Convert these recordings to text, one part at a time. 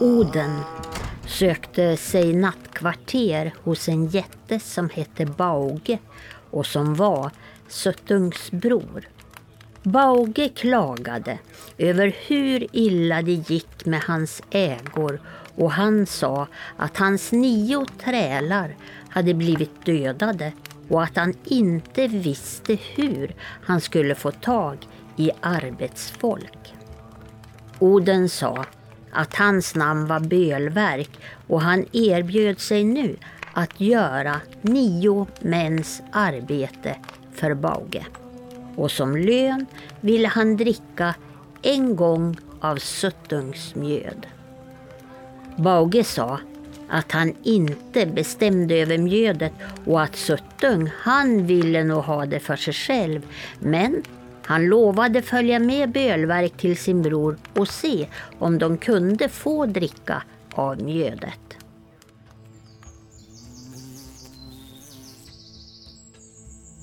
Oden sökte sig nattkvarter hos en jätte som hette Bauge och som var Suttungs bror. Bauge klagade över hur illa det gick med hans ägor och han sa att hans nio trälar hade blivit dödade och att han inte visste hur han skulle få tag i arbetsfolk. Oden sa att hans namn var Bölverk och han erbjöd sig nu att göra nio mäns arbete för Bauge. Och som lön ville han dricka en gång av suttungsmjöd. Bauge sa att han inte bestämde över mjödet och att Suttung, han ville nog ha det för sig själv. Men han lovade följa med Bölverk till sin bror och se om de kunde få dricka av mjödet.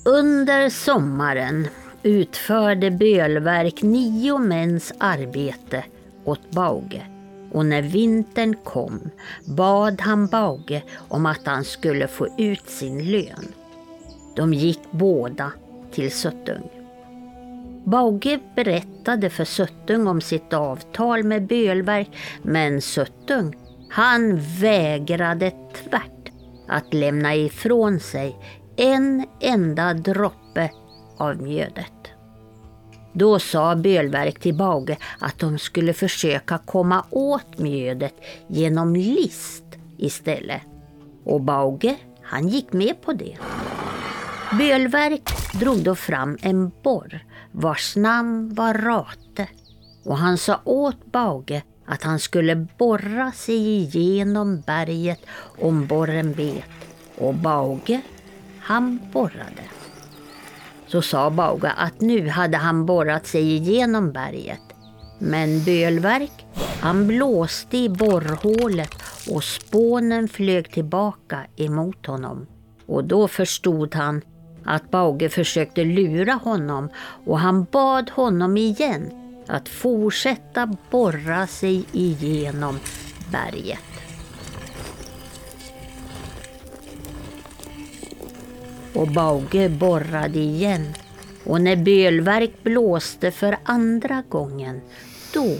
Under sommaren utförde Bölverk nio mäns arbete åt Bauge och när vintern kom bad han Bauge om att han skulle få ut sin lön. De gick båda till Suttung. Bauge berättade för Suttung om sitt avtal med Bölverk men Suttung, han vägrade tvärt att lämna ifrån sig en enda droppe av mjödet. Då sa Bölverk till Bauge att de skulle försöka komma åt mjödet genom list istället. Och Bauge, han gick med på det. Bölverk drog då fram en borr vars namn var Rate och han sa åt Bauge att han skulle borra sig igenom berget om borren bet och Bauge, han borrade. Så sa Bauge att nu hade han borrat sig igenom berget. Men Bölverk, han blåste i borrhålet och spånen flög tillbaka emot honom. Och då förstod han att Bauge försökte lura honom och han bad honom igen att fortsätta borra sig igenom berget. Och Bauge borrade igen och när Bölverk blåste för andra gången då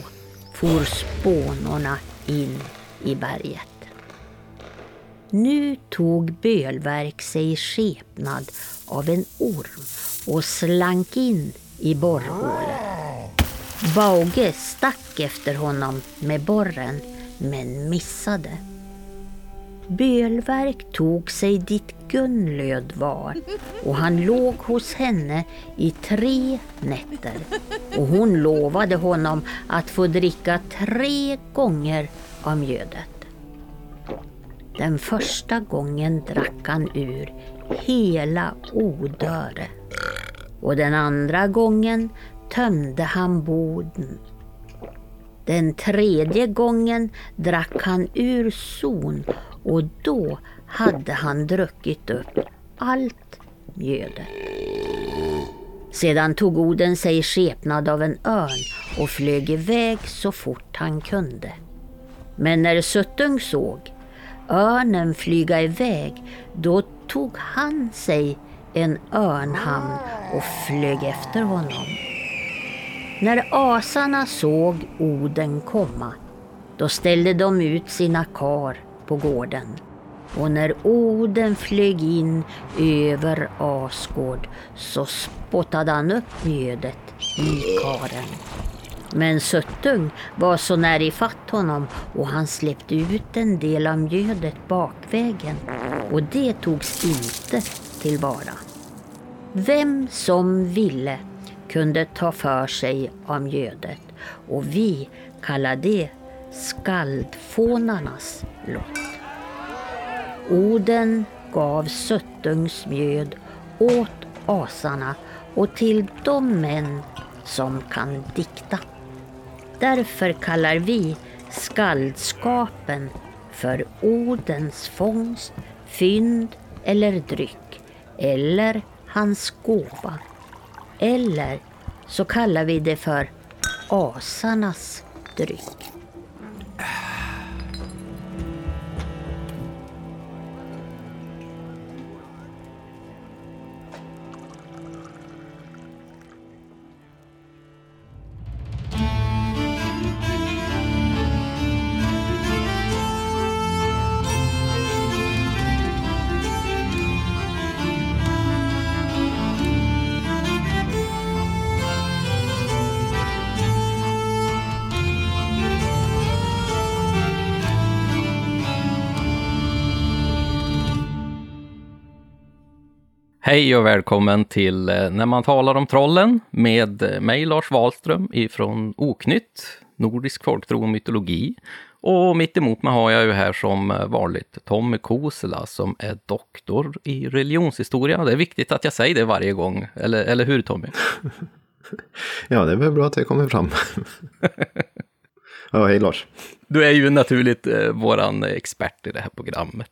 for spånorna in i berget. Nu tog Bölverk sig skepnad av en orm och slank in i borrhålet. Bauge stack efter honom med borren men missade. Bölverk tog sig dit Gunlöd var och han låg hos henne i tre nätter och hon lovade honom att få dricka tre gånger av mjödet. Den första gången drack han ur hela Odöre. Och den andra gången tömde han boden. Den tredje gången drack han ur son och då hade han druckit upp allt mjödet. Sedan tog Oden sig skepnad av en örn och flög iväg så fort han kunde. Men när Suttung såg örnen flyga iväg, då tog han sig en örnhamn och flög efter honom. När asarna såg Oden komma, då ställde de ut sina kar på gården. Och när Oden flög in över Asgård så spottade han upp mjödet i karen. Men Suttung var så när ifatt honom och han släppte ut en del av mjödet bakvägen och det togs inte tillvara. Vem som ville kunde ta för sig av mjödet och vi kallar det skaldfånarnas lott. Oden gav Suttungs mjöd åt asarna och till de män som kan dikta. Därför kallar vi skaldskapen för Odens fångst, fynd eller dryck eller hans gåva. Eller så kallar vi det för asarnas dryck. Hej och välkommen till eh, När man talar om trollen med eh, mig Lars Wahlström ifrån Oknytt, Nordisk folktro och mytologi. Och mitt emot mig har jag ju här som eh, vanligt Tommy Kosela som är doktor i religionshistoria. Det är viktigt att jag säger det varje gång, eller, eller hur Tommy? ja, det är väl bra att det kommer fram. ja, hej Lars. Du är ju naturligt eh, våran expert i det här programmet.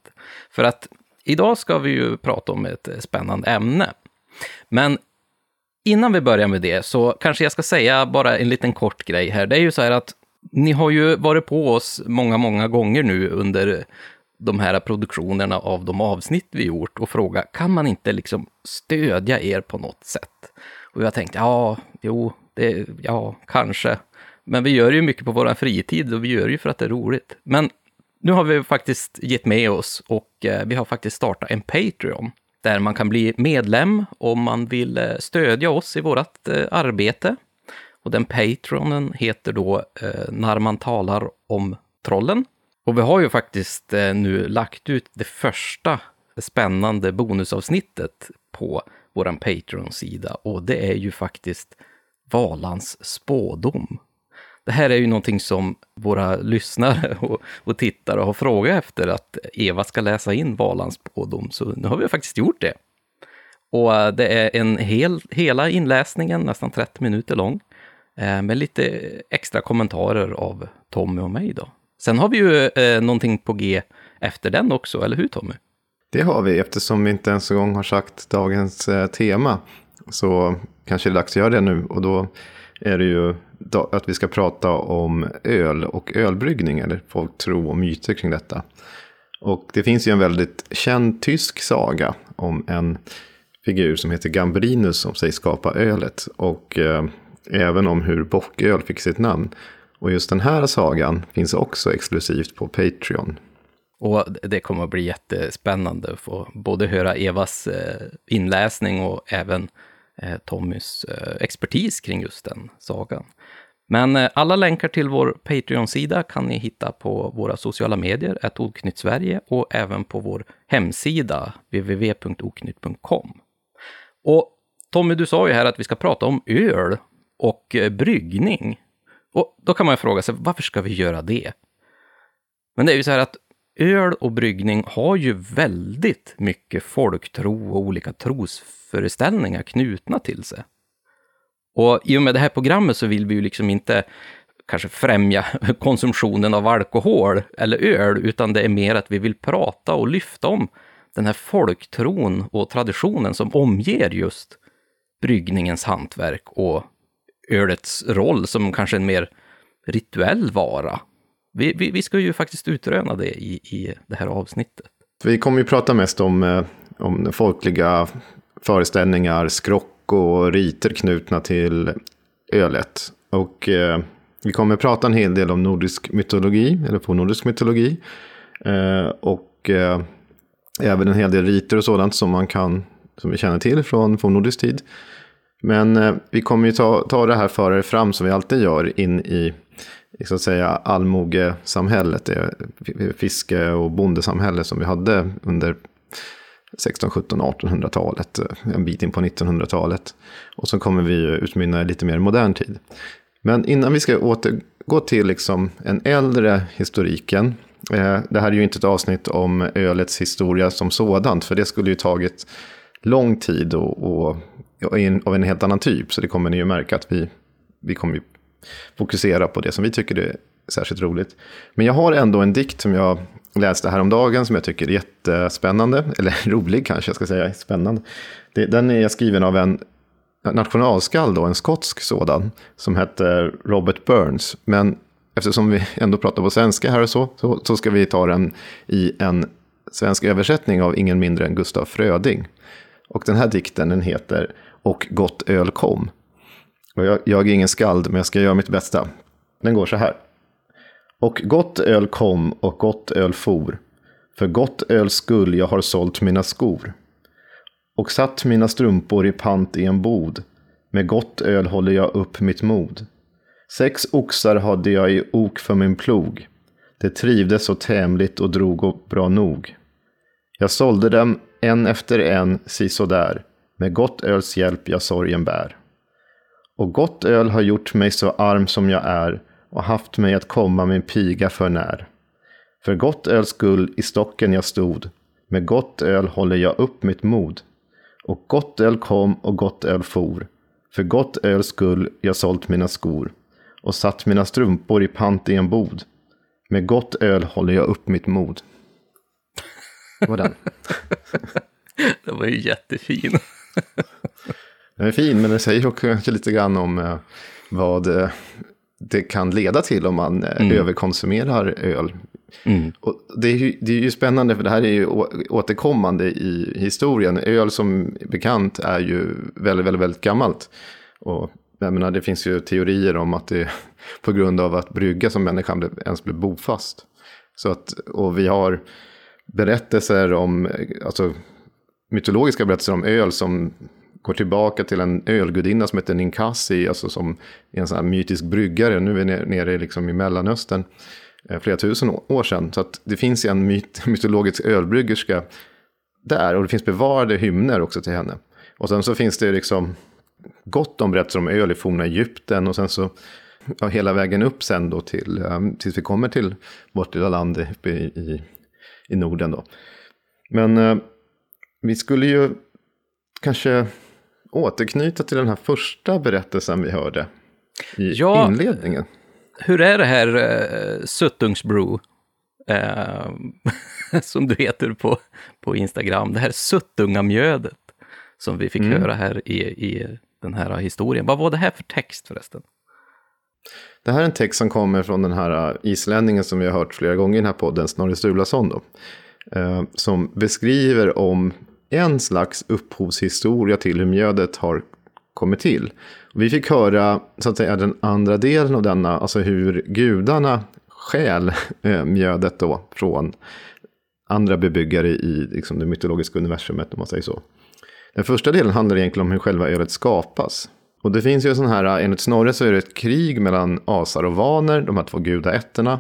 För att idag ska vi ju prata om ett spännande ämne. Men innan vi börjar med det så kanske jag ska säga bara en liten kort grej här. Det är ju så här att ni har ju varit på oss många, många gånger nu under de här produktionerna av de avsnitt vi gjort och fråga, kan man inte liksom stödja er på något sätt? Och jag tänkte, ja, jo, det, ja, kanske. Men vi gör ju mycket på vår fritid och vi gör ju för att det är roligt. Men nu har vi faktiskt gett med oss och eh, vi har faktiskt startat en Patreon där man kan bli medlem om man vill eh, stödja oss i vårt eh, arbete. Och den Patronen heter då När man talar om trollen. Och vi har ju faktiskt nu lagt ut det första spännande bonusavsnittet på vår Patreon-sida och det är ju faktiskt Valans spådom. Det här är ju någonting som våra lyssnare och, och tittare har frågat efter, att Eva ska läsa in Valans spådom, så nu har vi faktiskt gjort det. Och eh, det är en hel, hela inläsningen, nästan 30 minuter lång, eh, med lite extra kommentarer av Tommy och mig då. Sen har vi ju eh, någonting på G efter den också, eller hur Tommy? Det har vi, eftersom vi inte ens en gång har sagt dagens eh, tema. Så kanske det är dags att göra det nu. Och då är det ju att vi ska prata om öl och ölbryggning, eller folk tro och myter kring detta. Och det finns ju en väldigt känd tysk saga om en figur som heter Gambrinus som sägs skapa ölet. Och eh, även om hur bocköl fick sitt namn. Och just den här sagan finns också exklusivt på Patreon. Och det kommer att bli jättespännande att få både höra Evas eh, inläsning och även eh, Tommys eh, expertis kring just den sagan. Men eh, alla länkar till vår Patreon-sida kan ni hitta på våra sociala medier, ett Sverige och även på vår hemsida, www.oknytt.com. Och Tommy, du sa ju här att vi ska prata om öl och eh, bryggning. Och då kan man ju fråga sig, varför ska vi göra det? Men det är ju så här att öl och bryggning har ju väldigt mycket folktro och olika trosföreställningar knutna till sig. Och i och med det här programmet så vill vi ju liksom inte kanske främja konsumtionen av alkohol eller öl, utan det är mer att vi vill prata och lyfta om den här folktron och traditionen som omger just bryggningens hantverk och ölets roll som kanske en mer rituell vara vi, vi, vi, ska ju faktiskt utröna det i, i det här avsnittet. Vi kommer ju prata mest om, eh, om folkliga föreställningar, skrock och riter knutna till ölet. Och eh, vi kommer prata en hel del om nordisk mytologi, eller på nordisk mytologi. Eh, och eh, även en hel del riter och sådant som man kan, som vi känner till från fornnordisk tid. Men eh, vi kommer ju ta, ta det här före fram som vi alltid gör in i så att säga, allmogesamhället, det fiske och bondesamhälle som vi hade under 16, 17, 1800-talet, en bit in på 1900-talet. Och så kommer vi utmynna i lite mer modern tid. Men innan vi ska återgå till liksom en äldre historiken. Eh, det här är ju inte ett avsnitt om ölets historia som sådant, för det skulle ju tagit lång tid och, och, och av en helt annan typ. Så det kommer ni ju märka att vi, vi kommer fokusera på det som vi tycker är särskilt roligt. Men jag har ändå en dikt som jag läste häromdagen som jag tycker är jättespännande. Eller rolig kanske jag ska säga, spännande. den är skriven av en nationalskald, då, en skotsk sådan, som heter Robert Burns. Men eftersom vi ändå pratar på svenska här och så, så, så ska vi ta den i en svensk översättning av ingen mindre än Gustaf Fröding. Och den här dikten den heter Och gott öl kom. Och jag, jag är ingen skald, men jag ska göra mitt bästa. Den går så här. Och gott öl kom och gott öl for. För gott öl skull jag har sålt mina skor. Och satt mina strumpor i pant i en bod. Med gott öl håller jag upp mitt mod. Sex oxar hade jag i ok för min plog. Det trivdes så tämligt och drog bra nog. Jag sålde dem en efter en, si där med gott öls hjälp jag sorgen bär. Och gott öl har gjort mig så arm som jag är och haft mig att komma min piga för när. För gott öls skull i stocken jag stod, med gott öl håller jag upp mitt mod. Och gott öl kom och gott öl for, för gott öls skull jag sålt mina skor och satt mina strumpor i pant i en bod. Med gott öl håller jag upp mitt mod. Det var den. Den var ju jättefin. Den är fin, men den säger också lite grann om eh, vad eh, det kan leda till om man eh, överkonsumerar öl. Och det, är ju, det är ju spännande, för det här är ju återkommande i historien. Öl som bekant är ju väldigt, väldigt, väldigt gammalt. Och jag menar, det finns ju teorier om att det är på grund av att brygga som människan ens blev bofast. Så att, och vi har berättelser om, eh, alltså mytologiska berättelser om öl som går tillbaka till en ölgudinna som heter Ninkasi, alltså som är en sån här mytisk bryggare. Nu är vi nere- liksom i Mellanöstern, eh, flera tusen år sedan. Så att det finns en myt, mytologisk ölbryggerska där, och det finns bevarade hymner också till henne. Och sen så finns det liksom gott om berättelser om öl i forna Egypten, och sen så ja, hela vägen upp sen då till, eh, tills vi kommer till vårt lilla land uppe i, i, i Norden då. Men eh, vi skulle ju kanske återknyta till den här första berättelsen vi hörde i Ja. inledningen. Hur är det här uh, Suttungsbrew? eh, som du heter på, på Instagram. Det här Suttungamjödet som vi fick höra här i, i den här historien. Vad var det här för text förresten? Det här är en text som kommer från den här äh, islänningen som vi har hört flera gånger i den här podden, Snorre Sturlason. Då, eh, som beskriver om en slags upphovshistoria till hur mjödet har kommit till. Vi fick höra så att säga, den andra delen av denna, alltså hur gudarna stjäl eh, mjödet då från andra bebyggare i liksom, det mytologiska universumet, om man säger så. Den första delen handlar egentligen om hur själva ölet skapas. Och det finns ju sån här, enligt Snorre så är det ett krig mellan asar och vaner, de här två gudaätterna.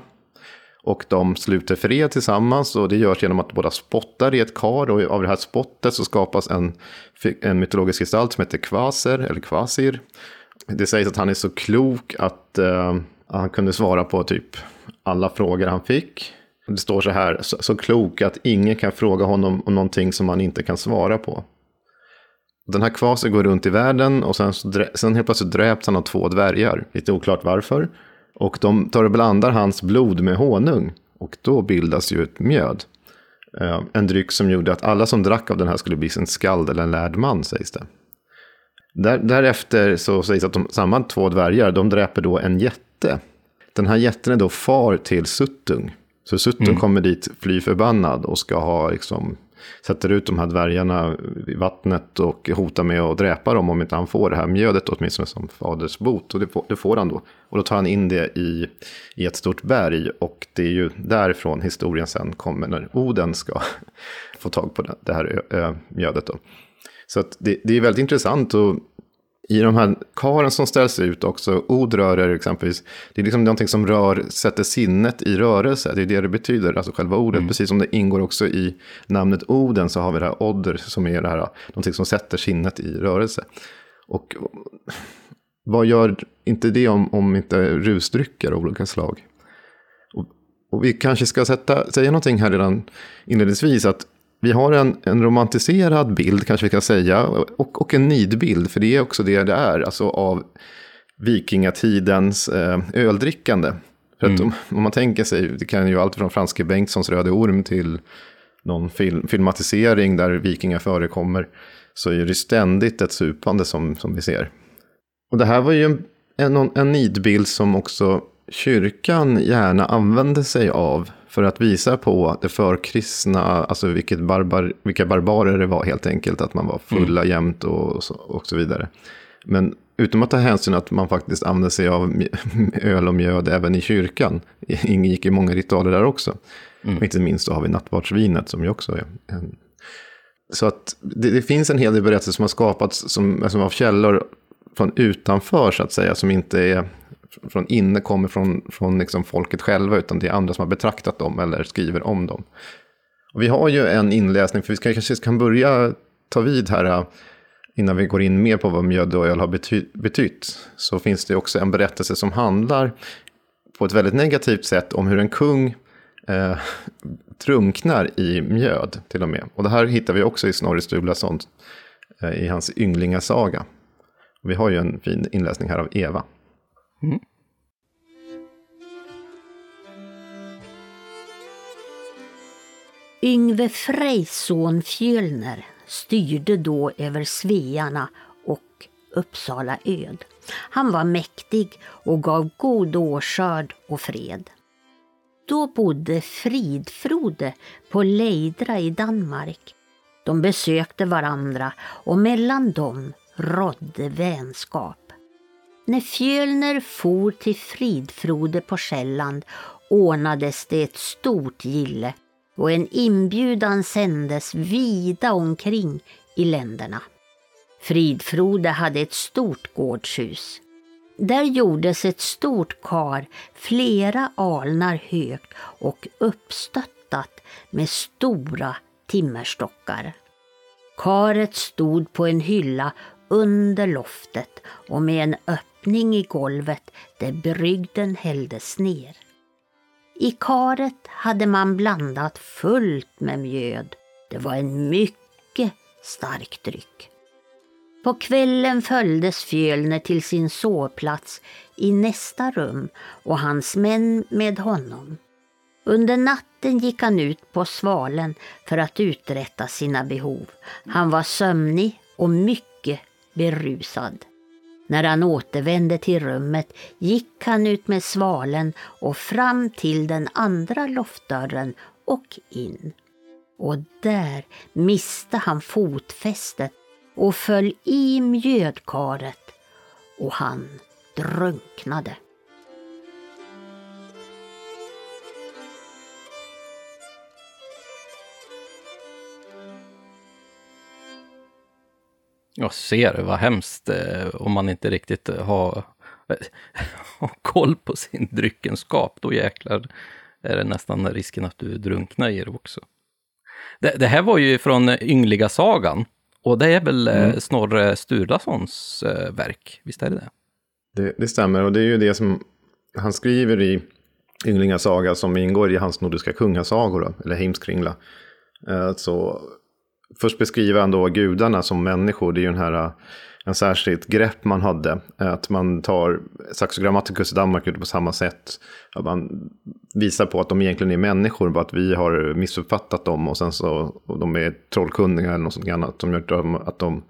Och de sluter fred tillsammans och det görs genom att båda spottar i ett kar. Och av det här spottet så skapas en, en mytologisk gestalt som heter Kvaser, eller Kvasir. Det sägs att han är så klok att eh, han kunde svara på typ alla frågor han fick. Det står så här, så, så klok att ingen kan fråga honom om någonting som han inte kan svara på. Den här kvasen går runt i världen och sen, så sen helt plötsligt dräps han av två dvärgar. Lite oklart varför. Och de tar och blandar hans blod med honung. Och då bildas ju ett mjöd. Eh, en dryck som gjorde att alla som drack av den här skulle bli en skald eller en lärd man, sägs det. Där, därefter så sägs att de, samma två dvärgar, de dräper då en jätte. Den här jätten är då far till Suttung. Så Suttung kommer dit fly förbannad och ska ha liksom sätter ut de här dvärgarna i vattnet och hotar med att dräpa dem om inte han får det här mjödet åtminstone som faders bot. Och det får, det får han då. Och då tar han in det i, i ett stort berg och det är ju därifrån historien sen kommer när Oden ska få tag på det, det här ö, ö, mjödet då. Så att det, det är väldigt intressant och i de här karen som ställs ut också, odrörer exempelvis, det är liksom någonting som rör, sätter sinnet i rörelse, det är det det betyder, alltså själva ordet, precis som det ingår också i namnet Oden så har vi det här odder som är det här, någonting som sätter sinnet i rörelse. Och vad gör inte det om, om inte rusdrycker av olika slag? Och, och vi kanske ska sätta, säga någonting här redan inledningsvis, att vi har en, en romantiserad bild, kanske vi kan säga, och, och en nidbild, för det är också det det är, alltså av vikingatidens eh, öldrickande. För att om, om man tänker sig, det kan ju allt från Franske Bengtssons Röde Orm till någon film, filmatisering där vikingar förekommer, så är det ständigt ett supande som, som vi ser. Och det här var ju en, en, en nidbild som också kyrkan gärna använde sig av för att visa på det förkristna, alltså vilket barbar, vilka barbarer det var helt enkelt, att man var fulla mm. jämt och, så, och så vidare. Men utan att ta hänsyn att man faktiskt använde sig av öl och mjöd även i kyrkan, ingick i många ritualer där också. Mm. Och inte minst så har vi nattvardsvinet som ju också är en... Så att det, det finns en hel del berättelser som har skapats som, som av källor från utanför så att säga, som inte är från inne kommer från, från liksom folket själva, utan det är andra som har betraktat dem eller skriver om dem. Och vi har ju en inläsning, för vi ska, kanske kan börja ta vid här äh, innan vi går in mer på vad mjöd och öl har bety betytt, så finns det också en berättelse som handlar på ett väldigt negativt sätt om hur en kung eh, drunknar i mjöd till och med. Och det här hittar vi också i Snorri Sturlason eh, i hans Ynglingasaga. Vi har ju en fin inläsning här av Eva. Mm. Yngve Frejson Fjölner styrde då över Svearna och Uppsala öd. Han var mäktig och gav god årsörd och fred. Då bodde Fridfrode på Leidra i Danmark. De besökte varandra och mellan dem rådde vänskap. När Fjölner for till Fridfrode på Själland ordnades det ett stort gille och en inbjudan sändes vida omkring i länderna. Fridfrode hade ett stort gårdshus. Där gjordes ett stort kar flera alnar högt och uppstöttat med stora timmerstockar. Karet stod på en hylla under loftet och med en öppen öppning i golvet där brygden hälldes ner. I karet hade man blandat fullt med mjöd. Det var en mycket stark dryck. På kvällen följdes Fjölner till sin sovplats i nästa rum och hans män med honom. Under natten gick han ut på svalen för att uträtta sina behov. Han var sömnig och mycket berusad. När han återvände till rummet gick han ut med svalen och fram till den andra loftdörren och in. Och där miste han fotfästet och föll i mjödkaret och han drunknade. Jag ser, vad hemskt eh, om man inte riktigt har, har koll på sin dryckenskap. Då jäklar är det nästan risken att du drunknar i det också. Det, det här var ju från Yngliga sagan. Och det är väl eh, mm. Snorre Sturlasons eh, verk, visst är det det? det? Det stämmer, och det är ju det som han skriver i Ynglinga saga som ingår i hans nordiska kungasagor, eller Heimskringla. Så först beskriver han då gudarna som människor. Det är ju den här, eh, en särskilt grepp man hade. Eh, att man tar, Saxo Grammaticus i Danmark gjorde på samma sätt. Att man visar på att de egentligen är människor, bara att vi har missuppfattat dem och sen så och de är trollkunniga eller något sånt annat. Som gör att de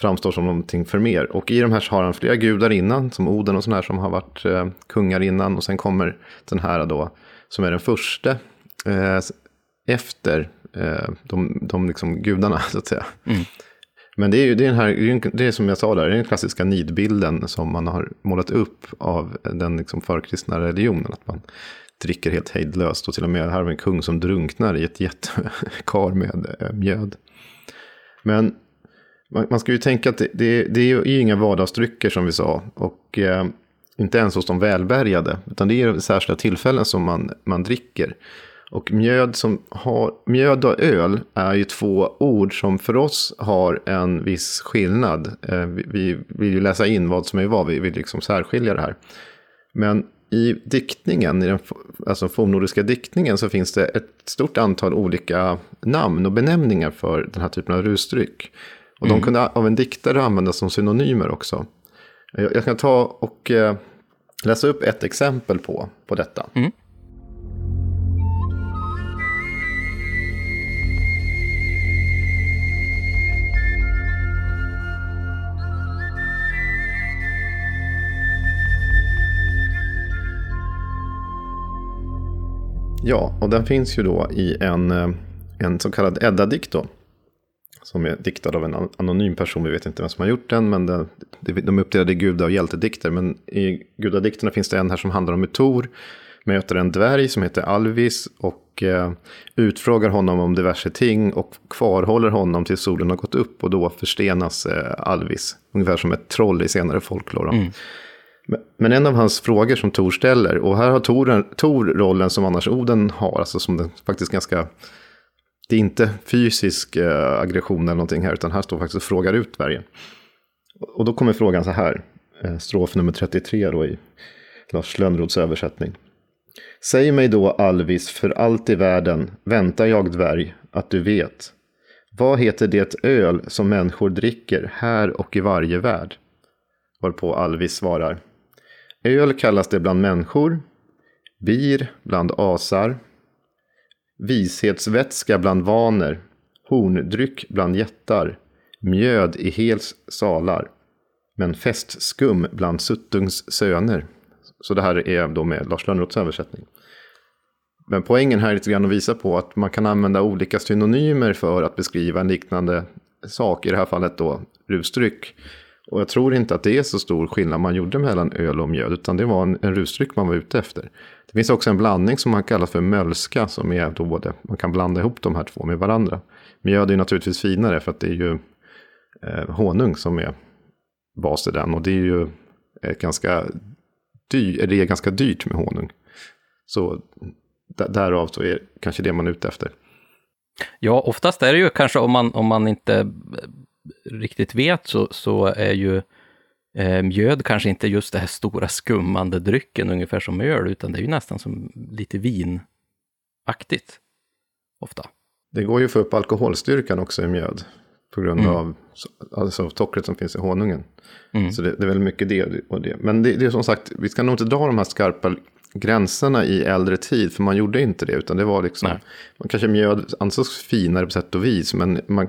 framstår som någonting för mer. Och i de här så har han flera gudar innan, som Oden och sådana här som har varit eh, kungar innan. Och sen kommer den här då, som är den första eh, efter de, de liksom gudarna, så att säga. Mm. Men det är ju det är den här, det är som jag sa där, det är den klassiska nidbilden som man har målat upp av den liksom förkristna religionen. Att man dricker helt hejdlöst och till och med här har en kung som drunknar i ett jättekar med eh, mjöd. Men man, man, ska ju tänka att det, det, det är ju inga vardagsdrycker som vi sa. Och eh, inte ens hos de välbärgade. Utan det är särskilda tillfällen som man, man dricker. Och mjöd, som har, mjöd och öl är ju två ord som för oss har en viss skillnad. Eh, vi vill ju läsa in vad som är vad, vi vill liksom särskilja det här. Men i diktningen, i den alltså fornnordiska diktningen, så finns det ett stort antal olika namn och benämningar för den här typen av rusdryck. Och mm. de kunde av en diktare användas som synonymer också. Jag, kan ta och eh, läsa upp ett exempel på, på detta. Mm. Ja, och den finns ju då i en, eh, en så kallad Edda-dikt då. Som är diktad av en anonym person, vi vet inte vem som har gjort den. Men det, de är uppdelade i guda och hjältedikter. Men i gudadikterna finns det en här som handlar om hur Tor möter en dvärg som heter Alvis. Och eh, utfrågar honom om diverse ting och kvarhåller honom tills solen har gått upp. Och då förstenas eh, Alvis. Ungefär som ett troll i senare folklore. Mm. Men en av hans frågor som Tor ställer, och här har Tor, Tor rollen som annars Oden har, alltså som den faktiskt ganska det är inte fysisk eh, aggression eller någonting här, utan här står faktiskt och frågar ut dvärgen. Och då kommer frågan så här, eh, strof nummer 33 då i Lars Lönnroths översättning. Säg mig då, Alvis, för allt i världen, väntar jag dvärg, att du vet. Vad heter det öl som människor dricker här och i varje värld? Varpå Alvis svarar. Öl kallas det bland människor, bir bland asar, vishetsvätska bland vaner, horndryck bland jättar, mjöd i hels salar, men festskum bland Suttungs söner. Så det här är då med Lars Lönnroths översättning. Men poängen här är lite grann att visa på att man kan använda olika synonymer för att beskriva en liknande sak, i det här fallet då rusdryck. Och jag tror inte att det är så stor skillnad man gjorde mellan öl och mjöd, utan det var en, en rusdryck man var ute efter. Det finns också en blandning som man kallar för mölska, som är då både, man kan blanda ihop de här två med varandra. Mjöd är naturligtvis finare för att det är ju eh, honung som är bas i den, och det är ju ett ganska, dyr, det är ganska dyrt med honung. Så därav så är det kanske det man är ute efter. Ja, oftast är det ju kanske om man, om man inte riktigt vet så, så är ju eh, mjöd kanske inte just det här stora skummande drycken ungefär som öl, utan det är ju nästan som lite vinaktigt ofta. Det går ju att få upp alkoholstyrkan också i mjöd på grund mm. av alltså, sockret som finns i honungen. Mm. Så det, det, är väldigt mycket det och det. Men det, det, är som sagt, vi ska nog inte dra de här skarpa gränserna i äldre tid, för man gjorde inte det, utan det var liksom, Nej. man kanske mjöd ansågs finare på sätt och vis, men man,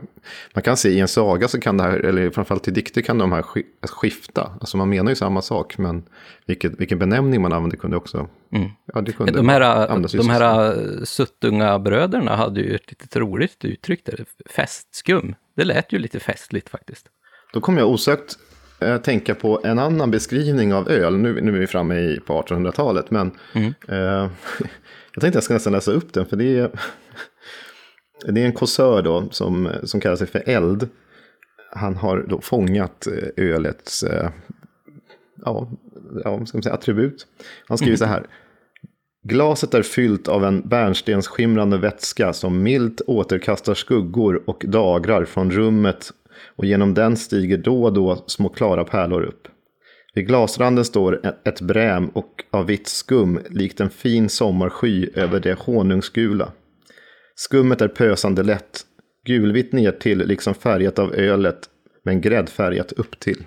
man kan se i en saga så kan det här, eller framförallt i dikter kan de här skifta, alltså man menar ju samma sak, men vilket, vilken benämning man använde kunde också, mm. ja det kunde de här, de här suttunga bröderna hade ju ett lite roligt uttryck där, festskum, det lät ju lite festligt faktiskt. Då kom jag osökt tänka på en annan beskrivning av öl. Nu, nu är vi framme i, på 1800-talet, men mm. eh, jag tänkte jag ska nästan läsa upp den, för det är, det är en kåsör då som, som kallar sig för Eld. Han har då fångat eh, ölets eh, ja, ja, ska man säga, attribut. Han skriver mm. så här. Glaset är fyllt av en bärnstensskimrande vätska som milt återkastar skuggor och dagrar från rummet och genom den stiger då och då små klara pärlor upp. Vid glasranden står ett bräm och av vitt skum likt en fin sommarsky över det honungsgula. Skummet är pösande lätt, gulvitt ner till liksom färgat av ölet, men gräddfärgat upp till.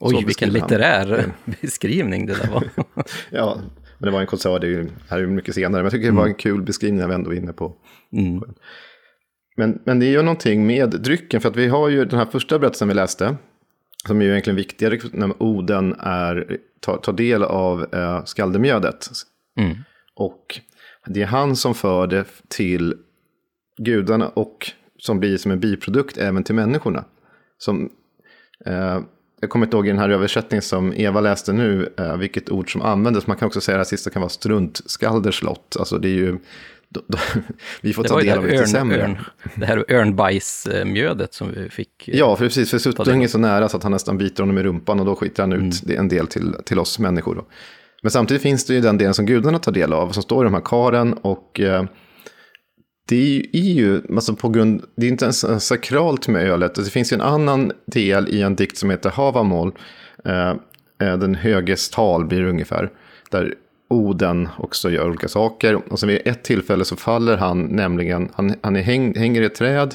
Oj, vilken litterär beskrivning det där var. ja, men det var en konsert, det är ju, här är mycket senare, men jag tycker det var en kul beskrivning när vi ändå är inne på. Mm. Men, men det är ju någonting med drycken, för att vi har ju den här första berättelsen vi läste, som är ju egentligen viktigare när Oden är, tar, tar del av eh, skaldemjödet. Mm. Och det är han som för det till gudarna och som blir som en biprodukt även till människorna. Som, eh, jag kommer inte ihåg i den här översättningen som Eva läste nu, eh, vilket ord som användes. Man kan också säga att det sista kan vara struntskalderslott. Alltså det är ju då, då, vi får det ta del av lite sämre. Örn, det här örnbajsmjödet som vi fick. Eh, ja, precis. För Suttung är så nära så att han nästan biter honom i rumpan och då skiter han ut mm. en del till, till oss människor. Då. Men samtidigt finns det ju den delen som gudarna tar del av, som står i de här karen. Och eh, det är ju, alltså på grund, det är inte ens sakralt med ölet. Det finns ju en annan del i en dikt som heter Havamål. Eh den höges tal blir det ungefär. Där Oden också gör olika saker. Och sen vid ett tillfälle så faller han nämligen, han, han är häng, hänger i ett träd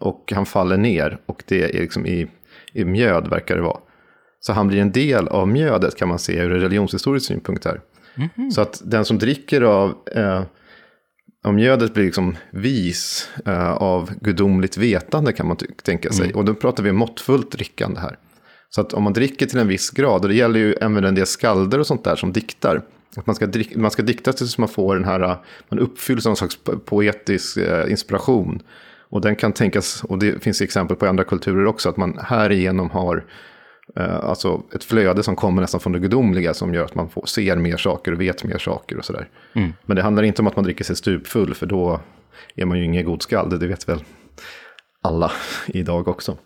och han faller ner. Och det är liksom i, i mjöd verkar det vara. Så han blir en del av mjödet kan man se ur en religionshistorisk synpunkt här. Mm -hmm. Så att den som dricker av, eh, av mjödet blir liksom vis eh, av gudomligt vetande kan man tänka sig. Mm. Och då pratar vi måttfullt drickande här. Så att om man dricker till en viss grad, och det gäller ju även en del skalder och sånt där som diktar. Att man ska, man ska dikta tills man får den här, man uppfylls av någon slags poetisk eh, inspiration. Och den kan tänkas, och det finns exempel på andra kulturer också, att man härigenom har eh, alltså ett flöde som kommer nästan från det gudomliga som gör att man får, ser mer saker och vet mer saker och sådär. Mm. Men det handlar inte om att man dricker sig stupfull, för då är man ju ingen god skald, det vet väl alla idag också.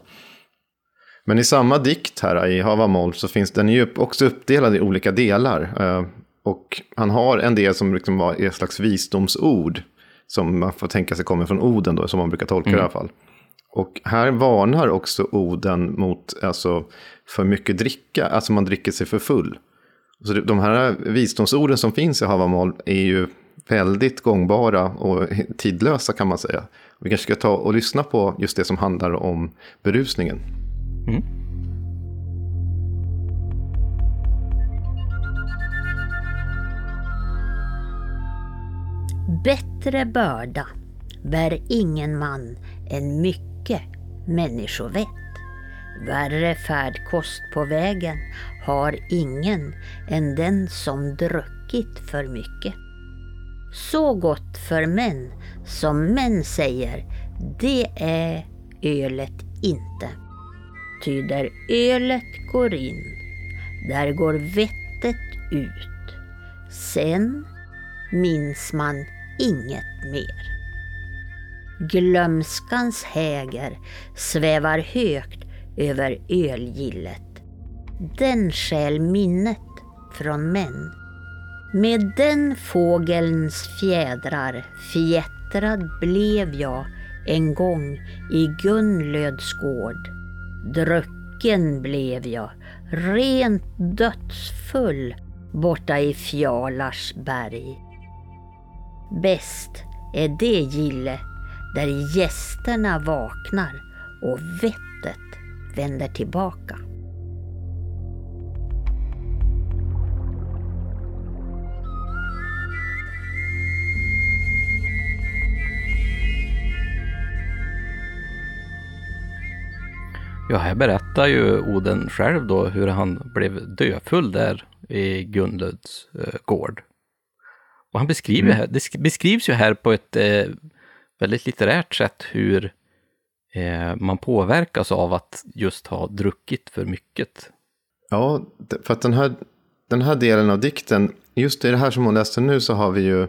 Men i samma dikt här i Havamål så finns den ju också uppdelad i olika delar. Och han har en del som liksom var ett slags visdomsord. som man får tänka sig kommer från Oden då, som man brukar tolka det i alla fall. Och här varnar också Oden mot alltså, för mycket dricka, alltså man dricker sig för full. Så de här visdomsorden som finns i Havamal är ju väldigt gångbara och tidlösa kan man säga. Vi kanske ska ta och lyssna på just det som handlar om berusningen. Mm. Bättre börda bär ingen man än mycket människovett. Värre färdkost på vägen har ingen än den som druckit för mycket. Så gott för män som män säger, det är ölet inte. Ty där ölet går in, där går vettet ut. Sen minns man inget mer. Glömskans häger svävar högt över ölgillet. Den skäl minnet från män. Med den fågelns fjädrar fjättrad blev jag en gång i Gunnlöds gård. Drucken blev jag, rent dödsfull borta i Fjalars berg. Bäst är det gille där gästerna vaknar och vettet vänder tillbaka. Ja, här berättar ju Oden själv då hur han blev döfull där i Gunlöds eh, gård. Och han beskriver mm. det beskrivs ju här på ett eh, väldigt litterärt sätt hur eh, man påverkas av att just ha druckit för mycket. Ja, för att den här, den här delen av dikten, just i det här som hon läste nu så har vi ju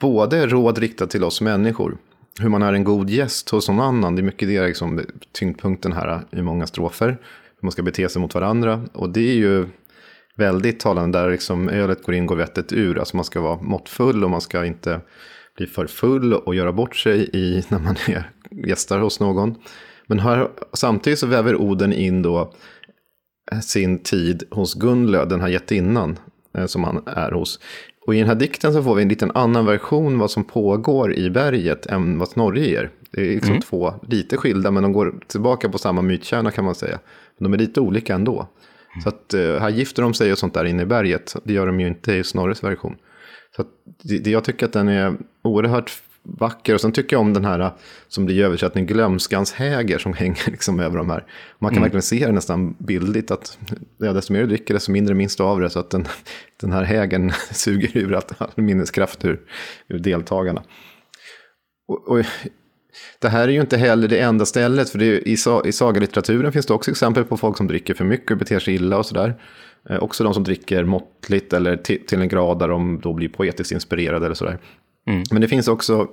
både råd riktat till oss människor, hur man är en god gäst hos någon annan, det är mycket det liksom, tyngdpunkten här i många strofer, hur man ska bete sig mot varandra, och det är ju väldigt talande där liksom ölet går in, går vettet ur, alltså man ska vara måttfull och man ska inte bli för full och göra bort sig i när man är gästar hos någon. Men här, samtidigt så väver Oden in då sin tid hos Gunlö, den här jättinnan eh, som han är hos. Och i den här dikten så får vi en liten annan version vad som pågår i berget än vad Snorre ger. Det är liksom mm. två lite skilda men de går tillbaka på samma mytkärna kan man säga. Men de är lite olika ändå. Så att uh, här gifter de sig och sånt där inne i berget. Det gör de ju inte i Snorres version. Så det, det, jag tycker att den är oerhört vacker. Och sen tycker jag om den här som blir översatt, en glömskans häger som hänger liksom över de här. Man kan mm. verkligen se det nästan bildligt att ja, desto mer du dricker desto mindre minns du av det. Så att den, den här hägen suger ur all, all minneskraft ur, ur deltagarna. Och, och, det här är ju inte heller det enda stället, för är, i, i sagalitteraturen finns det också exempel på folk som dricker för mycket och beter sig illa och sådär. Eh, också de som dricker måttligt eller till, till en grad där de då blir poetiskt inspirerade eller sådär. Mm. Men det finns också,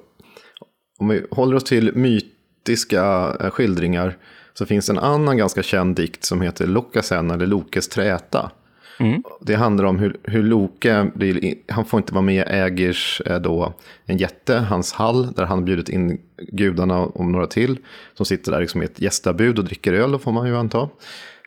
om vi håller oss till mytiska eh, skildringar, så finns en annan ganska känd dikt som heter Lokasen eller Lokes träta. Mm. Det handlar om hur, hur Loke, blir, han får inte vara med äger eh, då, en jätte, hans hall, där han bjudit in gudarna om några till. Som sitter där liksom i ett gästabud och dricker öl, får man ju anta.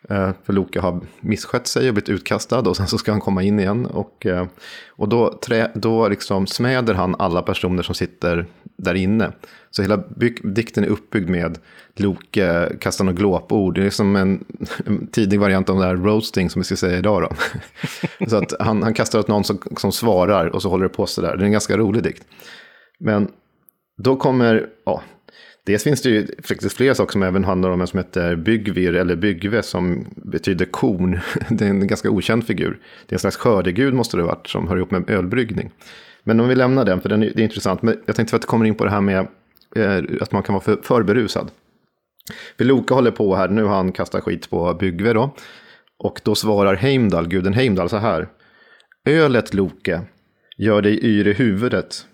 Eh, för Loke har misskött sig och blivit utkastad och sen så ska han komma in igen. Och, eh, och då, trä, då liksom smäder han alla personer som sitter där inne. Så hela dikten är uppbyggd med Loke kastar några glåpord. Det är som en, en tidig variant av det här roasting som vi ska säga idag. Då. så att han, han kastar åt någon som, som svarar och så håller det på sådär. Det är en ganska rolig dikt. Men då kommer, ja, Dels finns det ju faktiskt flera saker som även handlar om en som heter Byggvir eller Byggve som betyder korn. Det är en ganska okänd figur. Det är en slags skördegud måste det ha varit som hör ihop med ölbryggning. Men om vi lämnar den, för den är, det är intressant. Men jag tänkte att det kommer in på det här med eh, att man kan vara för, för berusad. För Loka håller på här, nu har han kastat skit på Byggve då. Och då svarar Heimdall, guden Heimdall, så här. Ölet Loke, gör dig yr i huvudet.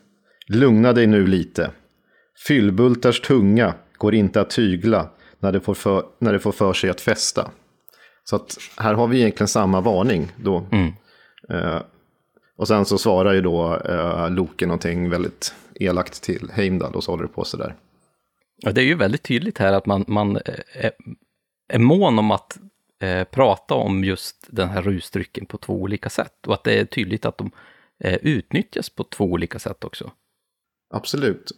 Lugna dig nu lite. Fyllbultars tunga går inte att tygla när det får för, när det får för sig att fästa. Så att här har vi egentligen samma varning då. Mm. Eh, Och sen så svarar ju då eh, Loke någonting väldigt elakt till Heimdall och så håller det på sådär. Ja, det är ju väldigt tydligt här att man, man är, är mån om att eh, prata om just den här rusdrycken på två olika sätt och att det är tydligt att de eh, utnyttjas på två olika sätt också. Absolut.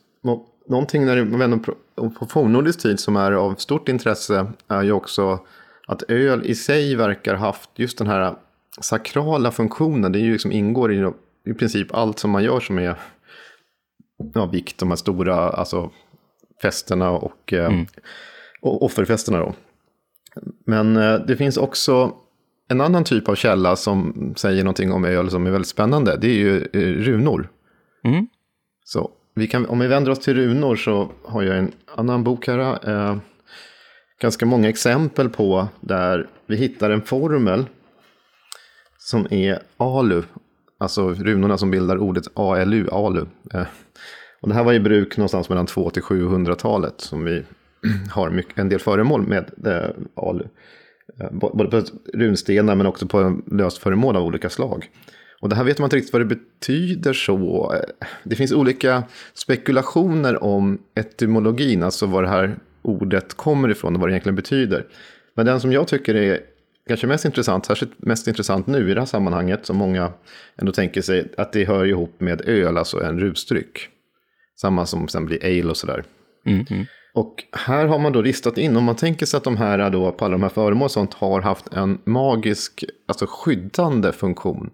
Någonting när vänder på fornnordisk tid som är av stort intresse är ju också att öl i sig verkar haft just den här sakrala funktionen. Det är ju liksom ingår i, i princip allt som man gör som är ja, vikt, de här stora alltså, festerna och, eh, mm. och offerfesterna. Då. Men eh, det finns också en annan typ av källa som säger någonting om öl som är väldigt spännande. Det är ju eh, runor. Mm. Så vi kan, om vi vänder oss till runor så har jag en annan bok här. Eh, ganska många exempel på där vi hittar en formel som är ALU. Alltså runorna som bildar ordet ALU, ALU. Eh, och det här var i bruk någonstans mellan 2 till 700-talet som vi har mycket, en del föremål med eh, ALU. Eh, både på runstenar men också på löst föremål av olika slag. Och det här vet man inte riktigt vad det betyder så. Det finns olika spekulationer om etymologin, alltså var det här ordet kommer ifrån och vad det egentligen betyder. Men den som jag tycker är kanske mest intressant, särskilt mest intressant nu i det här sammanhanget, som många ändå tänker sig att det hör ihop med öl, alltså en rusdryck. Samma som sen blir ale och sådär. Mm, mm. Och här har man då ristat in, om man tänker sig att de här då, på alla de här föremål och sånt har haft en magisk, alltså skyddande funktion.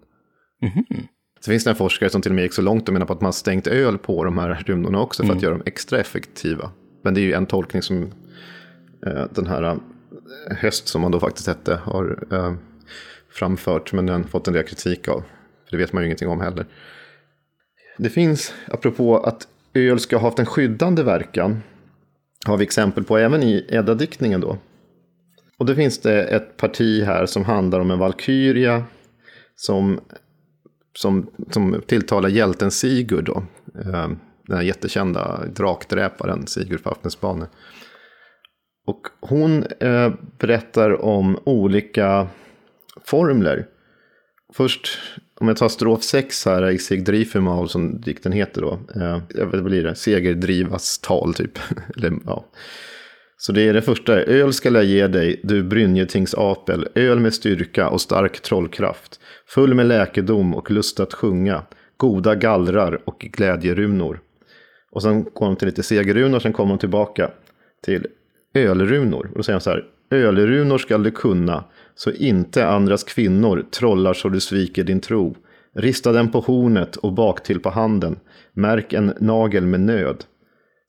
Mm. Så finns det en forskare som till och med gick så långt och menar på att man stängt öl på de här runorna också för mm. att göra dem extra effektiva. Men det är ju en tolkning som eh, den här eh, höst som man då faktiskt hette har eh, framfört. Men den fått en del kritik av. För det vet man ju ingenting om heller. Det finns, apropå att öl ska ha haft en skyddande verkan. Har vi exempel på även i Edda-diktningen då. Och då finns det ett parti här som handlar om en valkyria. Som som, som tilltalar hjälten Sigurd då. Eh, den här jättekända drakdräparen Sigurd Fafnesbane. Och hon eh, berättar om olika formler. Först, om jag tar strof 6 här i Sigdrifumal som dikten heter då. Eh, vad blir det? Segerdrivas tal typ. Eller, ja. Så det är det första. Öl skall jag ge dig, du Brynjetingsapel. Öl med styrka och stark trollkraft. Full med läkedom och lust att sjunga. Goda gallrar och glädjerunor. Och sen går de till lite segerrunor, sen kommer de tillbaka till ölrunor. Och då säger han så här. Ölrunor skall du kunna, så inte andras kvinnor trollar så du sviker din tro. Rista den på hornet och baktill på handen. Märk en nagel med nöd.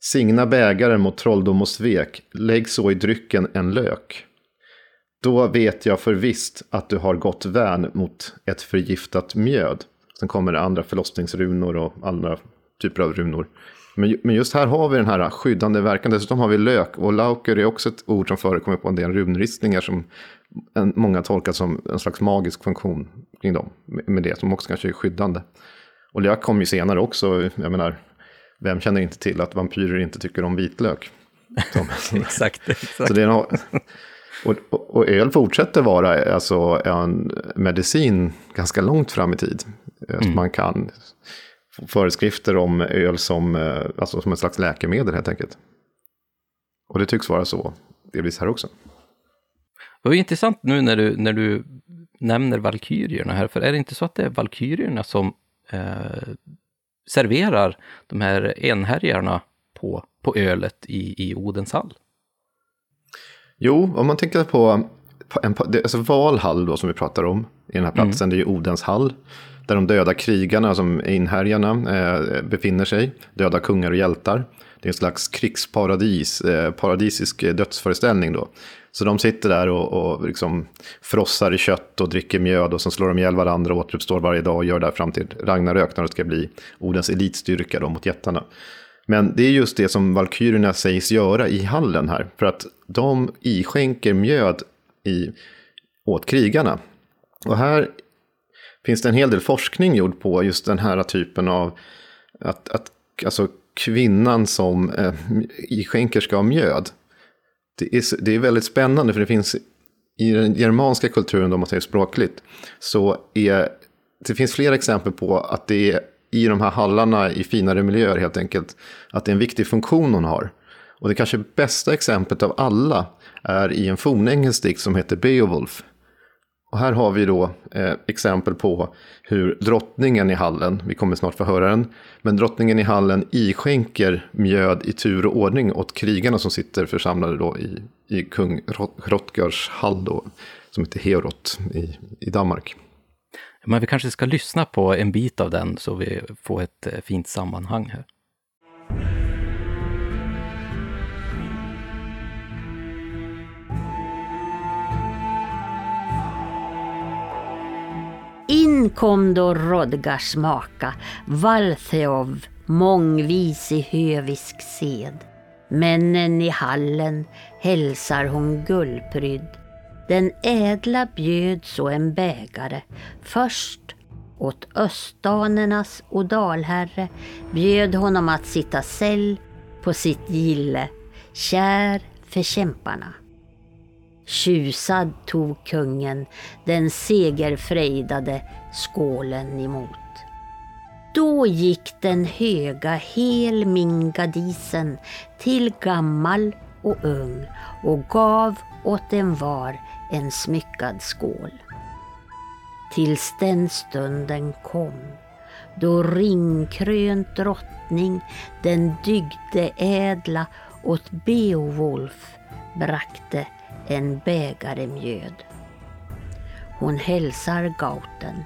Signa bägaren mot trolldom och svek, lägg så i drycken en lök. Då vet jag för visst att du har gått värn mot ett förgiftat mjöd. Sen kommer det andra förlossningsrunor och andra typer av runor. Men, just här har vi den här skyddande verkan. Dessutom har vi lök. Och lauker är också ett ord som förekommer på en del runristningar som många tolkar som en slags magisk funktion kring dem. Med det som också kanske är skyddande. Och lök kom ju senare också. Jag menar, vem känner inte till att vampyrer inte tycker om vitlök? exakt. exakt. Så det är något, och, och, och, öl fortsätter vara alltså, en medicin ganska långt fram i tid. Mm. Man kan få föreskrifter om öl som, eh, alltså, som ett slags läkemedel helt enkelt. Och det tycks vara så delvis här också. Det var intressant nu när du, när du nämner valkyrierna här, för är det inte så att det är valkyrierna som eh, serverar de här enhärjarna på, på ölet i, i Odens hall? Jo, om man tänker på, en, alltså Valhall då som vi pratar om i den här platsen, mm. det är ju Odens hall. Där de döda krigarna, som är inhärjarna, eh, befinner sig. Döda kungar och hjältar. Det är en slags krigsparadis, eh, paradisisk eh, dödsföreställning då. Så de sitter där och, och liksom frossar i kött och dricker mjöd och sen slår de ihjäl varandra och återuppstår varje dag och gör det här fram till Ragnarök när det ska bli Odens elitstyrka då mot jättarna. Men det är just det som valkyrierna sägs göra i hallen här. För att de iskänker mjöd i, åt krigarna. Och här finns det en hel del forskning gjord på just den här typen av att, att alltså kvinnan som eh, skänkerska av mjöd. Det är, det är väldigt spännande för det finns i den germanska kulturen, om man säger språkligt, så är det finns flera exempel på att det är i de här hallarna i finare miljöer helt enkelt, att det är en viktig funktion hon har. Och det kanske bästa exemplet av alla är i en fornengelsk dikt som heter Beowulf. Och här har vi då eh, exempel på hur drottningen i hallen, vi kommer snart få höra den, men drottningen i hallen iskänker mjöd i tur och ordning åt krigarna som sitter församlade då i, i kung Rotgers hall då, som heter Heorot i, i Danmark. Men vi kanske ska lyssna på en bit av den så vi får ett eh, fint sammanhang här. In kom då Rodgars maka, Valtheov, mångvis i hövisk sed. Männen i hallen hälsar hon gullprydd. Den ädla bjöd så en bägare, först åt östdanernas odalherre bjöd honom att sitta säll på sitt gille, kär för kämparna. Tjusad tog kungen den segerfrejdade skålen emot. Då gick den höga helmingadisen till gammal och ung och gav åt en var en smyckad skål. Tills den stunden kom då ringkrönt drottning den dygde ädla åt Beowulf brakte en bägare mjöd. Hon hälsar Gauten.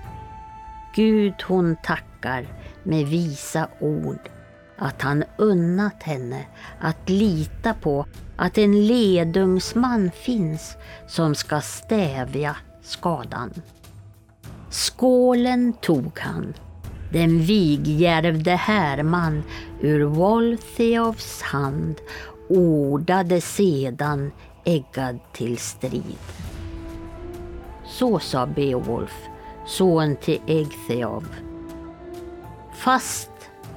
Gud hon tackar med visa ord att han unnat henne att lita på att en ledungsman finns som ska stävja skadan. Skålen tog han, den vigjärvde härman ur Woltheovs hand ordade sedan eggad till strid. Så sa Beowulf, son till Egtheov. Fast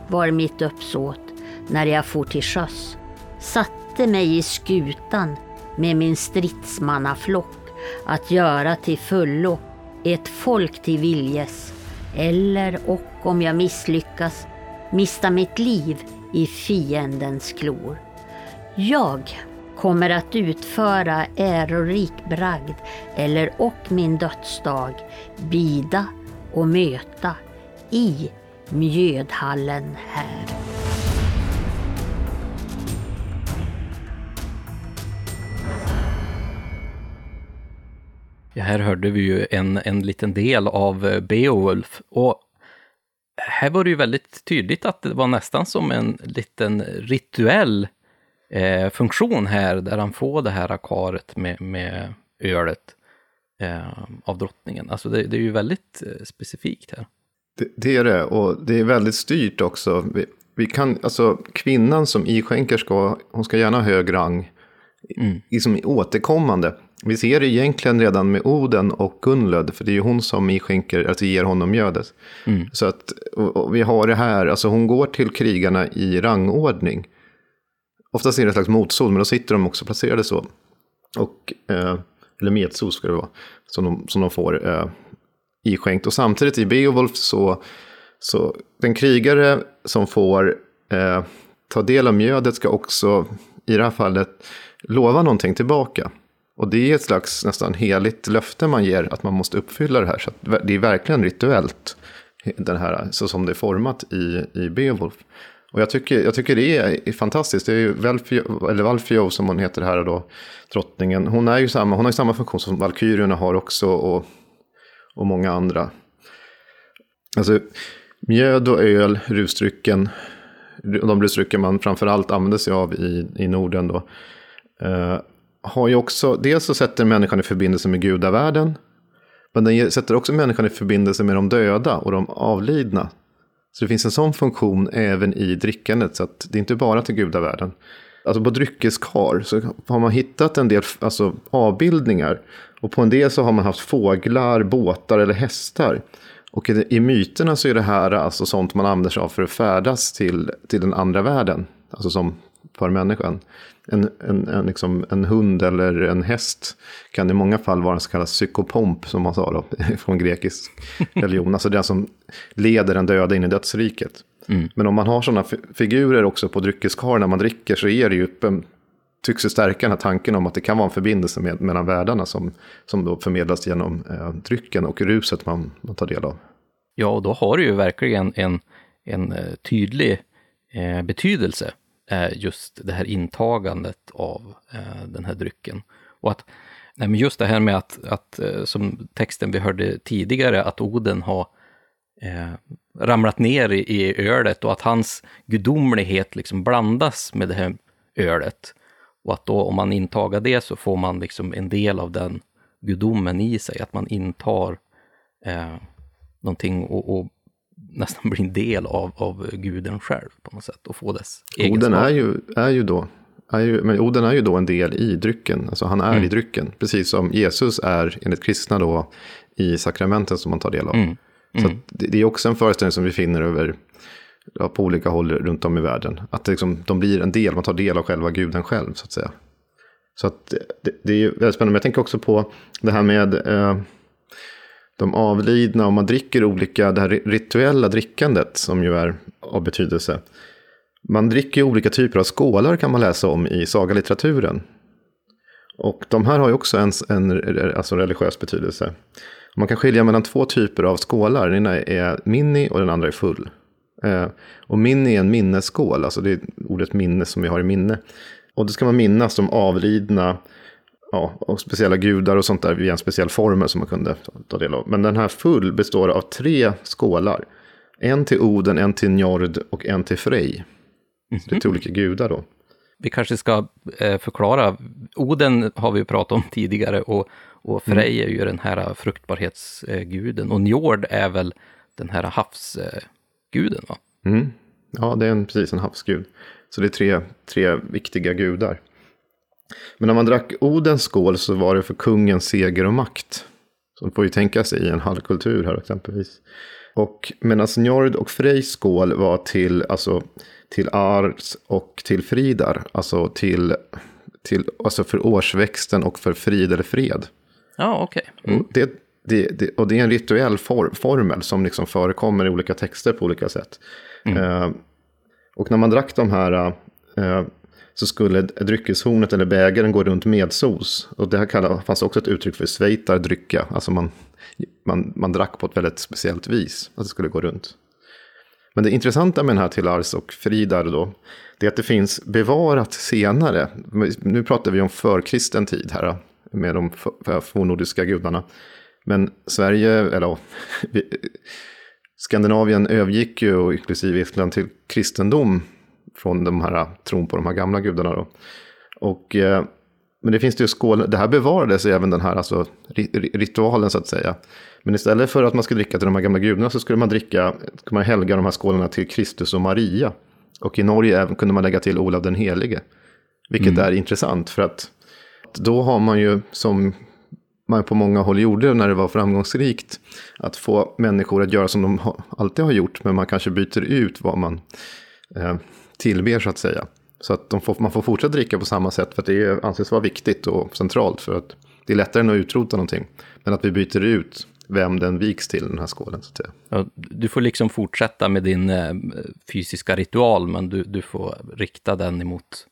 var mitt uppsåt när jag for till sjöss, satte mig i skutan med min stridsmannaflock att göra till fullo ett folk till viljes, eller och om jag misslyckas mista mitt liv i fiendens klor. Jag kommer att utföra ärorik bragd eller och min dödsdag bida och möta i mjödhallen här. Ja, här hörde vi ju en, en liten del av eh, Beowulf. Och här var det ju väldigt tydligt att det var nästan som en liten rituell eh, funktion här, där han får det här akaret med, med ölet eh, av drottningen. Alltså det, det är ju väldigt eh, specifikt här. Det, det, är det, och det är väldigt styrt också. Vi, vi kan, alltså kvinnan som iskänker ska, hon ska gärna ha hög rang, mm. liksom återkommande. Vi ser det egentligen redan med Oden och Gunlöd, för det är ju hon som iskänker, alltså ger honom mjödet. Mm. Så att, och, och vi har det här, alltså hon går till krigarna i rangordning. Oftast är det ett slags motsol, men då sitter de också placerade så. Och, eh, eller medsol ska det vara, som de, som de får eh, iskänkt. Och samtidigt i Beowulf så, så den krigare som får eh, ta del av mjödet ska också, i det här fallet, lova någonting tillbaka. Och det är ett slags nästan heligt löfte man ger att man måste uppfylla det här. Så det är verkligen rituellt, den här, så som det är format i, i Beowulf. Och jag tycker, jag tycker det är fantastiskt. Det är ju Valfio, eller Valfio som hon heter här då, drottningen. Hon, är ju samma, hon har ju samma funktion som Valkyrierna har också och, och många andra. Alltså mjöd och öl, rusdrycken, de rusdrycker man framförallt använder sig av i, i Norden då. Eh, har ju också, dels så sätter människan i förbindelse med gudavärlden. Men den sätter också människan i förbindelse med de döda och de avlidna. Så det finns en sån funktion även i drickandet. Så att det är inte bara till gudavärlden. Alltså på dryckeskar så har man hittat en del alltså, avbildningar. Och på en del så har man haft fåglar, båtar eller hästar. Och i, i myterna så är det här alltså sånt man använder sig av för att färdas till, till den andra världen. Alltså som för människan. En, en, en, liksom, en hund eller en häst kan i många fall vara en så kallad psykopomp, som man sa då, från grekisk religion. alltså den som leder den döda in i dödsriket. Mm. Men om man har sådana figurer också på dryckeskar när man dricker så är det ju tycks det stärka den här tanken om att det kan vara en förbindelse med, mellan världarna som, som då förmedlas genom eh, drycken och ruset man, man tar del av. Ja, och då har det ju verkligen en, en eh, tydlig eh, betydelse, Eh, just det här intagandet av eh, den här drycken. Och att nej, men just det här med att, att, eh, som texten vi hörde tidigare, att Oden har eh, ramlat ner i, i ölet och att hans gudomlighet liksom blandas med det här ölet. Och att då om man intagar det så får man liksom en del av den gudomen i sig, att man intar eh, någonting och, och nästan blir en del av, av guden själv på något sätt och få dess Oden är ju, är ju då är ju, men Oden är ju då en del i drycken, alltså han är mm. i drycken. Precis som Jesus är enligt kristna då i sakramenten som man tar del av. Mm. Mm. Så det, det, är också en föreställning som vi finner över ja, på olika håll runt om i världen. Att liksom, de blir en del, man tar del av själva guden själv så att säga. Så att det, det är väldigt spännande. Men jag tänker också på det här med eh, de avlidna och man dricker olika, det här rituella drickandet som ju är av betydelse. Man dricker olika typer av skålar kan man läsa om i sagalitteraturen. Och de här har ju också en, en alltså religiös betydelse. Man kan skilja mellan två typer av skålar. Den ena är mini och den andra är full. Eh, och mini är en minnesskål, alltså det är ordet minne som vi har i minne. Och det ska man minnas de avlidna ja, och speciella gudar och sånt där via en speciell formel som man kunde ta del av. Men den här full består av tre skålar. En till Oden, en till Njord och en till Frej. Mm -hmm. Det är till olika gudar då. Vi kanske ska eh, förklara. Oden har vi pratat om tidigare och, och Frej mm. är ju den här fruktbarhetsguden. Och Njord är väl den här havsguden va? Mm. Ja, det är en, precis en havsgud. Så det är tre, tre viktiga gudar. Men när man drack Odens skål så var det för kungens seger och makt. Så man får ju tänka sig i en halvkultur här exempelvis. Och medan Njord och Frejs skål var till, alltså, till Ars och till Fridar. Alltså, till, till, alltså för årsväxten och för frid eller fred. Ja, okej. Okay. Mm. Det, det, det, och det är en rituell for, formel som liksom förekommer i olika texter på olika sätt. Mm. Uh, och när man drack de här uh, så skulle dryckeshornet eller bägaren gå runt med sos. Och det här fanns också ett uttryck för svejtardrycka. Alltså man, man, man drack på ett väldigt speciellt vis. Att det skulle gå runt. Men det intressanta med den här till Lars och Fridar då. Det är att det finns bevarat senare. Nu pratar vi om förkristen tid här. Med de fornnordiska gudarna. Men Sverige, eller ja, Skandinavien övergick ju, och inklusive Estland till kristendom från de här tron på de här gamla gudarna. Då. Och, eh, men det finns det ju skål, det här bevarades även den här alltså, ritualen så att säga. Men istället för att man skulle dricka till de här gamla gudarna så skulle man dricka, skulle man helga de här skålarna till Kristus och Maria. Och i Norge även kunde man lägga till Olav den helige. Vilket mm. är intressant för att då har man ju som man på många håll gjorde när det var framgångsrikt. Att få människor att göra som de alltid har gjort, men man kanske byter ut vad man eh, tillber så att säga. Så att får, man får fortsätta dricka på samma sätt för att det anses vara viktigt och centralt. För att det är lättare än att utrota någonting. Men att vi byter ut vem den viks till, den här skålen. Så att säga. Ja, du får liksom fortsätta med din eh, fysiska ritual, men du, du får rikta den emot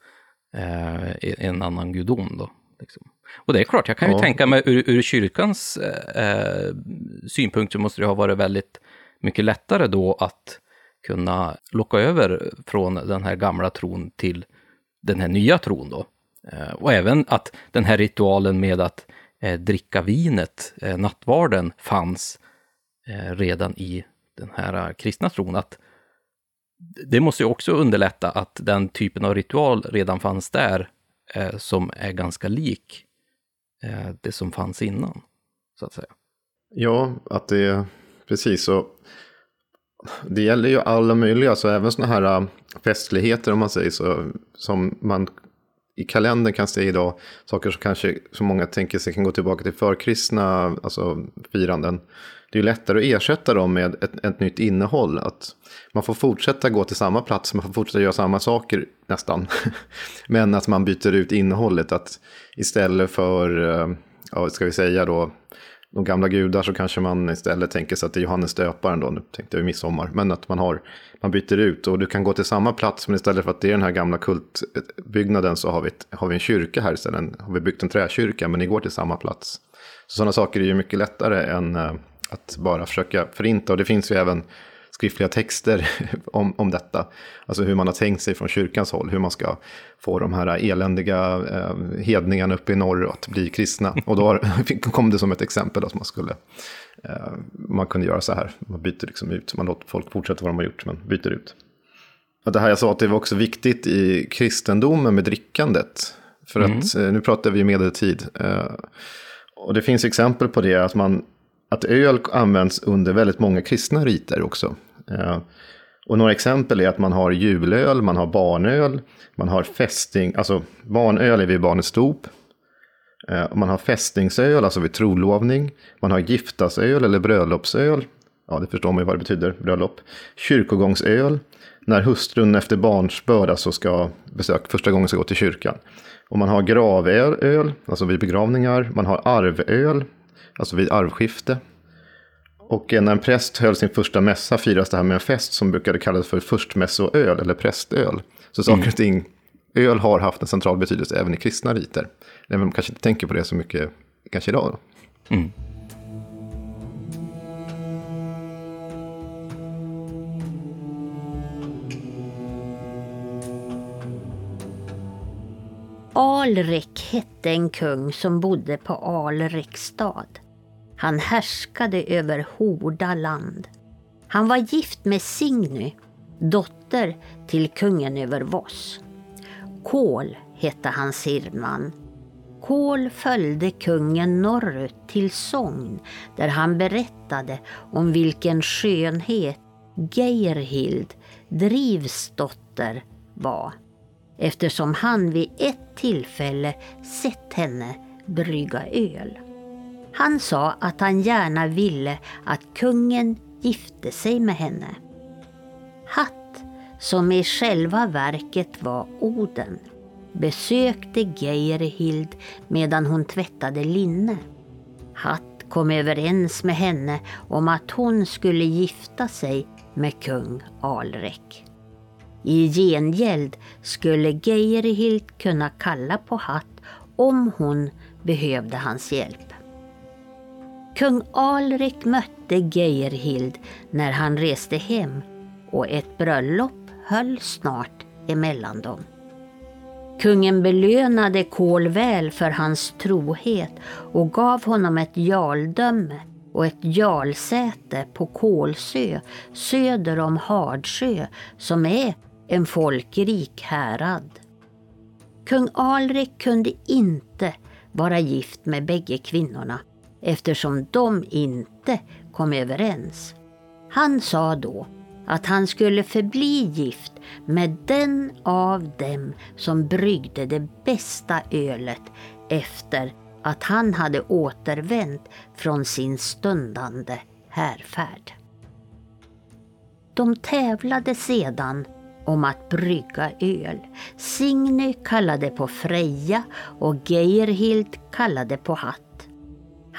eh, en annan gudom. Då, liksom. Och det är klart, jag kan ju ja. tänka mig ur, ur kyrkans eh, synpunkt så måste det ha varit väldigt mycket lättare då att kunna locka över från den här gamla tron till den här nya tron då. Eh, och även att den här ritualen med att eh, dricka vinet, eh, nattvarden, fanns redan i den här kristna tron. Att det måste ju också underlätta att den typen av ritual redan fanns där, som är ganska lik det som fanns innan, så att säga. Ja, att det är precis så det gäller ju alla möjliga, så även sådana här äh, festligheter om man säger så, som man i kalendern kan se idag saker som kanske så många tänker sig kan gå tillbaka till förkristna alltså firanden. Det är ju lättare att ersätta dem med ett, ett nytt innehåll. Att man får fortsätta gå till samma plats, man får fortsätta göra samma saker nästan. Men att man byter ut innehållet. Att istället för, äh, ja, ska vi säga då, de gamla gudar så kanske man istället tänker sig att det är Johannes döparen då, nu tänkte jag i midsommar, men att man har, man byter ut. Och du kan gå till samma plats men istället för att det är den här gamla kultbyggnaden så har vi, har vi en kyrka här istället, har vi byggt en träkyrka men ni går till samma plats. Så sådana saker är ju mycket lättare än eh, att bara försöka förinta. Och det finns ju även skriftliga texter om, om detta. Alltså hur man har tänkt sig från kyrkans håll, hur man ska få de här eländiga eh, hedningarna uppe i norr att bli kristna. Och då kom det som ett exempel att man skulle, eh, man kunde göra så här, man byter liksom ut, man låter folk fortsätta vad de har gjort, men byter ut. Och det här jag sa att det var också viktigt i kristendomen med drickandet. För mm. att, eh, nu pratar vi medeltid. Eh, och det finns exempel på det, att man att öl används under väldigt många kristna riter också. Eh, och några exempel är att man har julöl, man har barnöl, man har fästing, alltså barnöl är vid barnets dop. Eh, man har fästingsöl, alltså vid trolovning. Man har giftasöl eller bröllopsöl. Ja, det förstår man ju vad det betyder, bröllop. Kyrkogångsöl, när hustrun efter barnsbörd alltså ska besöka, första gången ska gå till kyrkan. Och man har gravöl, alltså vid begravningar. Man har arvöl, alltså vid arvskifte. Och när en präst höll sin första mässa firas det här med en fest som brukade kallas för förstmässoöl eller prästöl. Så saker och ting, öl har haft en central betydelse även i kristna riter. Även om man kanske inte tänker på det så mycket kanske idag. Mm. Alrek hette en kung som bodde på Alrekstad. Han härskade över Horda land. Han var gift med Signy, dotter till kungen över Voss. Kol hette hans hirman. Kol följde kungen norrut till Sogn där han berättade om vilken skönhet Geirhild, Drivs dotter, var eftersom han vid ett tillfälle sett henne brygga öl. Han sa att han gärna ville att kungen gifte sig med henne. Hatt, som i själva verket var Oden, besökte Geirhild medan hon tvättade linne. Hatt kom överens med henne om att hon skulle gifta sig med kung Alrek. I gengäld skulle Geirhild kunna kalla på Hatt om hon behövde hans hjälp. Kung Alrik mötte Geirhild när han reste hem och ett bröllop höll snart emellan dem. Kungen belönade Kol väl för hans trohet och gav honom ett jarldöme och ett jarlsäte på Kolsö söder om Hardsjö som är en folkrik härad. Kung Alrik kunde inte vara gift med bägge kvinnorna eftersom de inte kom överens. Han sa då att han skulle förbli gift med den av dem som bryggde det bästa ölet efter att han hade återvänt från sin stundande härfärd. De tävlade sedan om att brygga öl. Signy kallade på Freja och Geirhild kallade på Hatt.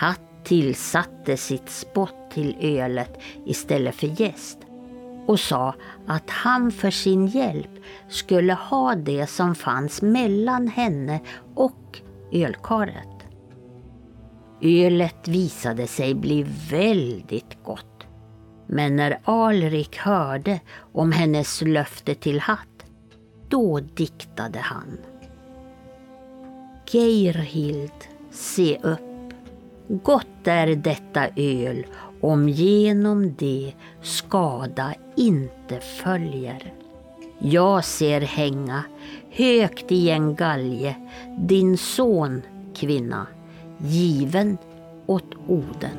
Hatt tillsatte sitt spott till ölet istället för gäst och sa att han för sin hjälp skulle ha det som fanns mellan henne och ölkaret. Ölet visade sig bli väldigt gott. Men när Alrik hörde om hennes löfte till Hatt, då diktade han. Geirhild, se upp Gott är detta öl om genom det skada inte följer. Jag ser hänga högt i en galge din son, kvinna, given åt Oden.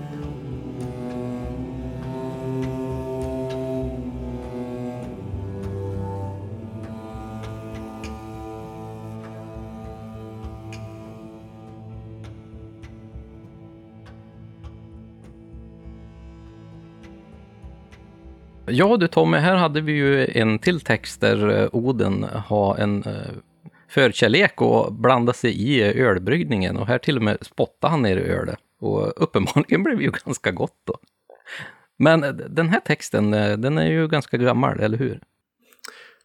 Ja du Tommy, här hade vi ju en till text där eh, Oden har en eh, förkärlek och blanda sig i eh, ölbryggningen och här till och med spottade han ner i ölet. Och uppenbarligen blev det ju ganska gott då. Men den här texten, den är ju ganska gammal, eller hur?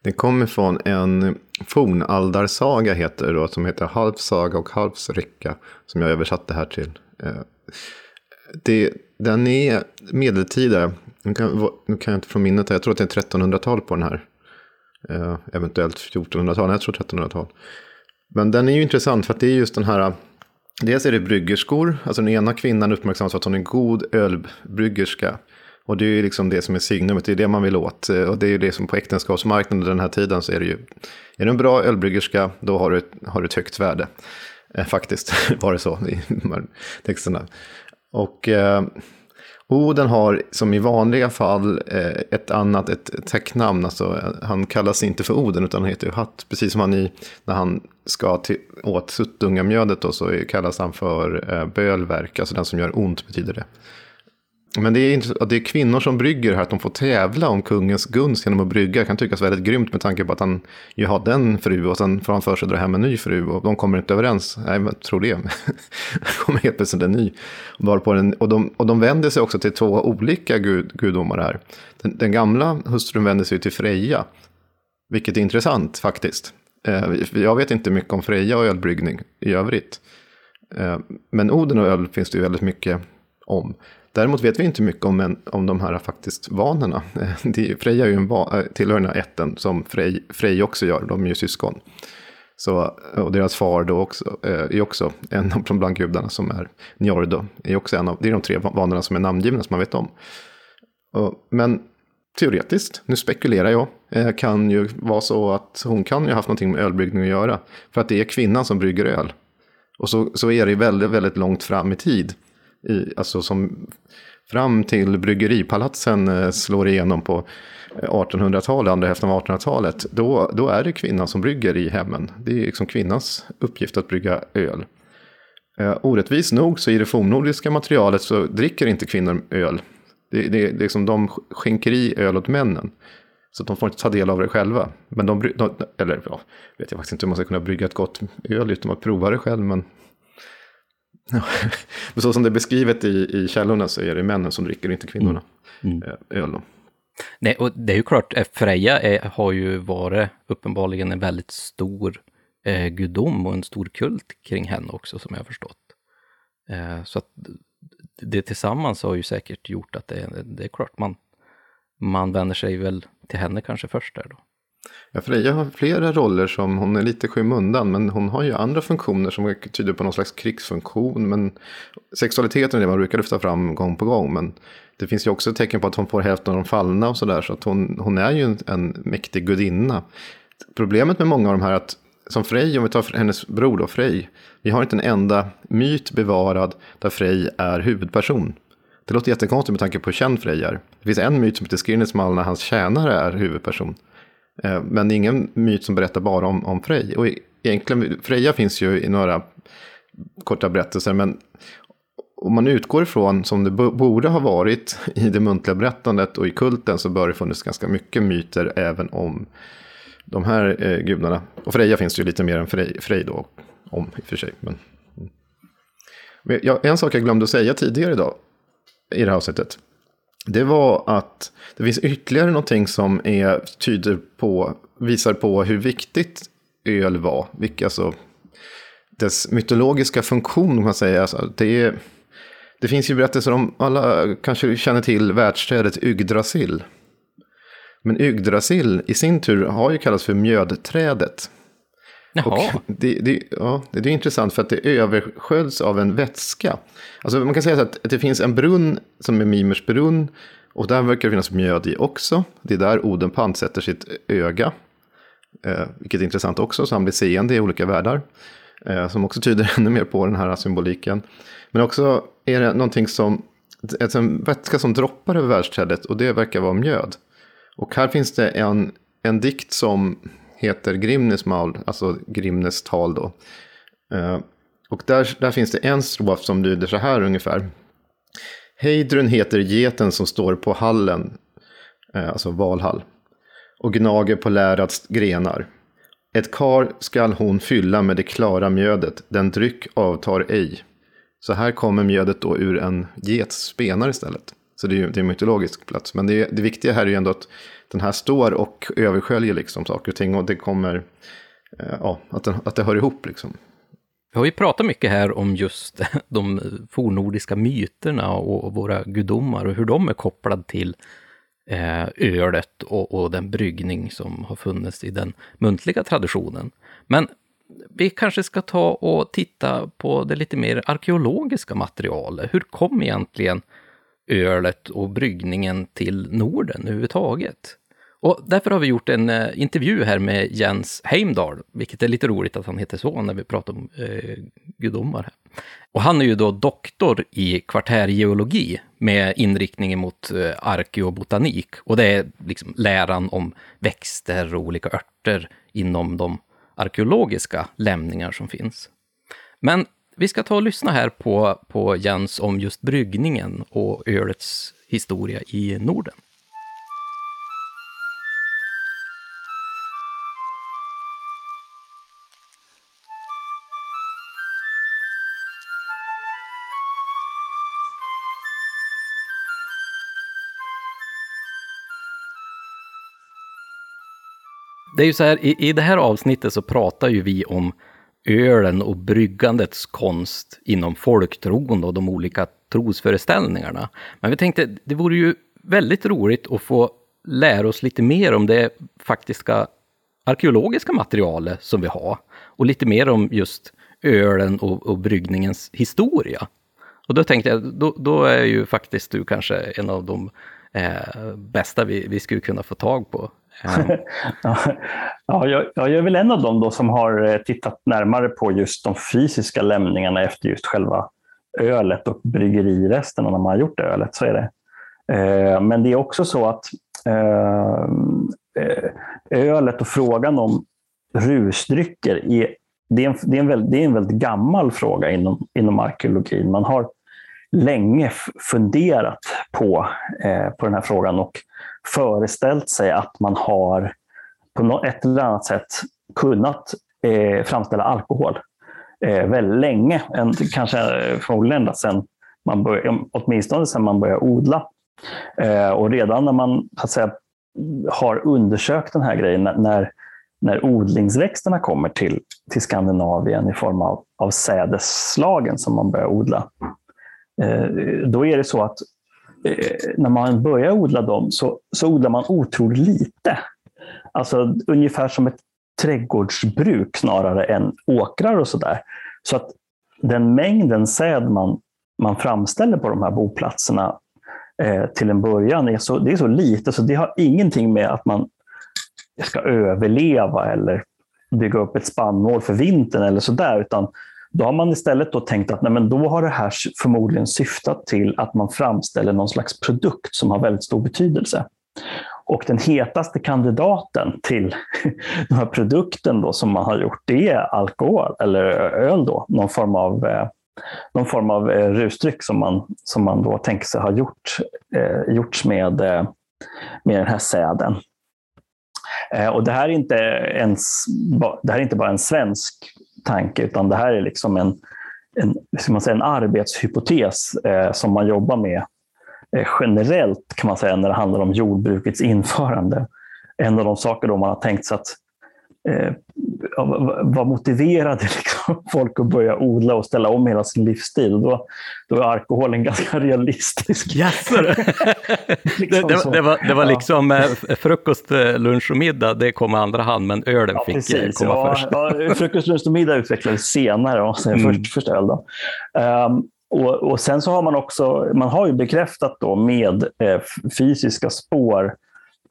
Den kommer från en fornaldarsaga heter då, som heter Halvsaga och Halvsrycka, som jag översatte här till. Det, den är medeltida, nu kan, nu kan jag inte från minnet, jag tror att det är 1300-tal på den här. Eh, eventuellt 1400-tal, jag tror 1300-tal. Men den är ju intressant för att det är just den här, eh, dels är det bryggerskor, alltså den ena kvinnan uppmärksammas för att hon är en god ölbryggerska. Och det är ju liksom det som är signumet, det är det man vill åt. Eh, och det är ju det som på äktenskapsmarknaden den här tiden så är det ju, är du en bra ölbryggerska, då har du, har du ett högt värde. Eh, faktiskt var det så i de här texterna. Och eh, Oden har som i vanliga fall eh, ett annat, ett täcknamn. Alltså, han kallas inte för Oden utan han heter Hatt. Precis som han i, när han ska till, åt Suttungamjödet då, så kallas han för eh, Bölverk. Alltså den som gör ont betyder det. Men det är, det är kvinnor som brygger här, att de får tävla om kungens gunst genom att brygga. Det kan tyckas väldigt grymt med tanke på att han ju har den fru och sen får han för sig att dra hem en ny fru och de kommer inte överens. Nej, men tror det. det kommer helt plötsligt en ny. Varpå den, och, de, och de vänder sig också till två olika gud, gudomar här. Den, den gamla hustrun vänder sig till Freja, vilket är intressant faktiskt. Eh, jag vet inte mycket om Freja och ölbryggning i övrigt. Eh, men Oden och öl finns det ju väldigt mycket om. Däremot vet vi inte mycket om, en, om de här faktiskt vanorna. Freja är ju en va, eh, tillhör den här ätten som Frej, Frej också gör, de är ju syskon. Så, eh, och deras far då också, eh, är också en av de bland gudarna som är Njordo. Är också en av, det är de tre vanorna som är namngivna som man vet om. Och, men teoretiskt, nu spekulerar jag, kan ju vara så att hon kan ju ha haft någonting med ölbryggning att göra. För att det är kvinnan som brygger öl. Och så, så är det väldigt, väldigt långt fram i tid i, alltså som fram till bryggeripalatsen eh, slår igenom på eh, 1800-talet, andra hälften av 1800-talet, då, då är det kvinnan som brygger i hemmen. Det är liksom kvinnans uppgift att brygga öl. Eh, nog så i det fornnordiska materialet så dricker inte kvinnor öl. Det, det, det är liksom de skänker i öl åt männen. Så de får inte ta del av det själva. Men de, de eller ja, vet jag faktiskt inte hur man ska kunna brygga ett gott öl utan att prova det själv. Men Men så som det är beskrivet i, i källorna så är det männen som dricker, inte kvinnorna, mm. Mm. Eh, öl. Då. Nej, och det är ju klart, eh, Freja är, har ju varit uppenbarligen en väldigt stor eh, gudom och en stor kult kring henne också, som jag har förstått. Eh, så att det tillsammans har ju säkert gjort att det, det är klart, man, man vänder sig väl till henne kanske först där då. Ja, Freja har flera roller som hon är lite skymundan. Men hon har ju andra funktioner som tyder på någon slags krigsfunktion. Men sexualiteten är det man brukar lyfta fram gång på gång. Men det finns ju också tecken på att hon får hälften av de fallna och sådär. Så att hon, hon är ju en, en mäktig gudinna. Problemet med många av de här att som Frej, om vi tar hennes bror då, Frej. Vi har inte en enda myt bevarad där Frej är huvudperson. Det låter jättekonstigt med tanke på hur känd Frej är. Det finns en myt som heter Skirnismal när hans tjänare är huvudperson. Eh, men det är ingen myt som berättar bara om, om Frej. Och e- egentligen, Freja finns ju i några korta berättelser, men om man utgår ifrån som det borde ha varit i det muntliga berättandet och i kulten så bör det funnits ganska mycket myter även om de här eh, gudarna. Och Freja finns det ju lite mer än Frej, Frej då, om i och för sig. Men, mm. men ja, en sak jag glömde att säga tidigare idag i det här avsnittet det var att det finns ytterligare någonting som är, tyder på, visar på hur viktigt öl var. Vilka, alltså, dess mytologiska funktion, man säger. Alltså, det, det finns ju berättelser om, alla kanske känner till världsträdet Yggdrasil. Men Yggdrasil i sin tur har ju kallats för mjödträdet. Jaha. det, det, ja, det är intressant för att det översköljs av en vätska. Alltså man kan säga så att det finns en brunn som är Mimers brunn. Och där verkar det finnas mjöd i också. Det är där Oden pantsätter sitt öga. Eh, vilket är intressant också, så han blir seende i olika världar. Eh, som också tyder ännu mer på den här symboliken. Men också är det någonting som, en vätska som droppar över världsträdet och det verkar vara mjöd. Och här finns det en, en dikt som heter Grimnes maul, alltså Grimnes tal då. Uh, och där, där finns det en strof som lyder så här ungefär. Heidrun heter geten som står på hallen. Eh, alltså Valhall, och gnager på lärats grenar. Ett kar skall hon fylla med det klara mjödet, den dryck avtar ej. Så här kommer mjödet då ur en gets spenar istället. Så det är ju det är en mytologisk plats. Men det, det viktiga här är ju ändå att den här står och översköljer liksom saker och ting. Och det kommer, eh, ja, att, den, att det hör ihop liksom. Vi har ju pratat mycket här om just de fornnordiska myterna och våra gudomar och hur de är kopplade till eh, ölet och, och, den bryggning som har funnits i den muntliga traditionen. Men vi kanske ska ta och titta på det lite mer arkeologiska materialet. Hur kom egentligen ölet och bryggningen till Norden överhuvudtaget? Och därför har vi gjort en eh, intervju här med Jens Heimdal, vilket är lite roligt att han heter så när vi pratar om eh, gudomar. Här. Och han är ju då doktor i kvartärgeologi med inriktning mot eh, arkeobotanik. Och det är liksom läran om växter och olika örter inom de arkeologiska lämningar som finns. Men vi ska ta och lyssna här på, på Jens om just bryggningen och ölets historia i Norden. Det är ju så här, i, i det här avsnittet så pratar ju vi om ölen och bryggandets konst inom folktron och de olika trosföreställningarna. Men vi tänkte, det vore ju väldigt roligt att få lära oss lite mer om det faktiska arkeologiska materialet som vi har. Och lite mer om just ölen och, och bryggningens historia. Och då tänkte jag, då, då, är ju faktiskt du kanske en av de eh, bästa vi, vi skulle kunna få tag på. ja, jag, jag är väl en av dem då som har eh, tittat närmare på just de fysiska lämningarna efter just själva ölet och bryggeriresterna när man har gjort ölet. Så är det. Eh, men det är också så att eh, ölet och frågan om rusdrycker är, det är, en, det är, en, väldigt, det är en väldigt gammal fråga inom, inom arkeologin. Man har länge funderat på, eh, på den här frågan och föreställt sig att man har på ett eller annat sätt kunnat eh, framställa alkohol eh, väldigt länge. En, kanske eh, förmodligen ända sedan man började, åtminstone sedan man började odla. Eh, och redan när man så att säga, har undersökt den här grejen, när, när odlingsväxterna kommer till, till Skandinavien i form av, av sädesslagen som man börjar odla, Eh, då är det så att eh, när man börjar odla dem så, så odlar man otroligt lite. Alltså ungefär som ett trädgårdsbruk snarare än åkrar och sådär. Så att den mängden säd man, man framställer på de här boplatserna eh, till en början är så, det är så lite så det har ingenting med att man ska överleva eller bygga upp ett spannmål för vintern eller sådär, utan då har man istället då tänkt att nej, men då har det här förmodligen syftat till att man framställer någon slags produkt som har väldigt stor betydelse. Och den hetaste kandidaten till den här produkten då som man har gjort, det är alkohol eller öl. Då, någon form av, eh, någon form av eh, rusdryck som man, som man då tänker sig har gjort, eh, gjorts med, eh, med den här säden. Och det här, är inte ens, det här är inte bara en svensk tanke, utan det här är liksom en, en, ska man säga, en arbetshypotes eh, som man jobbar med eh, generellt kan man säga när det handlar om jordbrukets införande. En av de saker då man har tänkt sig att eh, vad motiverade liksom folk att börja odla och ställa om hela sin livsstil. Då, då är alkoholen ganska realistisk. Yes, liksom det, det, det, var, det var liksom ja. Eh, frukost, eh, lunch och middag, det kom i andra hand, men ölen ja, fick eh, precis. komma ja, först. Ja, frukost, lunch och middag utvecklades senare, och sen mm. först, först öl. Um, och, och, sen så har man också, man har ju bekräftat då med eh, fysiska spår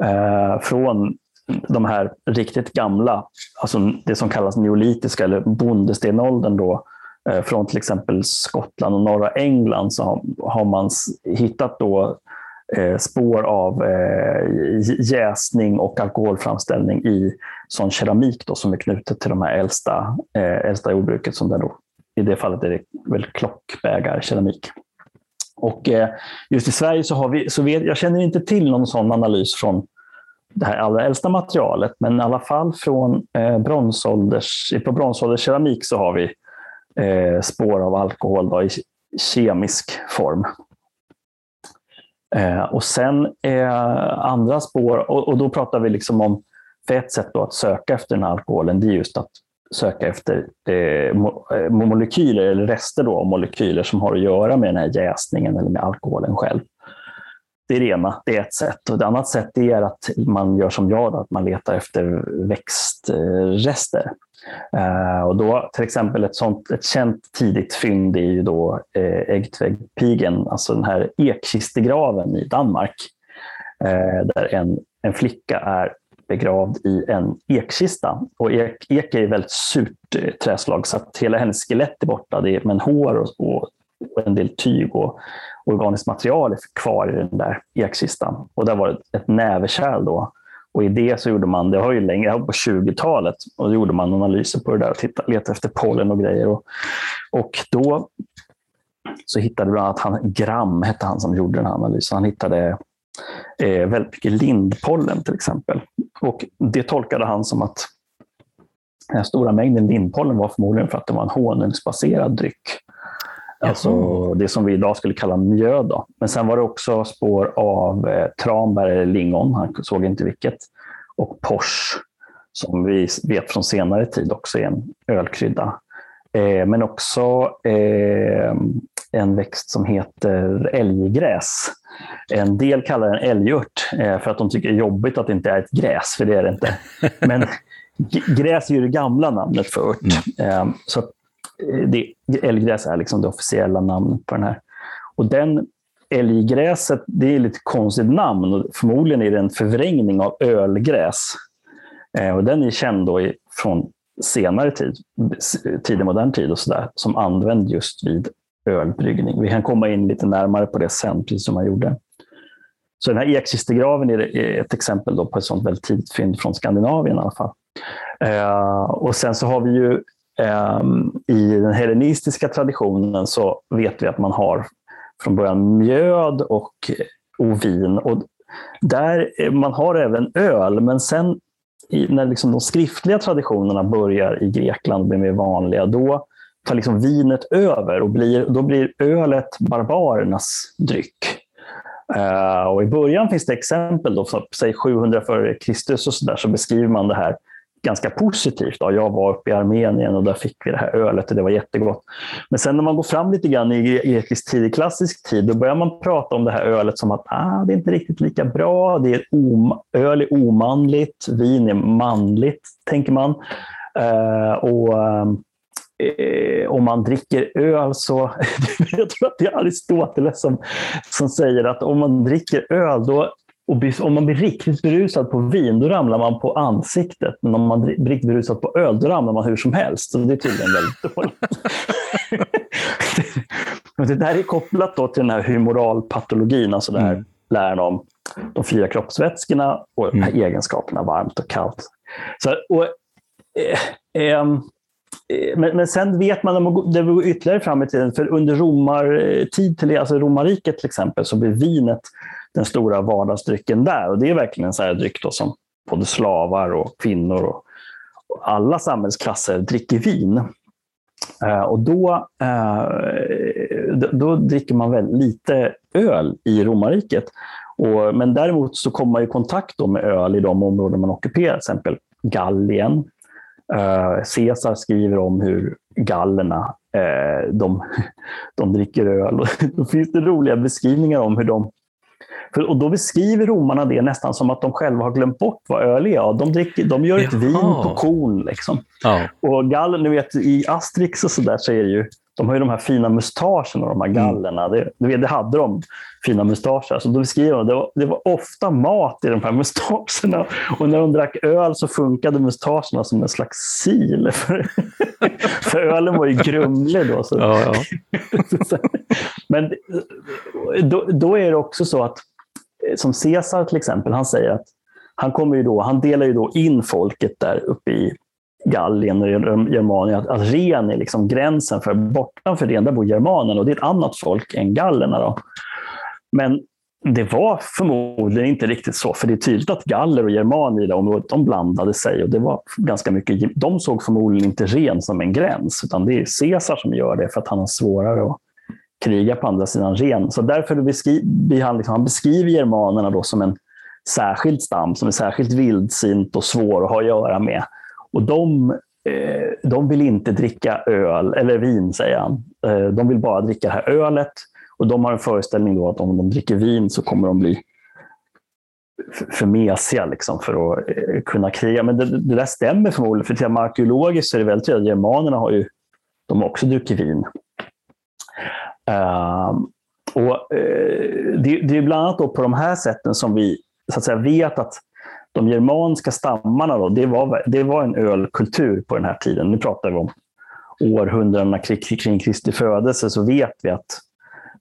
eh, från de här riktigt gamla, alltså det som kallas neolitiska eller bondestenåldern då, eh, från till exempel Skottland och norra England så har man hittat då eh, spår av eh, jäsning och alkoholframställning i sån keramik då som är knutet till de här äldsta, äldsta jordbruket. Som det då, I det fallet är det väl klockbägarkeramik. Och just i Sverige så har vi, så vet, jag känner inte till någon sån analys från det här allra äldsta materialet, men i alla fall från eh, bronsålders, på bronsålderskeramik så har vi eh, spår av alkohol då, i kemisk form. Eh, och sen eh, andra spår, och, och, då pratar vi liksom om, för ett sätt då att söka efter den här alkoholen, det är just att söka efter eh, eh molekyler eller rester då av molekyler som har att göra med den här jäsningen eller med alkoholen själv. Det är det ena, det är ett sätt. Och ett annat sätt är att man gör som jag, att man letar efter växtrester. Eh, och då, till exempel ett, sånt, ett känt tidigt fynd är ju då eh, Äggtväggpigen, alltså den här ekkistegraven i Danmark. Eh, där en, en flicka är begravd i en ekkista. Och ek, ek är ett väldigt surt träslag så att hela hennes skelett är borta. Det är, men hår och, och, och en del tyg och organiskt material kvar i den där ekkistan. Och där var det ett näverkärl då. Och i det så gjorde man, det har ju länge, på 20-talet, och då gjorde man analyser på det där och tittade, letade efter pollen och grejer. Och, och då så hittade bland annat han, Gram, hette han som gjorde den här analysen. Han hittade eh, väldigt mycket lindpollen till exempel. Och det tolkade han som att den stora mängden lindpollen var förmodligen för att det var en honungsbaserad dryck. Alltså det som vi idag skulle kalla mjöd. Då. Men sen var det också spår av eh, tranbär eller lingon, han såg inte vilket, och pors som vi vet från senare tid också är en ölkrydda. Eh, men också eh, en växt som heter älggräs. En del kallar den älgört eh, för att de tycker det är jobbigt att det inte är ett gräs, för det är det inte. Men gräs är ju det gamla namnet för ört. Mm. Eh, så det, älggräs är liksom det officiella namnet på den här. Och den älggräset, det är ett lite konstigt namn och förmodligen är det en förvrängning av ölgräs. Eh, och den är känd då från senare tid, tidig modern tid och sådär, som använd just vid ölbryggning. Vi kan komma in lite närmare på det sen, precis som man gjorde. Så den här ekkistegraven är ett exempel då på ett sånt väldigt tidigt fynd från Skandinavien i alla fall. Eh, och sen så har vi ju Ehm, I den hellenistiska traditionen så vet vi att man har från början mjöd och, och vin. Och där, eh, man har även öl, men sen när liksom de skriftliga traditionerna börjar i Grekland bli mer vanliga, då tar liksom vinet över och blir, då blir ölet barbarernas dryck. Uh, och I början finns det exempel, då, säg 700 f.Kr. så, så beskriver man det här ganska positivt. Ja, jag var uppe i Armenien och där fick vi det här ölet och det var jättegott. Men sen när man går fram lite grann i grekisk tid, i klassisk tid, då börjar man prata om det här ölet som att ah, det är inte riktigt lika bra. Det är om, öl är omanligt, vin är manligt, tänker man. Uh, och eh, om man dricker öl så, jag tror att det är Aristoteles som, som säger att om man dricker öl då och om man blir riktigt berusad på vin, då ramlar man på ansiktet. Men om man blir riktigt berusad på öl, då ramlar man hur som helst. Så det är tydligen väldigt dåligt. det där är kopplat då till den här humoralpatologin, alltså det här mm. läran om de fyra kroppsvätskorna och mm. egenskaperna varmt och kallt. Så, och, eh, eh, men, men sen vet man, det går ytterligare fram i tiden, för under romartid, alltså romarriket till exempel, så blir vinet den stora vardagsdrycken där. Och det är verkligen en sån här dryck då som både slavar och kvinnor och, och alla samhällsklasser dricker vin. Eh, och då, eh, då, dricker man väldigt lite öl i romarriket. Och, men däremot så kommer man i kontakt med öl i de områden man ockuperar, till exempel Gallien. Eh, Caesar skriver om hur gallerna de, de dricker öl. då finns det roliga beskrivningar om hur de för, och då beskriver romarna det nästan som att de själva har glömt bort vad öl är. De, dricker, de gör ett Jaha. vin på korn. Liksom. Ja. Och gall, ni vet, I Asterix och så där så är det ju de har ju de här fina mustascherna, de här mm. gallerna. Mm. Det, det hade de, fina mustascher. Så då beskriver de det var, det var ofta mat i de här mustascherna. Och när de drack öl så funkade mustascherna som en slags sil. För, för ölen var ju grumlig då. Så. Ja, ja. Men då, då, är det också så att, som Caesar till exempel, han säger att han, kommer ju då, han delar ju då in folket där uppe i Gallien och Germanien, att, att ren är liksom gränsen för bortanför ren, där bor germanerna och det är ett annat folk än gallerna. Då. Men det var förmodligen inte riktigt så, för det är tydligt att galler och germaner i det området, de blandade sig och det var ganska mycket. De såg förmodligen inte ren som en gräns, utan det är Caesar som gör det för att han har svårare att kriga på andra sidan ren. Så därför beskriver han, liksom, han beskriver germanerna då som en särskild stam som är särskilt vildsint och svår att ha att göra med. Och de, eh, de vill inte dricka öl, eller vin säger han. Eh, de vill bara dricka det här ölet. Och de har en föreställning då att om de dricker vin så kommer de bli för mesiga liksom, för att eh, kunna kriga. Men det, det där stämmer förmodligen, för till arkeologiskt så är det väldigt tydligt att germanerna har ju de har också druckit vin. Uh, och, uh, det, det, är bland annat då på de här sätten som vi så att säga, vet att de germanska stammarna, då, det, var, det var en ölkultur på den här tiden. Nu pratar vi om århundradena kring, kring Kristi födelse, så vet vi att,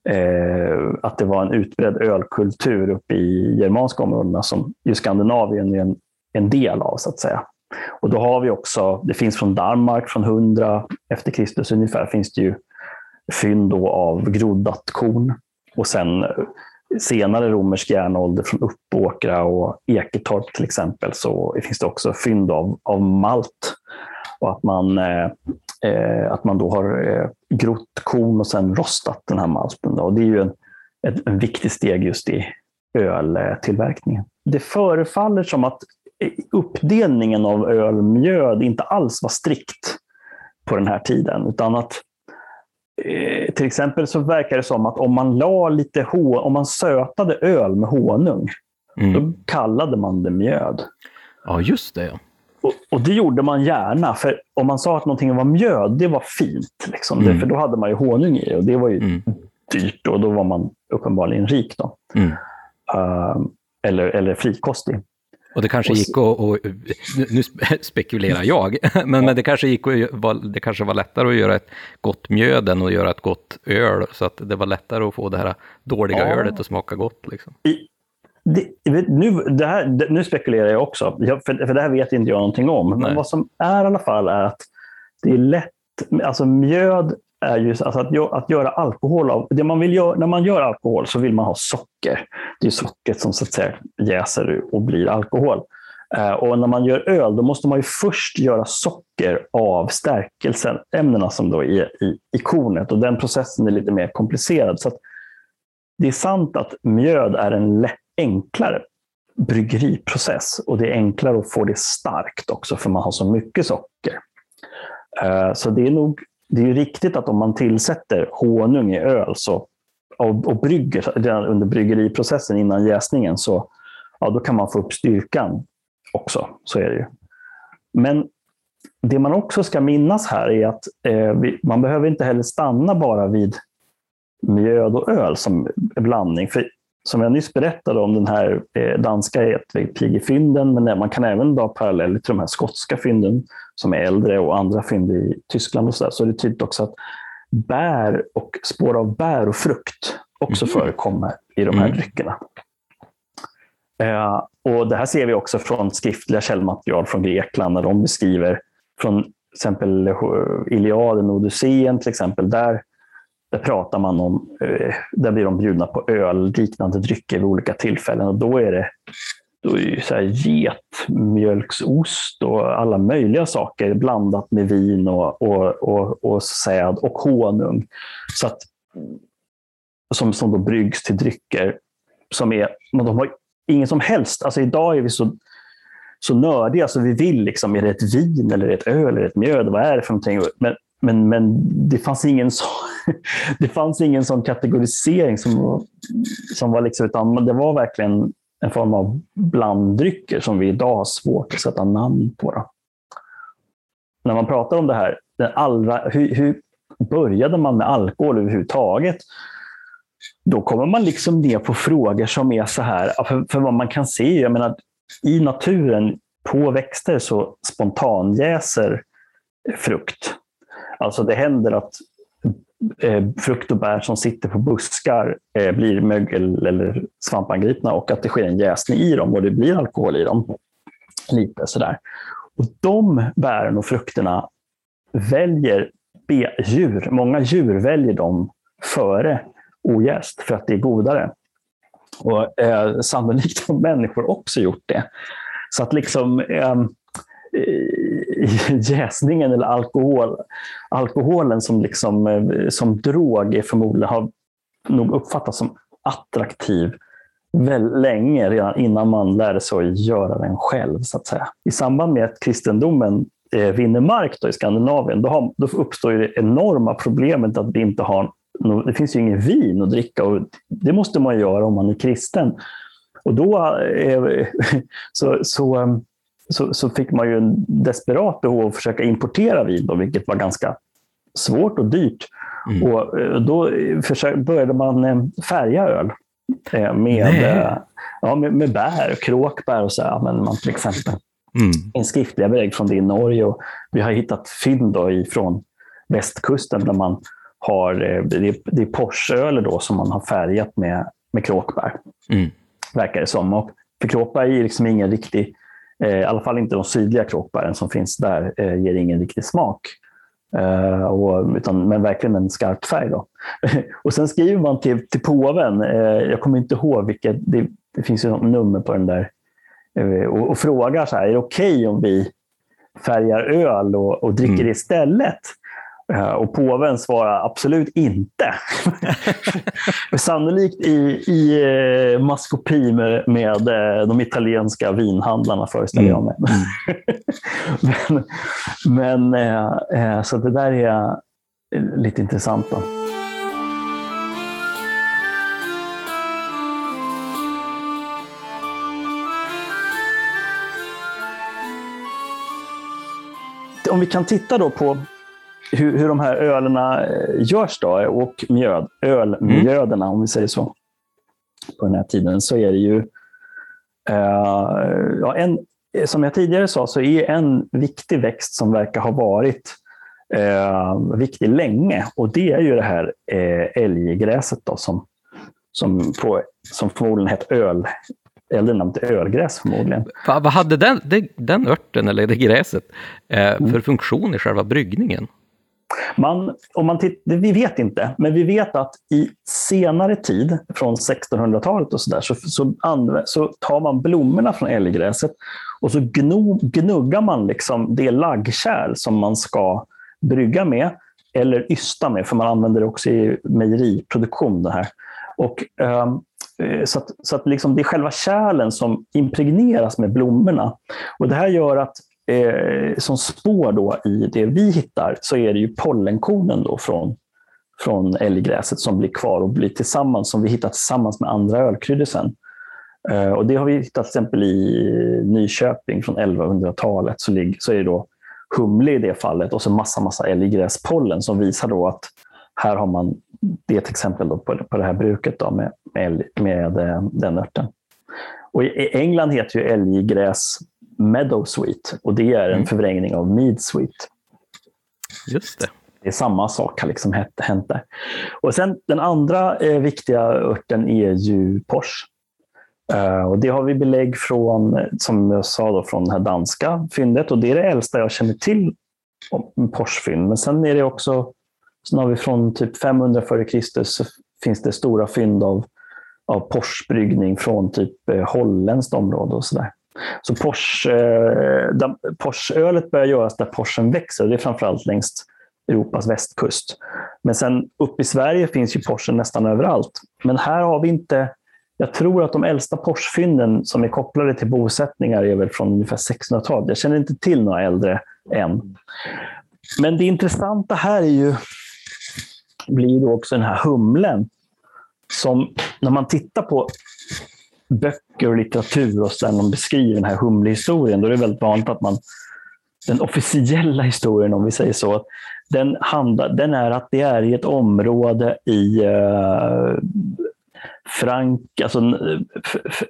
eh, att det var en utbredd ölkultur uppe i germanska områdena som ju Skandinavien är en, en del av, så att säga. Och då har vi också, det finns från Danmark från 100 efter Kristus ungefär, finns det ju fynd av groddat korn. Och sen senare romersk järnålder från Uppåkra och Eketorp till exempel så finns det också fynd av, av malt. Och att man, eh, eh, att man då har eh, grott korn och sen rostat den här malten. Då. Och det är ju en, ett, en viktig steg just i öltillverkningen. Det förefaller som att eh, uppdelningen av ölmjöd inte alls var strikt på den här tiden, utan att Eh, till exempel så verkar det som att om man la lite hå, om man sötade öl med honung, mm. då kallade man det mjöd. Ja, just det. Och, och, det gjorde man gärna, för om man sa att någonting var mjöd, det var fint. Liksom. Mm. Det, för då hade man ju honung i och det var ju mm. dyrt och då var man uppenbarligen rik. Då. Uh, eller, eller frikostig. Och det kanske gick att, och, nu spekulerar jag, men, men det kanske gick att, det kanske var lättare att göra ett gott mjöd än att göra ett gott öl, så att det var lättare att få det här dåliga ja. ölet att smaka gott. Liksom. Det, nu, det här, nu spekulerar jag också, för, för det här vet inte jag någonting om. Nej. Men vad som är i alla fall är att det är lätt, alltså mjöd är ju alltså att, att göra alkohol av, det man vill göra, när man gör alkohol så vill man ha socker. Det är sockret som så att säga jäser och blir alkohol. Eh, och när man gör öl, då måste man ju först göra socker av stärkelseämnena som då är i, i kornet. Och den processen är lite mer komplicerad. Så det är sant att mjöd är en enklare bryggeriprocess och det är enklare att få det starkt också för man har så mycket socker. Eh, så det är nog det är ju riktigt att om man tillsätter honung i öl så, och, och brygger redan under bryggeriprocessen innan jäsningen så ja, då kan man få upp styrkan också. Så är det ju. Men det man också ska minnas här är att eh, vi, man behöver inte heller stanna bara vid mjöd och öl som blandning. För som jag nyss berättade om den här eh, danska Etvig-fynden, men man kan även dra paralleller till de här skotska fynden som är äldre och andra fynd i Tyskland. och Så, där. så det är tydligt också att bär och spår av bär och frukt också mm. förekommer i de här mm. dryckerna. Eh, och det här ser vi också från skriftliga källmaterial från Grekland när de beskriver från till exempel Iliaden och Odysseen till exempel. Där där pratar man om, eh, där blir de bjudna på ölliknande drycker vid olika tillfällen och då är det då är så här getmjölksost och alla möjliga saker blandat med vin och, och, och, och säd och honung. Så att, som, som då bryggs till drycker som är, de har ingen som helst, alltså idag är vi så, så nördiga så vi vill liksom, är det ett vin eller ett öl eller ett mjöd? Vad är det för någonting? Men men, men det, fanns ingen så, det fanns ingen sån kategorisering som, som var liksom, utan det var verkligen en form av blanddrycker som vi idag har svårt att sätta namn på. Då. När man pratar om det här, den allra, hur, hur började man med alkohol överhuvudtaget? Då kommer man liksom ner på frågor som är så här, för, för vad man kan se, jag menar, i naturen, på växter så spontanjäser frukt. Alltså det händer att eh, frukt och bär som sitter på buskar eh, blir mögel eller svampangripna och att det sker en jäsning i dem och det blir alkohol i dem. Lite sådär. Och de bären och frukterna väljer djur. Många djur väljer dem före ojäst för att det är godare. Och eh, sannolikt har människor också gjort det. Så att liksom eh, jäsningen eller alkohol, alkoholen som, liksom, eh, som drog är förmodligen har nog uppfattats som attraktiv väl länge, redan innan man lärde sig att göra den själv. så att säga. I samband med att kristendomen eh, vinner mark då i Skandinavien, då, har, då uppstår det enorma problemet att vi inte har det finns ju ingen vin att dricka och det måste man göra om man är kristen. Och då eh, så, så, eh, så, så, fick man ju en desperat behov att försöka importera vin, då, vilket var ganska svårt och dyrt. Mm. Och eh, då började man färga öl med, ja, med, med bär, kråkbär och så använder man till exempel. Mm. En skriftliga belägg från det i Norge. Och vi har hittat fynd då ifrån västkusten där man har, eh, det är, det är Porscheöl då som man har färgat med, med kråkbär. Mm. Verkar det som. Och för kråkbär är liksom ingen riktig, eh, i alla fall inte de sydliga kråkbären som finns där, eh, ger ingen riktig smak. Uh, och, utan, men verkligen en skarp färg. Då. och sen skriver man till, till påven, uh, jag kommer inte ihåg vilket, det, det finns ju något nummer på den där, och, och, frågar så här, är det okej okay om vi färgar öl och, och dricker mm. istället? Eh, och påven svarar absolut inte. Sannolikt i, i eh, maskopi med, med eh, de italienska vinhandlarna föreställer jag mig. Mm. men, men så det där är lite intressant. Då. Om vi kan titta då på hur, hur de här ölerna eh, görs då, och mjöd, ölmjöderna, mm. om vi säger så, på den här tiden, så är det ju... Uh, ja, en, som jag tidigare sa så är en viktig växt som verkar ha varit uh, viktig länge och det är ju det här uh, älggräset då, som, som, på, som förmodligen hette öl, äldre namn till ölgräs förmodligen. Va, vad hade den, den örten, eller det gräset, eh, för mm. funktion i själva bryggningen? Man, om man titt, vi vet inte, men vi vet att i senare tid, från 1600-talet och så, där, så, så, så tar man blommorna från älggräset och så gno, gnuggar man liksom det laggkärl som man ska brygga med eller ysta med, för man använder det också i mejeriproduktion. Det här. Och, um, så att, så att liksom det är själva kärlen som impregneras med blommorna. Och Det här gör att eh, som spår då i det vi hittar så är det ju pollenkornen då från, från älggräset som blir kvar och blir tillsammans, som vi hittar tillsammans med andra ölkryddor sen. Eh, och det har vi hittat till exempel i Nyköping från 1100-talet. Så, så är det då humle i det fallet och så massa, massa älggräspollen som visar då att här har man, det är ett exempel då på, på det här bruket då med, med, med eh, den örten. Och I England heter ju älggräs Meadow Sweet och det är en mm. förvrängning av Mead Sweet. Just det. Det är samma sak har liksom hänt där. Och sen den andra eh, viktiga örten är ju Pors. Uh, och det har vi belägg från, som jag sa, då, från det här danska fyndet och det är det äldsta jag känner till om Porsfynd. Men sen är det också, sen har vi från typ 500 f.Kr. så finns det stora fynd av, av Porsbryggning från typ eh, holländskt område och sådär. Så Porsche, eh, Porsche-ölet börjar göras där Porschen växer. Det är framförallt längs Europas västkust. Men sen upp i Sverige finns ju Porsche nästan överallt. Men här har vi inte... Jag tror att de äldsta Porschfynden som är kopplade till bosättningar är väl från ungefär 1600-talet. Jag känner inte till några äldre än. Men det intressanta här är ju, blir då också den här humlen. Som när man tittar på böcker och litteratur och sen de beskriver den här humlehistorien, då är det väldigt vanligt att man den officiella historien, om vi säger så, den, handlar, den är att det är i ett område i eh, Frank, alltså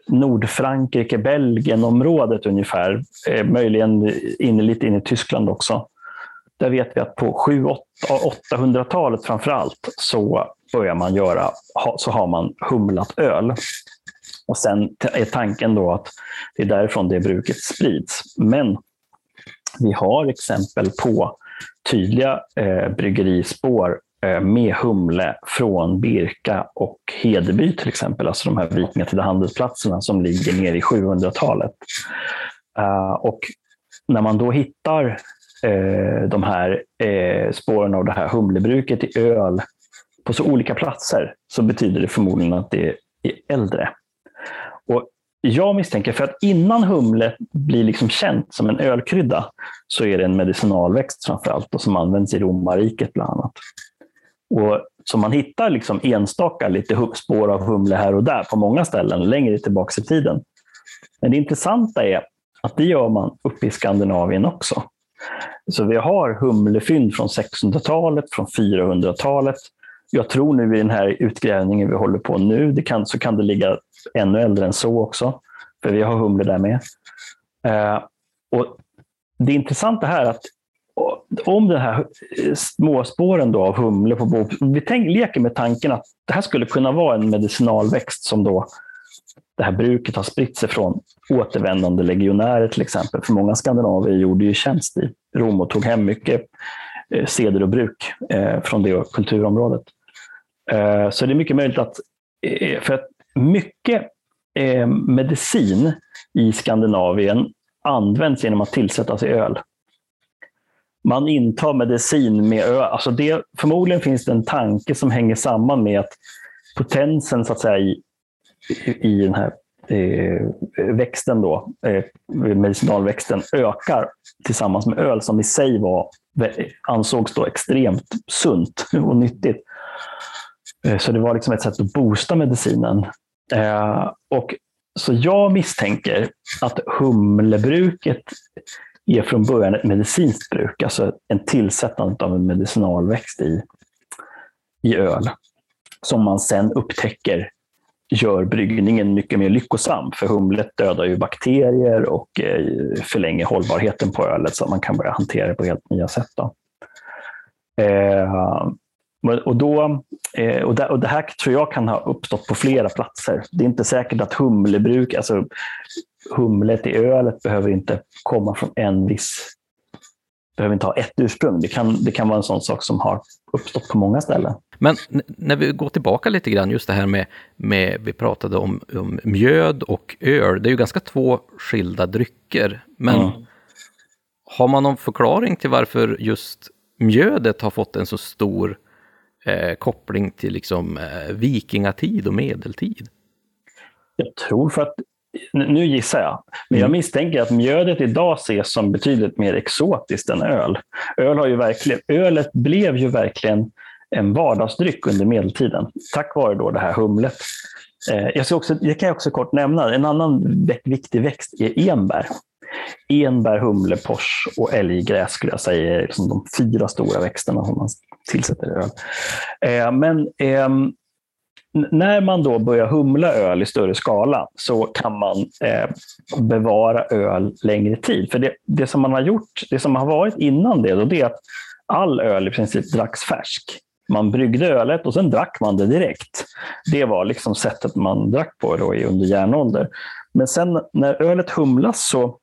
Nordfrankrike, Belgien-området ungefär. Eh, möjligen in, lite in i Tyskland också. Där vet vi att på 700-800-talet framför allt så börjar man göra, så har man humlat öl. Och sen är tanken då att det är därifrån det bruket sprids. Men vi har exempel på tydliga eh, bryggerispår eh, med humle från Birka och Hedeby till exempel, alltså de här vikingatida handelsplatserna som ligger nere i 700-talet. Uh, eh, och när man då hittar eh, de här eh, spåren av det här humlebruket i öl på så olika platser så betyder det förmodligen att det är äldre. Och jag misstänker, för att innan humle blir liksom känt som en ölkrydda så är det en medicinalväxt framför allt och som används i romarriket bland annat. Och så man hittar liksom enstaka lite spår av humle här och där på många ställen längre tillbaka i tiden. Men det intressanta är att det gör man uppe i Skandinavien också. Så vi har humlefynd från 600-talet, från 400-talet. Jag tror nu i den här utgrävningen vi håller på nu, det kan, så kan det ligga ännu äldre än så också. För vi har humle där med. Eh, och det intressanta här är att om den här småspåren då av humle på bo, vi tänk, leker med tanken att det här skulle kunna vara en medicinalväxt som då det här bruket har spritt sig från återvändande legionärer till exempel. För många skandinaver gjorde ju tjänst i Rom och tog hem mycket eh, seder och bruk eh, från det kulturområdet. Eh, så det är mycket möjligt att, för att mycket eh, medicin i Skandinavien används genom att tillsättas i öl. Man intar medicin med öl. Alltså det, förmodligen finns det en tanke som hänger samman med att potensen så att säga, i i den här eh, växten, då, eh, medicinalväxten, ökar tillsammans med öl som i sig var, ansågs då extremt sunt och nyttigt. Eh, så det var liksom ett sätt att boosta medicinen. Eh, och, så jag misstänker att humlebruket är från början ett medicinskt bruk, alltså en tillsättande av en medicinalväxt i, i öl, som man sen upptäcker gör bryggningen mycket mer lyckosam. För humlet dödar ju bakterier och eh, förlänger hållbarheten på ölet så att man kan börja hantera det på helt nya sätt. Då. Eh, och, då, eh, och, det, och det här tror jag kan ha uppstått på flera platser. Det är inte säkert att humlebruk, alltså humlet i ölet behöver inte komma från en viss behöver inte ha ett ursprung. Det kan, det kan vara en sån sak som har uppstått på många ställen. Men när vi går tillbaka lite grann, just det här med, med vi pratade om, om mjöd och öl. Det är ju ganska två skilda drycker. Men mm. har man någon förklaring till varför just mjödet har fått en så stor eh, koppling till liksom, eh, vikingatid och medeltid? Jag tror för att nu gissar jag, men jag mm. misstänker att mjödet idag ses som betydligt mer exotiskt än öl. öl har ju verkligen, ölet blev ju verkligen en vardagsdryck under medeltiden, tack vare då det här humlet. Eh, jag, ska också, jag kan också kort nämna, en annan viktig växt är enbär. Enbär, humle, pors och älggräs skulle jag säga är liksom de fyra stora växterna som man tillsätter öl. Eh, men eh, när man då börjar humla öl i större skala så kan man eh, bevara öl längre tid. För det, det, som man har gjort, det som har varit innan det, då, det är att all öl i princip dracks färsk. Man bryggde ölet och sen drack man det direkt. Det var liksom sättet man drack på då under järnålder. Men sen när ölet humlas så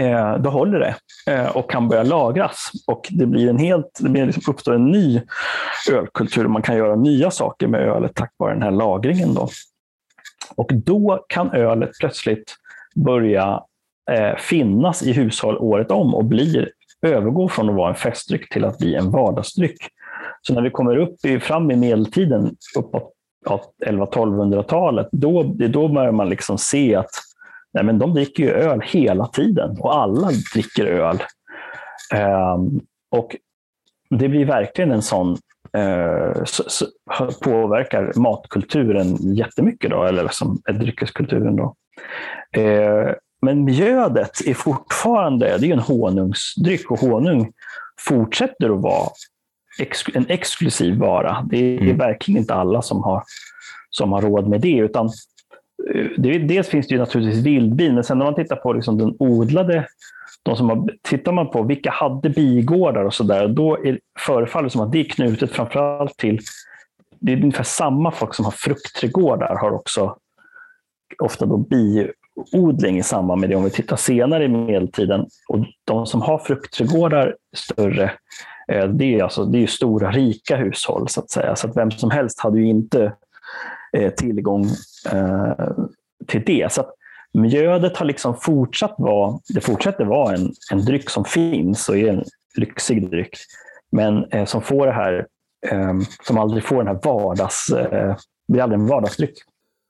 eh, då håller det eh, och kan börja lagras. Och det blir en helt, det blir liksom, uppstår en ny ölkultur. Man kan göra nya saker med ölet tack vare den här lagringen. Då. Och då kan ölet plötsligt börja eh, finnas i hushåll året om och blir, övergå från att vara en festdryck till att bli en vardagsdryck. Så när vi kommer upp i, fram i medeltiden, uppåt ja, 1100-1200-talet, då, då börjar man liksom se att Nej, men de dricker ju öl hela tiden och alla dricker öl. Um, och det blir verkligen en sån uh, så, så, påverkar matkulturen jättemycket, då, eller som dryckeskulturen. Då. Uh, men mjödet är fortfarande det är en honungsdryck och honung fortsätter att vara ex, en exklusiv vara. Det är mm. verkligen inte alla som har, som har råd med det, utan det, dels finns det ju naturligtvis vildbin, men sen när man tittar på liksom den odlade, de som har, tittar man på vilka hade bigårdar och sådär, då är, förefaller det som att det är knutet framförallt till, det är ungefär samma folk som har fruktträdgårdar har också ofta då biodling i samband med det om vi tittar senare i medeltiden. Och de som har fruktträdgårdar större, eh, det är, alltså, det är stora rika hushåll så att säga. Så att vem som helst hade ju inte Eh, tillgång eh, till det. Så mjödet har liksom fortsatt vara, det fortsätter vara en, en dryck som finns och är en lyxig dryck. Men eh, som får det här, eh, som aldrig får den här vardags, eh, blir aldrig en vardagsdryck.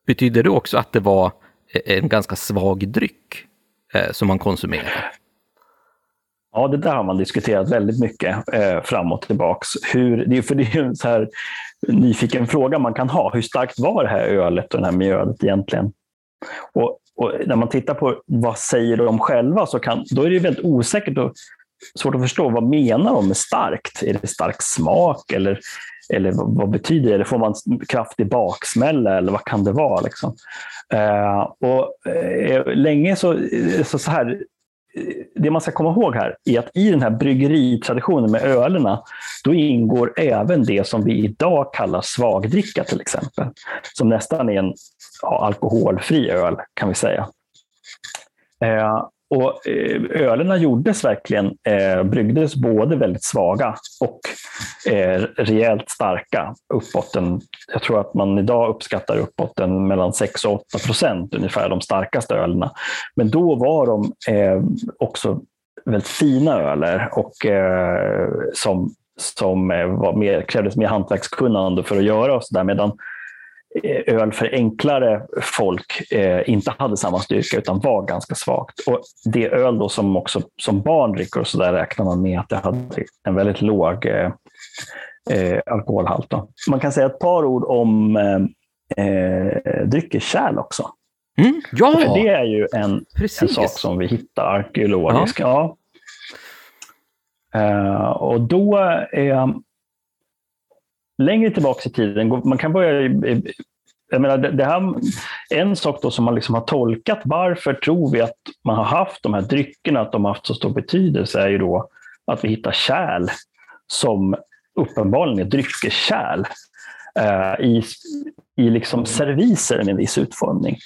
Betyder det också att det var eh, en ganska svag dryck eh, som man konsumerade? Ja, det där har man diskuterat väldigt mycket eh, fram och tillbaks. Hur, det är, för det är en så här nyfiken fråga man kan ha. Hur starkt var det här ölet och det här mjölet egentligen? Och, och, när man tittar på vad säger de själva så kan, då är det väldigt osäkert och svårt att förstå. Vad menar de med starkt? Är det stark smak eller, eller vad betyder det? Får man kraftig baksmälla eller vad kan det vara? Liksom? Eh, och eh, länge så, så, så här, Eh, det man ska komma ihåg här är att i den här bryggeritraditionen med ölerna, då ingår även det som vi idag kallar svagdricka till exempel. Som nästan är en ja, alkoholfri öl kan vi säga. Eh, och eh, ölerna gjordes verkligen, eh, bryggdes både väldigt svaga och eh, rejält starka. Uppåt en, jag tror att man idag uppskattar uppåt en mellan 6 och 8 procent ungefär, de starkaste ölerna. Men då var de eh, också väldigt fina öler och eh, som, som eh, var mer, krävdes mer hantverkskunnande för att göra. Och så där, medan öl för enklare folk eh, inte hade samma styrka utan var ganska svagt. Och det öl då som också som barn dricker och så där räknar man med att det hade en väldigt låg eh, eh alkoholhalt. Då. Man kan säga ett par ord om eh, eh dryckeskärl också. Mm, ja! För det är ju en, en sak som vi hittar arkeologiskt. Ja. ja. Uh, och då är längre tillbaka i tiden, man kan börja jag menar, det här, en sak då som man liksom har tolkat, varför tror vi att man har haft de här dryckerna, att de har haft så stor betydelse, är ju då att vi hittar kärl som uppenbarligen är dryckeskärl eh, i, i liksom serviser med en viss utformning.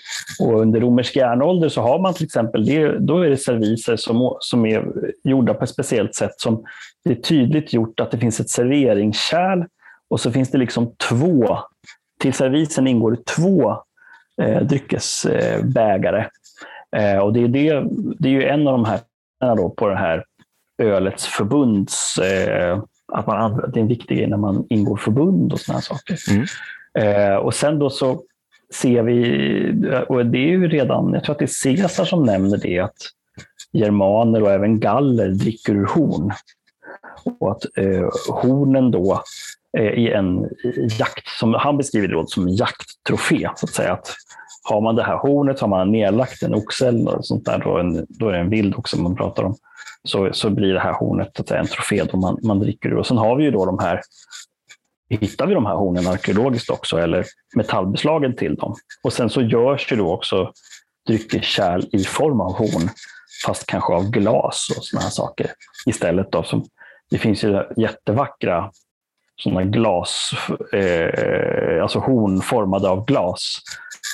Och under romersk järnålder så har man till exempel, det, då är det serviser som, som är gjorda på ett speciellt sätt som det är tydligt gjort att det finns ett serveringskärl och så finns det liksom två, till servisen ingår det två eh, dryckesbägare. Eh, och det är, det, det är ju en av de här då på det här ölets förbunds... Eh, att man, det är en viktig grej när man ingår förbund och sådana saker. Mm. Eh, och sen då så ser vi, och det är ju redan, jag tror att det är Caesar som nämner det, att germaner och även galler dricker ur horn. Och att eh, hornen då Eh, Eh, i en jakt, som han beskriver det som en jakttrofé. Så att säga. Att har man det här hornet, har man nedlagt en oxe eller sånt där, då, en, då är det en vild oxe man pratar om, så, så blir det här hornet så att säga, en trofé då man, man dricker ur. Och sen har vi ju då de här hittar vi de här hornen arkeologiskt också, eller metallbeslagen till dem. Och sen så görs ju då också dryckeskärl i form av horn, fast kanske av glas och sådana här saker istället. Då, som, det finns ju jättevackra sådana glas, eh, alltså horn formade av glas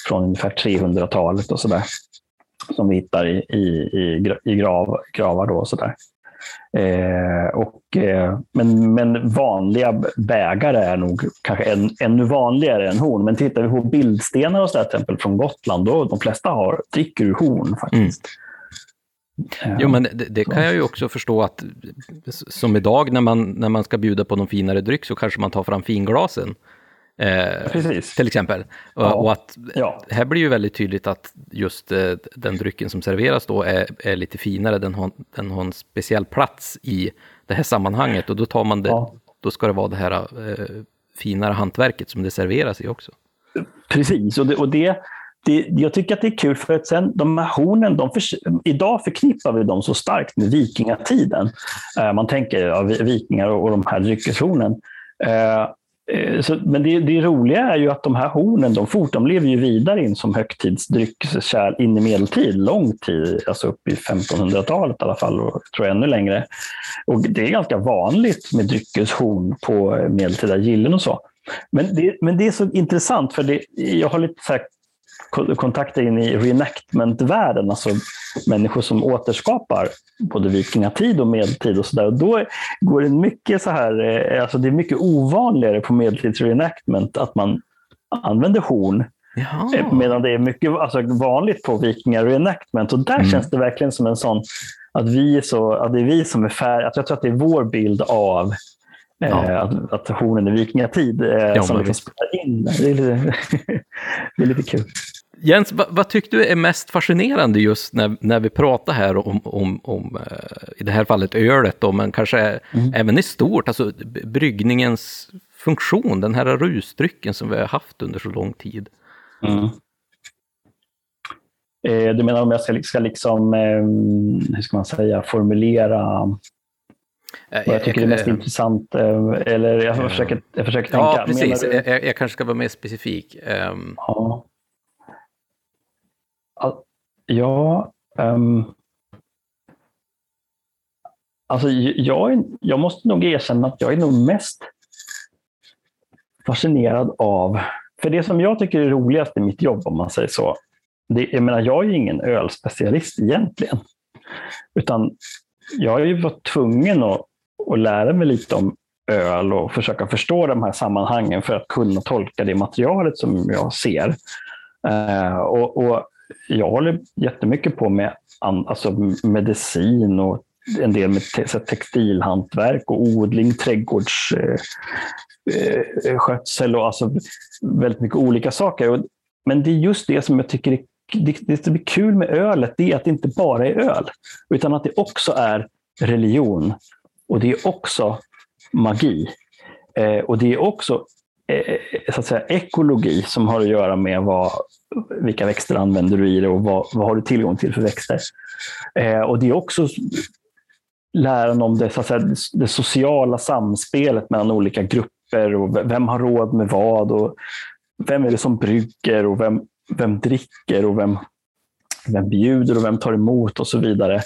från ungefär 300-talet och sådär. Som vi hittar i, i, i, i grav, gravar då och sådär. Eh, och, eh, men, men vanliga bägare är nog kanske än, ännu vanligare än horn. Men tittar vi på bildstenar och sådär, till exempel från Gotland, då de flesta har, dricker ur horn faktiskt. Mm. Jo, men det, det, kan jag ju också förstå att som idag när man, när man ska bjuda på någon finare dryck så kanske man tar fram finglasen. Eh, till exempel. Ja. Och, att ja. här blir ju väldigt tydligt att just eh, den drycken som serveras då är, är lite finare, den har, den har en speciell plats i det här sammanhanget och då tar man det, ja. då ska det vara det här eh, finare hantverket som det serveras i också. Precis, och det, och det det, jag tycker att det är kul för att sen, de här hornen, de för, idag förknippar vi dem så starkt med vikingatiden. Eh, man tänker ja, vikingar och, och de här dryckeshornen. Eh, eh, så, men det, det roliga är ju att de här hornen, de, fort, de lever ju vidare in som högtidsdryckskärl in i medeltid, lång tid, alltså upp i 1500-talet i alla fall, och tror jag ännu längre. Och det är ganska vanligt med dryckeshorn på medeltida gillen och så. Men det, men det är så intressant, för det, jag har lite så kontakter in i reenactment-världen, alltså människor som återskapar både vikingatid och medeltid och sådär. Då går det mycket så här, eh, alltså det är mycket ovanligare på medeltids reenactment att man använder horn Jaha. Eh, medan det är mycket alltså, vanligt på vikingar reenactment. Och där mm. känns det verkligen som en sån, att, vi så, att det är vi som är färdiga. Jag tror att det är vår bild av Ja. Eh, att, att hornen är vikingatid eh, ja, som liksom spelar in. Det är, lite, det är lite kul. Jens, vad, vad tyckte du är mest fascinerande just när, när vi pratar här om, om, om uh, i det här fallet ölet då, men kanske mm. även i stort, alltså bryggningens funktion, den här rusdrycken som vi har haft under så lång tid? Mm. Eh, du menar om jag ska, ska liksom, eh, hur ska man säga, formulera vad jag tycker är mest äh, intressant. Eller jag försöker, jag försöker tänka. Ja, precis. Jag, jag, kanske ska vara mer specifik. Um... Ja. Ja. Um... Alltså, jag, jag måste nog erkänna att jag är nog mest fascinerad av, för det som jag tycker är roligast i mitt jobb, om man säger så, det, jag menar, jag är ju ingen ölspecialist egentligen, utan jag har ju varit tvungen att att lära mig lite om öl och försöka förstå de här sammanhangen för att kunna tolka det materialet som jag ser. Eh, och, och, jag håller jättemycket på med alltså medicin och en del med te textilhantverk och odling, trädgårdsskötsel eh, eh och alltså väldigt mycket olika saker. Men det är just det som jag tycker är det, det som är kul med ölet, det är att det inte bara är öl, utan att det också är religion och det är också magi. Eh, och det är också Eh, så att säga, ekologi som har att göra med vad, vilka växter använder du i det och vad, vad har du tillgång till för växter. Eh, och det är också läran om det, så att säga, det sociala samspelet mellan olika grupper och vem har råd med vad och vem är det som brygger och vem, vem dricker och vem, vem bjuder och vem tar emot och så vidare.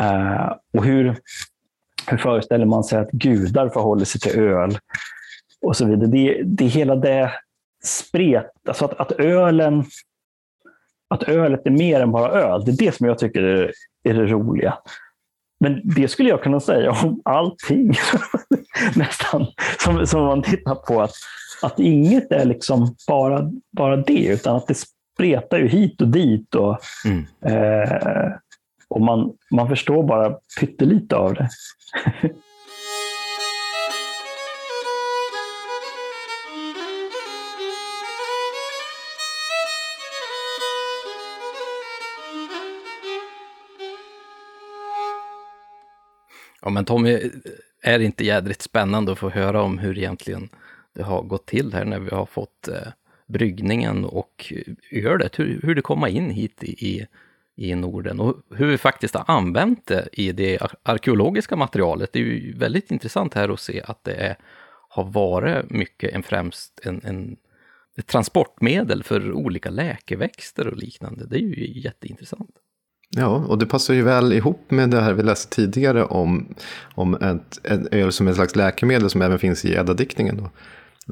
Eh, och hur, hur föreställer man sig att gudar förhåller sig till öl? Och så vidare. Det, det är hela det spret, alltså att, att ölen att ölet är mer än bara öl. Det är det som jag tycker är, är det roliga. Men det skulle jag kunna säga om allting. Nästan. Som, som man tittar på. Att, att inget är liksom bara, bara det, utan att det spretar ju hit och dit. Och, mm. eh, och man, man förstår bara pyttelite av det. Ja men Tommy, är det inte jädrigt spännande att få höra om hur egentligen det har gått till här när vi har fått eh, bryggningen och ölet, hur, hur det kommer in hit i, i i Norden och hur vi faktiskt har använt det i det arkeologiska materialet. Det är ju väldigt intressant här att se att det är, har varit mycket en främst en, en ett transportmedel för olika läkeväxter och liknande. Det är ju jätteintressant. Ja, och det passar ju väl ihop med det här vi läste tidigare om, om ett, ett öl som ett slags läkemedel som även finns i Edda-diktningen.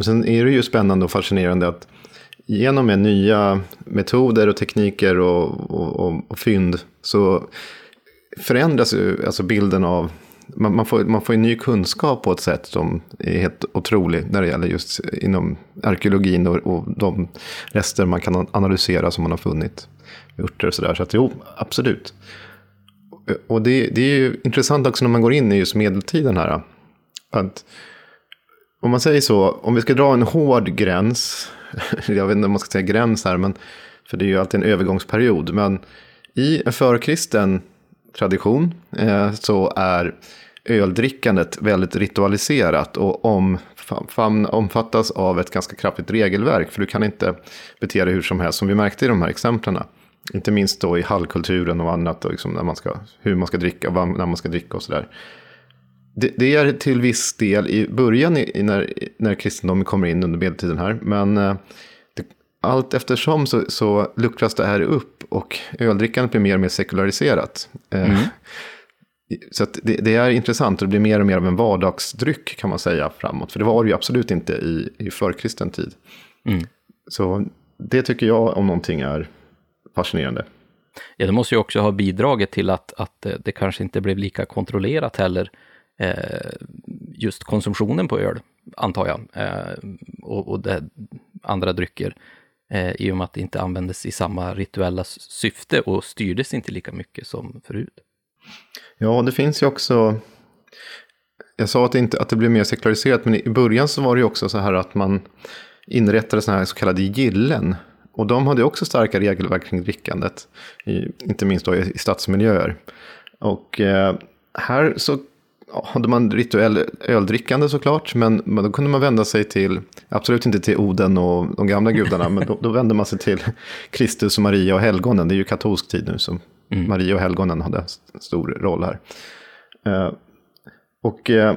sen är det ju spännande och fascinerande att genom med nya metoder och tekniker och, och, och, och fynd så förändras ju alltså bilden av man, man, får, man får en ny kunskap på ett sätt som är helt otrolig. när det gäller just inom arkeologin och, och de rester man kan analysera som man har funnit. Örter och sådär. Så att jo, absolut. Och det, det är ju intressant också när man går in i just medeltiden här. Att om man säger så, om vi ska dra en hård gräns jag vet inte om man ska säga gräns här, men, för det är ju alltid en övergångsperiod. Men i en förkristen tradition eh, så är öldrickandet väldigt ritualiserat och omfattas av ett ganska kraftigt regelverk. För du kan inte bete dig hur som helst, som vi märkte i de här exemplen. Inte minst då i hallkulturen och annat, och liksom när man ska, hur man ska dricka, vad, när man ska dricka och sådär. Det, det, är till viss del i början i, när, när kristendomen kommer in under medeltiden här. Men eh, det, allt eftersom så, så luckras det här upp och öldrickandet blir mer och mer sekulariserat. Eh, mm. Så det, det, är intressant och det blir mer och mer av en vardagsdryck kan man säga framåt. För det var det ju absolut inte i, i förkristen tid. Mm. Så det tycker jag om någonting är fascinerande. Ja, det måste ju också ha bidragit till att, att eh, det kanske inte blev lika kontrollerat heller, eh, just konsumtionen på öl, antar jag, eh, och, och andra drycker, i och med att det inte användes i samma rituella syfte och styrdes inte lika mycket som förut. Ja, det finns ju också, jag sa att det, inte, att det blev mer sekulariserat, men i början så var det ju också så här att man inrättade sådana här så kallade gillen. Och de hade också starka regelverk kring drickandet, i, inte minst då i stadsmiljöer. Och eh, här så hade man rituell öldrickande såklart, men, men då kunde man vända sig till, absolut inte till Oden och de gamla gudarna, men då, då vände man sig till Kristus och Maria och helgonen. Det är ju katolsk tid nu som mm. Maria och helgonen hade stor roll här. Uh, och uh,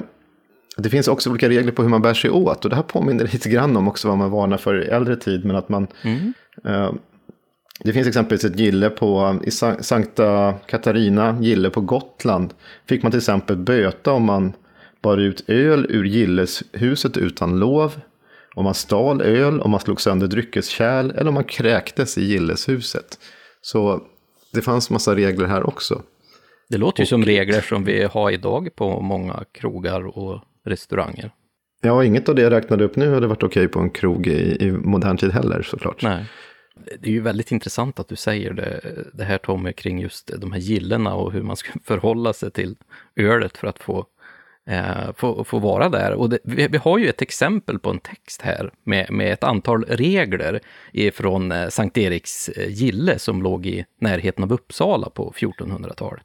det finns också olika regler på hur man bär sig åt. Och det här påminner lite grann om också vad man varnar för i äldre tid. Men att man... Mm. Uh, det finns exempelvis ett gille på, i Sankta Katarina, gille på Gotland. Fick man till exempel böta om man bar ut öl ur gilleshuset utan lov. Om man stal öl, om man slog sönder dryckeskärl eller om man kräktes i gilleshuset. Så det fanns massa regler här också. Det låter ju som regler som vi har idag på många krogar och restauranger. Ja, inget av det jag räknade upp nu hade varit okej på en krog i, i modern tid heller såklart. Nej. Det är ju väldigt intressant att du säger det, det här Tommy kring just de här gillena och hur man ska förhålla sig till ölet för att få, eh, få, få vara där. Och det, vi, vi, har ju ett exempel på en text här med, med ett antal regler från eh, Sankt Eriks eh, gille som låg i närheten av Uppsala på 1400-talet.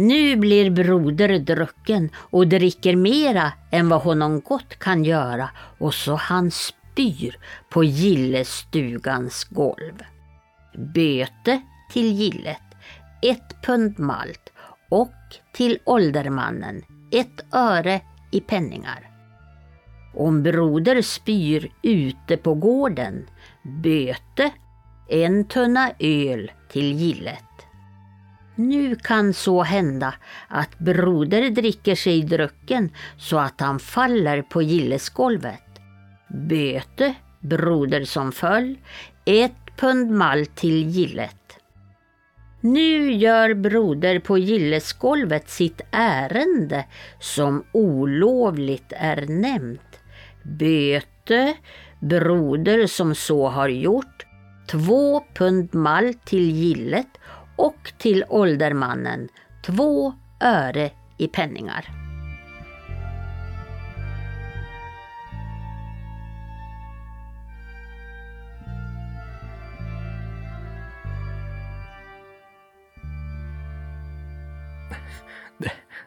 Nu blir broder drucken och dricker mera än vad honom gott kan göra och så han spyr på gillestugans golv. Böte till gillet, ett pund malt och till åldermannen ett öre i penningar. Om broder spyr ute på gården, böte, en tunna öl till gillet. Nu kan så hända att broder dricker sig drucken så att han faller på gillesgolvet. Böte, broder som föll, ett pund malt till gillet. Nu gör broder på gillesgolvet sitt ärende som olovligt är nämnt. Böte, broder som så har gjort, två pund malt till gillet och till åldermannen två öre i penningar.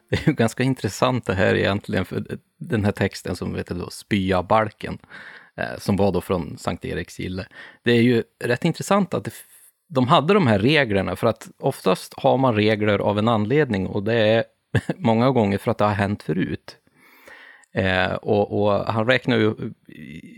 Det, är ju ganska intressant det här egentligen, för den här texten som heter då Spyabalken, eh, som var då från Sankt Eriks gille. Det är ju rätt intressant att det de hade de här reglerna för att oftast har man regler av en anledning och det är många gånger för att det har hänt förut. Eh, och, och, han räknar ju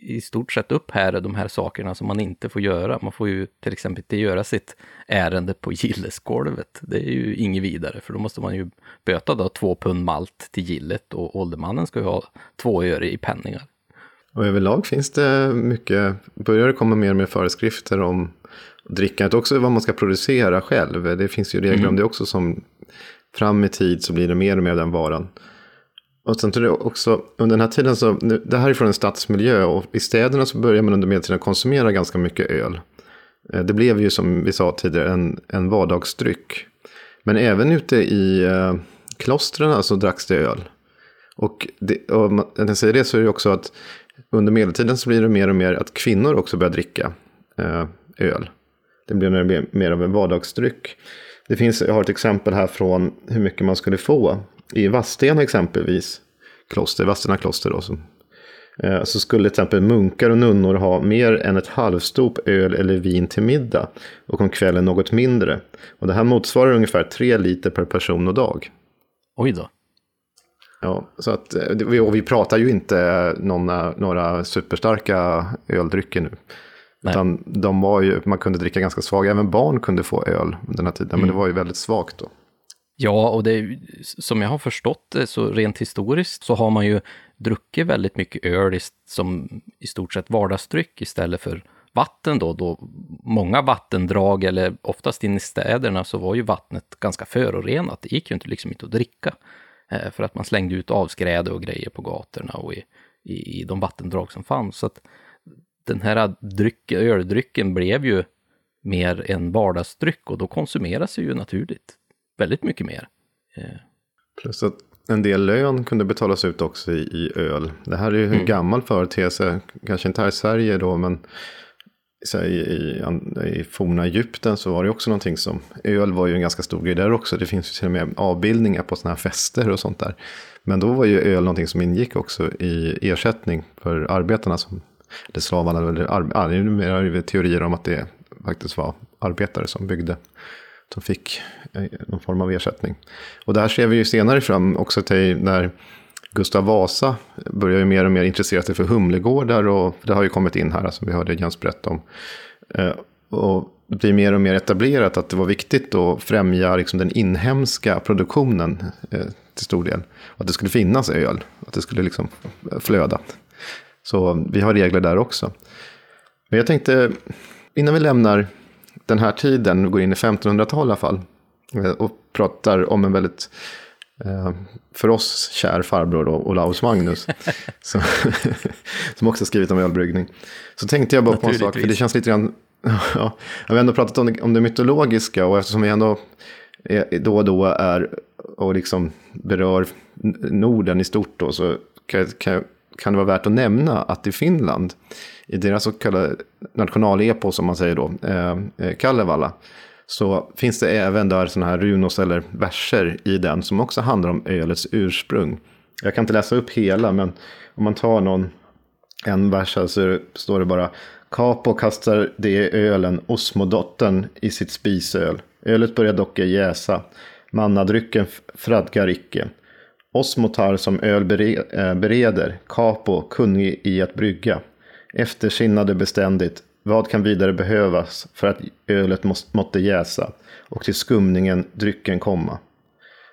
i stort sett upp här de här sakerna som man inte får göra. Man får ju till exempel inte göra sitt ärende på gillesgolvet. Det är ju inget vidare, för då måste man ju böta då två pund malt till gillet och åldermannen ska ju ha två öre i penningar. Och överlag finns det mycket, börjar det komma mer och mer föreskrifter om drickandet, också vad man ska producera själv. Det finns ju regler mm. om det också som fram i tid så blir det mer och mer den varan. Och sen tror jag också, under den här tiden så, det här är från en stadsmiljö och i städerna så börjar man under medeltiden konsumera ganska mycket öl. Eh, det blev ju som vi sa tidigare en, en vardagsdryck. Men även ute i eh, klostren så dracks det öl. Och, det, och när jag säger det så är det också att under medeltiden så blir det mer och mer att kvinnor också börjar dricka eh, öl. Det blir mer av en vardagsdryck. Det finns, jag har ett exempel här från hur mycket man skulle få. I Vadstena exempelvis, kloster, Vadstena kloster då, som, eh, så skulle till exempel munkar och nunnor ha mer än ett halvstop öl eller vin till middag. Och om kvällen något mindre. Och det här motsvarar ungefär tre liter per person och dag. Oj då. Ja, så att, eh, och vi pratar ju inte några, några superstarka öldrycker nu. Utan de var ju, man kunde dricka ganska svaga, även barn kunde få öl den här tiden, mm. men det var ju väldigt svagt då. Ja, och det, som jag har förstått det, så rent historiskt så har man ju druckit väldigt mycket öl som i stort sett vardagsdryck istället för vatten då, då många vattendrag, eller oftast in i städerna, så var ju vattnet ganska förorenat. Det gick ju inte, liksom inte att dricka, eh, för att man slängde ut avskräde och grejer på gatorna och i, i, i de vattendrag som fanns. Så att den här dryck, öldrycken blev ju mer en vardagsdryck och då konsumeras det ju naturligt väldigt mycket mer. Eh. Plus att en del lön kunde betalas ut också i, i öl. Det här är ju en mm. gammal företeelse, kanske inte här i Sverige då, men i, i, i forna Egypten så var det också någonting som, öl var ju en ganska stor grej där också. Det finns ju till och med avbildningar på sådana här fester och sånt där. Men då var ju öl någonting som ingick också i ersättning för arbetarna som, eller slavarna, eller ja, det är mer teorier om att det faktiskt var arbetare som byggde som fick eh, någon form av ersättning. Och det här ser vi ju senare fram också till när Gustav Vasa börjar ju mer och mer intressera sig för humlegårdar och det har ju kommit in här som vi hörde Jens berätta om. Eh, och det blir mer och mer etablerat att det var viktigt att främja liksom den inhemska produktionen eh, till stor del. Att det skulle finnas öl, att det skulle liksom flöda. Så vi har regler där också. Men jag tänkte, innan vi lämnar den här tiden, går in i 1500-talet i alla fall, och pratar om en väldigt eh, för oss kär farbror då, Olaus Magnus, som, som också skrivit om ölbryggning. Så tänkte jag bara på en sak, för det känns lite grann, ja, vi har ändå pratat om det, om det mytologiska och eftersom vi ändå då och då är och liksom berör Norden i stort då, så kan, kan, kan det vara värt att nämna att i Finland, i deras så kallade nationalepos, som man säger då, eh, eh, Kalevala, så finns det även där sådana här runos eller verser i den som också handlar om ölets ursprung. Jag kan inte läsa upp hela, men om man tar någon, en vers så står det bara Capo kastar det ölen, osmodottern, i sitt spisöl. Ölet börjar dock jäsa. Mannadrycken fradgar icke. Osmotar som öl eh, bereder, Capo kunnig i att brygga. Eftersinnade beständigt, vad kan vidare behövas för att ölet måtte jäsa och till skumningen drycken komma?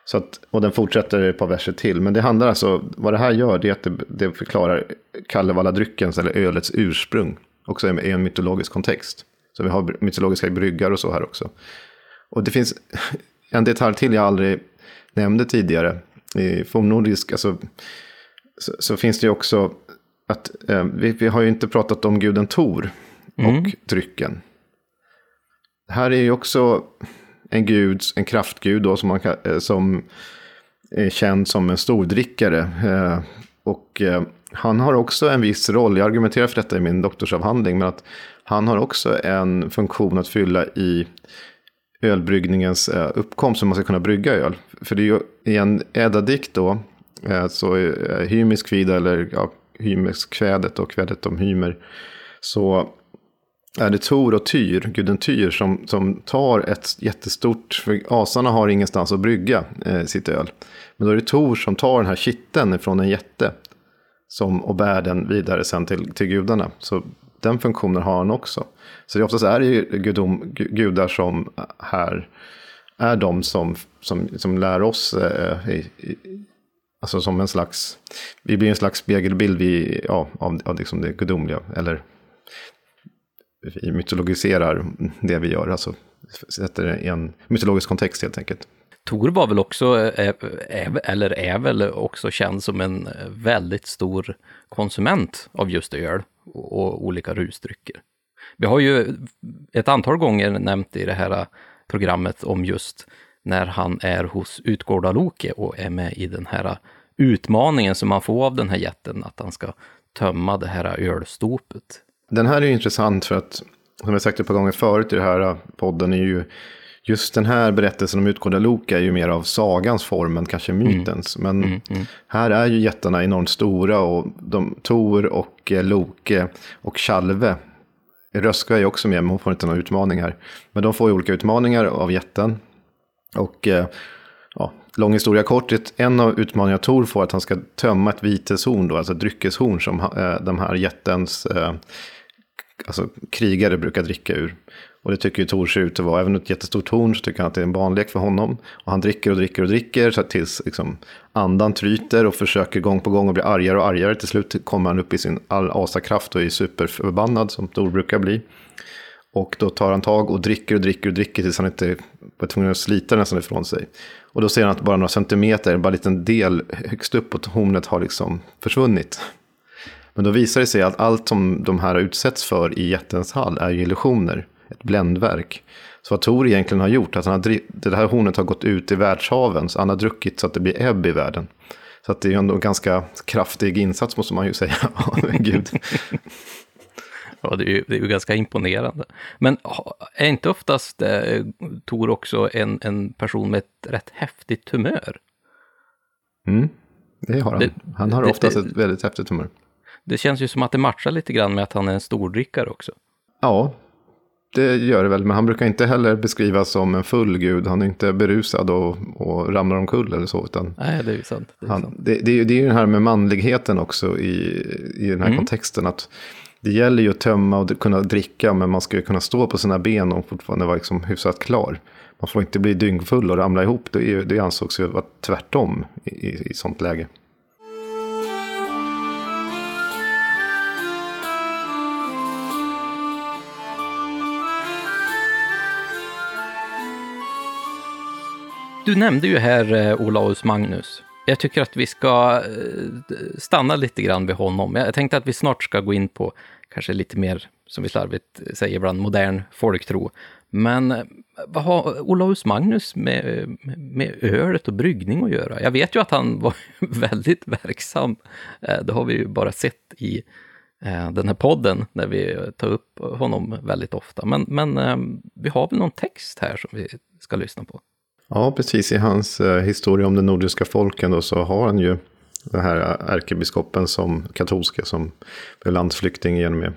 Så att, och den fortsätter ett par verser till. Men det handlar alltså, vad det här gör, det är att det, det förklarar Kalevala-dryckens eller ölets ursprung. Också i en mytologisk kontext. Så vi har mytologiska bryggar och så här också. Och det finns en detalj till jag aldrig nämnde tidigare. I fornnordisk, alltså, så, så, finns det ju också att eh, vi, vi, har ju inte pratat om guden Tor och mm. drycken. Här är ju också en gud, en kraftgud då, som, man kan, eh, som är känd som en stordrickare. Eh, och eh, han har också en viss roll, jag argumenterar för detta i min doktorsavhandling, men att han har också en funktion att fylla i ölbryggningens eh, uppkomst, hur man ska kunna brygga öl. För det är ju i en ädadikt då, eh, så eh, hymisk kvida eller ja, hymeskvädet och kvädet om hymer, så är det Tor och Tyr, guden Tyr, som, som tar ett jättestort, för asarna har ingenstans att brygga eh, sitt öl. Men då är det Tor som tar den här kitten från en jätte som, och bär den vidare sen till, till gudarna. Så den funktionen har han också. Så det oftast är det ju gudom, gudar som här är de som, som, som lär oss, eh, i, i, alltså som en slags, vi blir en slags spegelbild vi, ja, av, av liksom det gudomliga, eller vi mytologiserar det vi gör, alltså sätter det i en mytologisk kontext helt enkelt. Tor var väl också, är, eller är väl också känd som en väldigt stor konsument av just öl och olika rusdrycker. Vi har ju ett antal gånger nämnt i det här programmet om just när han är hos Utgårda-Loke och är med i den här utmaningen som man får av den här jätten, att han ska tömma det här ölstopet den här är ju intressant för att, som jag sagt ett par gånger förut i den här podden, är ju just den här berättelsen om utgående Loka är ju mer av sagans form än kanske mm. mytens. Mm. Men mm, här är ju jättarna enormt stora och de, Tor och eh, Loke och Chalve. Röska är också med, men hon får inte några utmaningar. Men de får ju olika utmaningar av jätten. Och eh, ja, lång historia kort, en av utmaningarna Tor får är att han ska tömma ett viteshorn, då, alltså ett dryckeshorn som eh, de här jättens alltså, krigare brukar dricka ur. Och det tycker ju Tor ser ut att vara. Även ett jättestort horn så tycker han att det är en barnlek för honom. Och han dricker och dricker och dricker så att tills liksom, andan tryter och försöker gång på gång och blir argare och argare. Till slut kommer han upp i sin all asakraft och är superförbannad som Tor brukar bli. Och då tar han tag och dricker och dricker och dricker tills han inte var tvungen att slita nästan ifrån sig. Och då ser han att bara några centimeter, bara en liten del högst upp på hornet har liksom försvunnit. Men då visar det sig att allt som de här utsätts för i jättens hall är illusioner, ett bländverk. Så vad Tor egentligen har gjort, att han har, det här hornet har gått ut i världshaven, så han har druckit så att det blir ebb i världen. Så att det är ändå en ganska kraftig insats måste man ju säga. Gud. Ja, det är, ju, det är ju ganska imponerande. Men är inte oftast eh, Tor också en, en person med ett rätt häftigt humör? Mm, det har han. Det, han har det, oftast ett väldigt häftigt humör. Det känns ju som att det matchar lite grann med att han är en stordrickare också. Ja, det gör det väl. Men han brukar inte heller beskrivas som en full gud. Han är inte berusad och, och ramlar omkull eller så. Utan Nej, det är ju sant. Det är, han, sant. Det, det, det är ju den här med manligheten också i, i den här mm. kontexten. att det gäller ju att tömma och kunna dricka, men man ska ju kunna stå på sina ben och fortfarande vara liksom hyfsat klar. Man får inte bli dyngfull och ramla ihop. Det, det ansågs ju vara tvärtom i, i, i sånt läge. Du nämnde ju här eh, Olaus Magnus. Jag tycker att vi ska eh, stanna lite grann vid honom. Jag tänkte att vi snart ska gå in på kanske lite mer, som vi slarvigt säger ibland, modern folktro. Men eh, vad har Olaus Magnus med, med ölet och bryggning att göra? Jag vet ju att han var väldigt verksam. Det har vi ju bara sett i den här podden när vi tar upp honom väldigt ofta. Men, men vi har väl någon text här som vi ska lyssna på? Ja, precis. I hans eh, historia om de nordiska folken då, så har han ju den här eh, ärkebiskopen som katolska som blev landsflykting genom eh,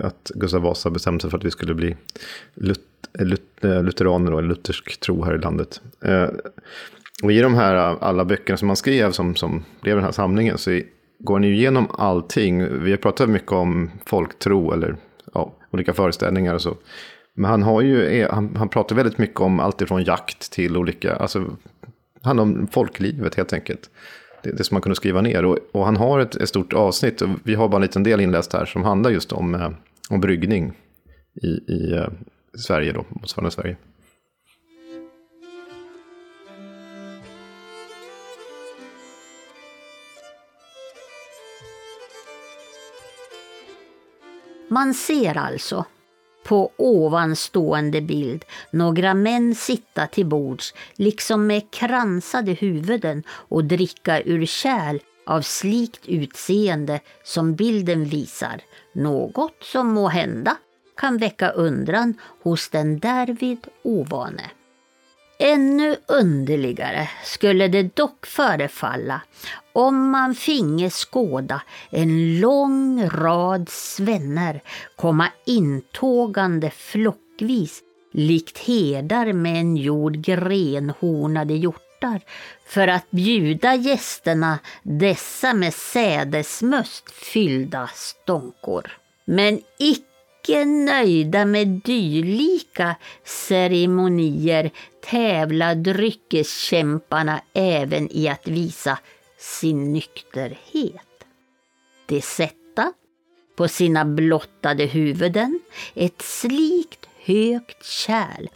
att Gustav Vasa bestämde sig för att vi skulle bli lut, lut, lutheraner och luthersk tro här i landet. Och i de här alla böckerna som han skrev som, som blev den här samlingen så går han ju igenom allting. Vi har pratat mycket om folktro eller ja, olika föreställningar och så. Men han, har ju, han, han pratar väldigt mycket om allt ifrån jakt till olika, alltså, han om folklivet helt enkelt. Det, det som man kunde skriva ner. Och, och han har ett, ett, stort avsnitt, och vi har bara en liten del inläst här, som handlar just om, eh, om bryggning i, i eh, Sverige då, motsvarande Sverige. Man ser alltså på ovanstående bild några män sitta till bords, liksom med kransade huvuden och dricka ur kärl av slikt utseende som bilden visar, något som må hända kan väcka undran hos den därvid ovane. Ännu underligare skulle det dock förefalla om man finge skåda en lång rad svenner komma intågande flockvis likt herdar med en jord grenhornade hjortar för att bjuda gästerna dessa med sädesmöst fyllda stånkor. Men icke Icke nöjda med dylika ceremonier tävlar dryckeskämparna även i att visa sin nykterhet. De sätta på sina blottade huvuden ett slikt högt kärl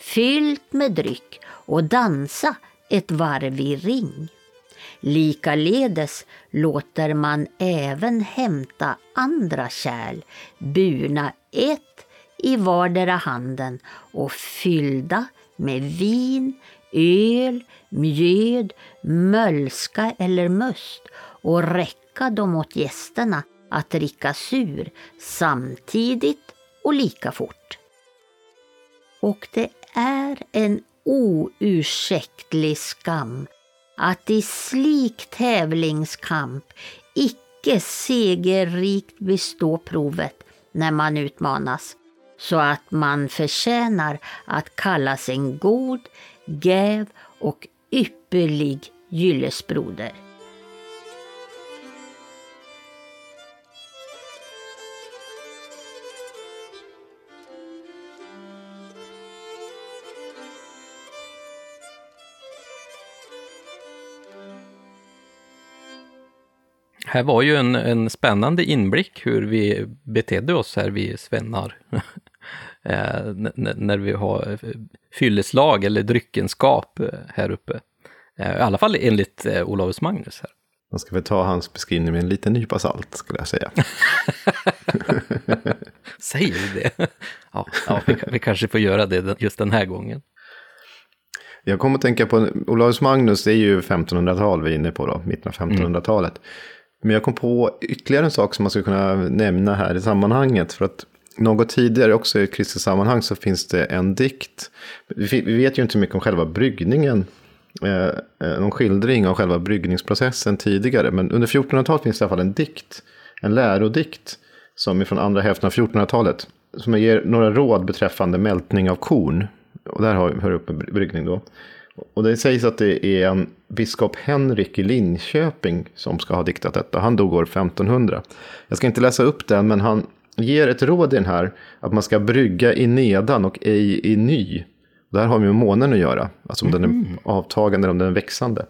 fyllt med dryck och dansa ett varv i ring. Likaledes låter man även hämta andra kärl, burna ett i vardera handen och fyllda med vin, öl, mjöd, mölska eller must och räcka dem åt gästerna att dricka sur samtidigt och lika fort. Och det är en oursäktlig skam att i slik tävlingskamp icke segerrikt bestå provet när man utmanas så att man förtjänar att kallas en god, gäv och ypperlig gyllesbroder. Här var ju en, en spännande inblick hur vi betedde oss här, vi svennar. eh, när vi har fylleslag eller dryckenskap här uppe. Eh, I alla fall enligt eh, Olaus Magnus. Här. Man ska väl ta hans beskrivning med en liten nypa salt, skulle jag säga. Säger du det? Ja, ja vi, vi, kanske får göra det just den här gången. Jag kommer att tänka på, Olaus Magnus det är ju 1500-tal vi är inne på då, mitten av 1500-talet. Mm. Men jag kom på ytterligare en sak som man skulle kunna nämna här i sammanhanget. För att något tidigare också i kristet sammanhang så finns det en dikt. Vi vet ju inte mycket om själva bryggningen eh, eh, någon skildring av själva bryggningsprocessen tidigare. Men under 1400-talet finns det i alla fall en dikt, en lärodikt, som är från andra hälften av 1400-talet. Som ger några råd beträffande mältning av korn. Och där hör, hör upp med bryggning då. Och det sägs att det är en biskop Henrik i Linköping som ska ha diktat detta. Han dog år 1500. Jag ska inte läsa upp den, men han ger ett råd i den här. Att man ska brygga i nedan och ej i ny. Där har vi med månen att göra. Alltså om mm. den är mm. avtagande eller om den är växande.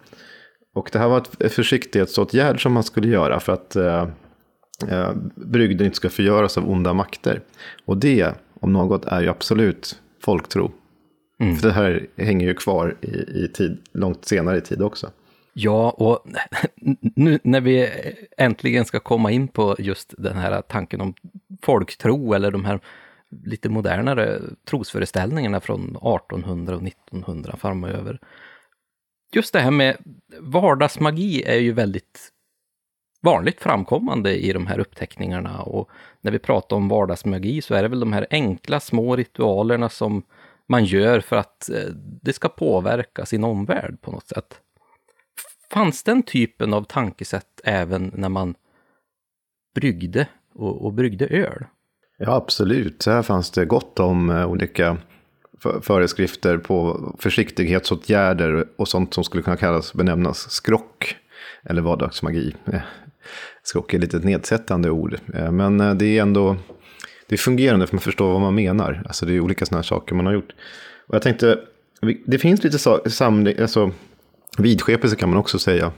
Och det här var ett försiktighetsåtgärd som man skulle göra för att eh, eh, brygden inte ska förgöras av onda makter. Och det, om något, är ju absolut folktro. Mm. För det här hänger ju kvar i, i tid, långt senare i tid också. Ja, och nu när vi äntligen ska komma in på just den här tanken om folktro eller de här lite modernare trosföreställningarna från 1800 och 1900 framöver. Just det här med vardagsmagi är ju väldigt vanligt framkommande i de här uppteckningarna och när vi pratar om vardagsmagi så är det väl de här enkla små ritualerna som man gör för att eh, det ska påverka sin omvärld på något sätt. Fanns den typen av tankesätt även när man bryggde och, och bryggde öl? Ja, absolut. Så här fanns det gott om eh, olika föreskrifter på försiktighetsåtgärder och sånt som skulle kunna kallas, benämnas skrock eller vardagsmagi. Eh, skrock är ett lite nedsättande ord, men det är ändå det är fungerande för man förstår vad man menar. Alltså det är olika sådana här saker man har gjort. Och jag tänkte, det finns lite samling, alltså vidskepelse kan man också säga.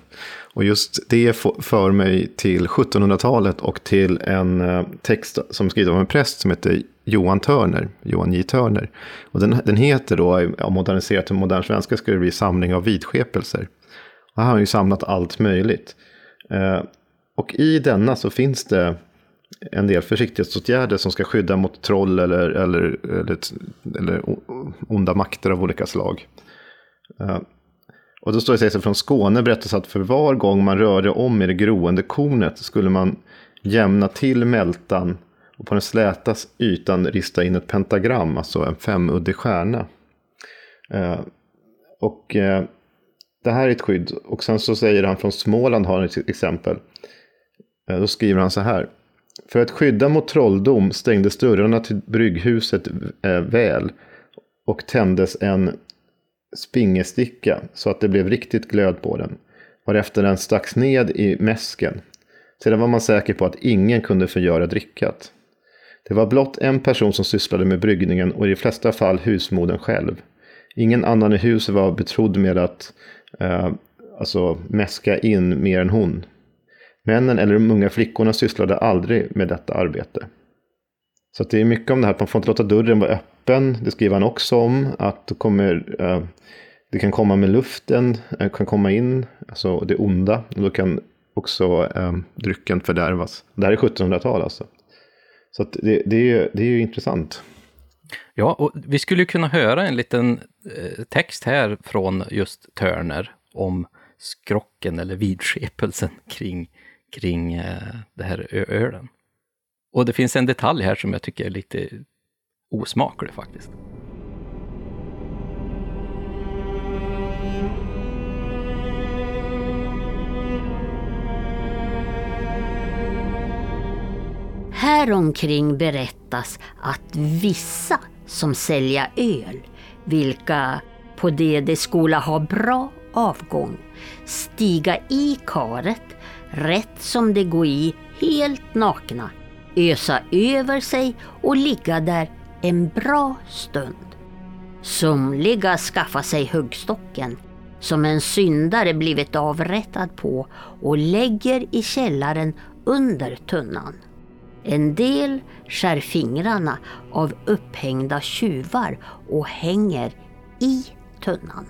Och just det för mig till 1700-talet och till en eh, text som skriven av en präst som heter Johan Törner, Johan J. Törner. Och den, den heter då, moderniserat till modern svenska skulle det bli Samling av vidskepelser. Och här har han ju samlat allt möjligt. Eh, och i denna så finns det en del försiktighetsåtgärder som ska skydda mot troll eller, eller, eller, eller onda makter av olika slag. Eh, och då står det sig från Skåne berättas att för var gång man rörde om i det groende kornet skulle man jämna till mältan och på den släta ytan rista in ett pentagram, alltså en femuddig stjärna. Eh, och eh, det här är ett skydd. Och sen så säger han från Småland har han ett exempel. Då skriver han så här. För att skydda mot trolldom stängdes dörrarna till brygghuset eh, väl och tändes en spingesticka så att det blev riktigt glöd på den, varefter den stacks ned i mäsken. Sedan var man säker på att ingen kunde förgöra drickat. Det var blott en person som sysslade med bryggningen och i de flesta fall husmodern själv. Ingen annan i huset var betrodd med att eh, alltså mäska in mer än hon. Männen eller de unga flickorna sysslade aldrig med detta arbete. Så det är mycket om det här att man får inte låta dörren vara öppen. Det skriver han också om. Att det, kommer, eh, det kan komma med luften, det kan komma in, alltså det onda. Och då kan också eh, drycken fördärvas. Det här är 1700-tal alltså. Så det, det, är, det är ju intressant. Ja, och vi skulle kunna höra en liten eh, text här från just Turner om skrocken eller vidskepelsen kring, kring eh, det här ölen. Och det finns en detalj här som jag tycker är lite osmaklig faktiskt. Häromkring berättas att vissa som sälja öl, vilka på det de skola ha bra avgång, stiga i karet rätt som de gå i helt nakna ösa över sig och ligga där en bra stund. Somliga skaffa sig huggstocken, som en syndare blivit avrättad på och lägger i källaren under tunnan. En del skär fingrarna av upphängda tjuvar och hänger i tunnan.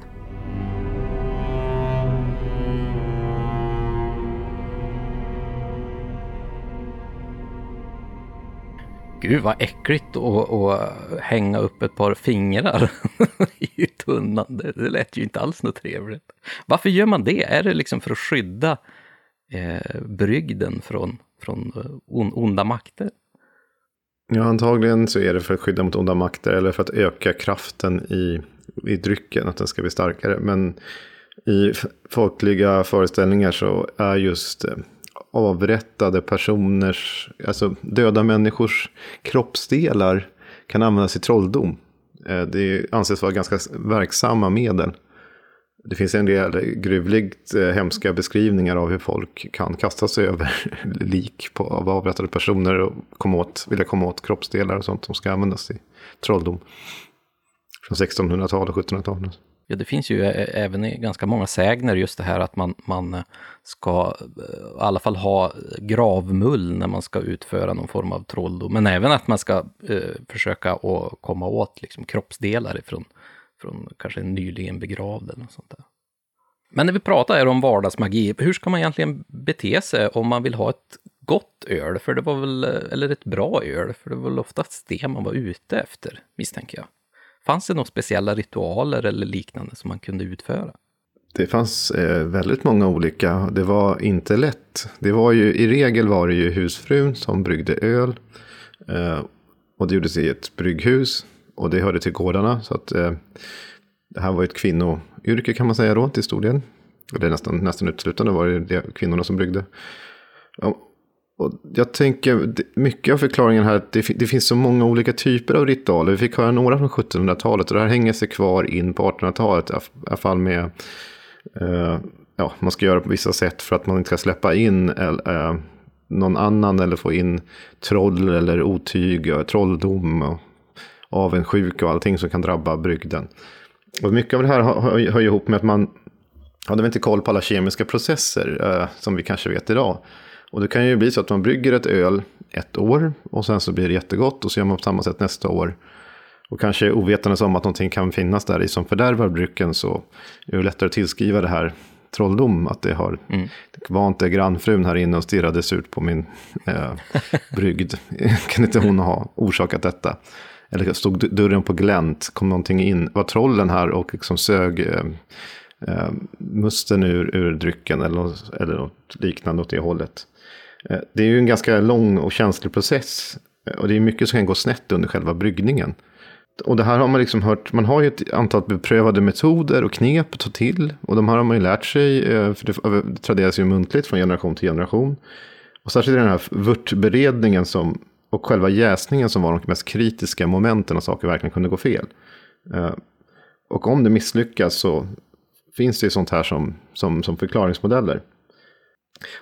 Gud vad äckligt att, hänga upp ett par fingrar i tunnan. Det, det lät ju inte alls något trevligt. Varför gör man det? Är det liksom för att skydda eh, brygden från, från eh, on, onda makter? Ja, antagligen så är det för att skydda mot onda makter eller för att öka kraften i, i drycken, att den ska bli starkare. Men i folkliga föreställningar så är just eh, avrättade personers, alltså döda människors kroppsdelar kan användas i trolldom. Eh, det anses vara ganska verksamma medel. Det finns en del gruvligt eh, hemska beskrivningar av hur folk kan kasta sig över lik på, av avrättade personer och komma åt, vilja komma åt kroppsdelar och sånt som ska användas i trolldom. Från 1600-talet och 1700-talet. Ja, det finns ju även i ganska många sägner just det här att man, man ska i alla fall ha gravmull när man ska utföra någon form av trolldom. Men även att man ska eh, försöka att komma åt liksom, kroppsdelar ifrån från kanske en nyligen begravd eller något sånt där. Men när vi pratar här om vardagsmagi, hur ska man egentligen bete sig om man vill ha ett gott öl? För det var väl, eller ett bra öl, för det var väl oftast det man var ute efter, misstänker jag. Fanns det några speciella ritualer eller liknande som man kunde utföra? Det fanns eh, väldigt många olika. Det var inte lätt. Det var ju, I regel var det ju husfrun som bryggde öl. Eh, och det gjordes i ett brygghus. Och det hörde till gårdarna. Så att eh, det här var ett kvinnoyrke kan man säga då till stor del. Och det är nästan, nästan uteslutande var det, kvinnorna som bryggde och jag tänker, mycket av förklaringen här, det, det finns så många olika typer av ritualer. Vi fick höra några från 1700-talet och det här hänger sig kvar in på 1800-talet. I alla fall med, eh, ja, man ska göra på vissa sätt för att man inte ska släppa in eh, någon annan eller få in troll eller otyg, trolldom och avundsjuka och allting som kan drabba brygden. Och mycket av det här hör, ihop med att man hade inte koll på alla kemiska processer eh, som vi kanske vet idag. Och det kan ju bli så att man brygger ett öl ett år och sen så blir det jättegott och så gör man på samma sätt nästa år. Och kanske ovetandes om att någonting kan finnas där i som fördärvar drycken så är det lättare att tillskriva det här trolldom. Att det har, mm. var inte grannfrun här inne och stirrade surt på min eh, brygd. kan inte hon ha orsakat detta? eller stod dörren på glänt, kom någonting in, var trollen här och liksom sög eh, eh, musten ur, ur drycken eller något, eller något liknande åt det hållet. Eh, det är ju en ganska lång och känslig process eh, och det är mycket som kan gå snett under själva bryggningen. Och det här har man liksom hört, man har ju ett antal beprövade metoder och knep att ta till. Och de här har man ju lärt sig, eh, för det traderas ju muntligt från generation till generation. Och särskilt den här vörtberedningen som och själva jäsningen som var de mest kritiska momenten och saker verkligen kunde gå fel. Och om det misslyckas så finns det ju sånt här som, som, som förklaringsmodeller.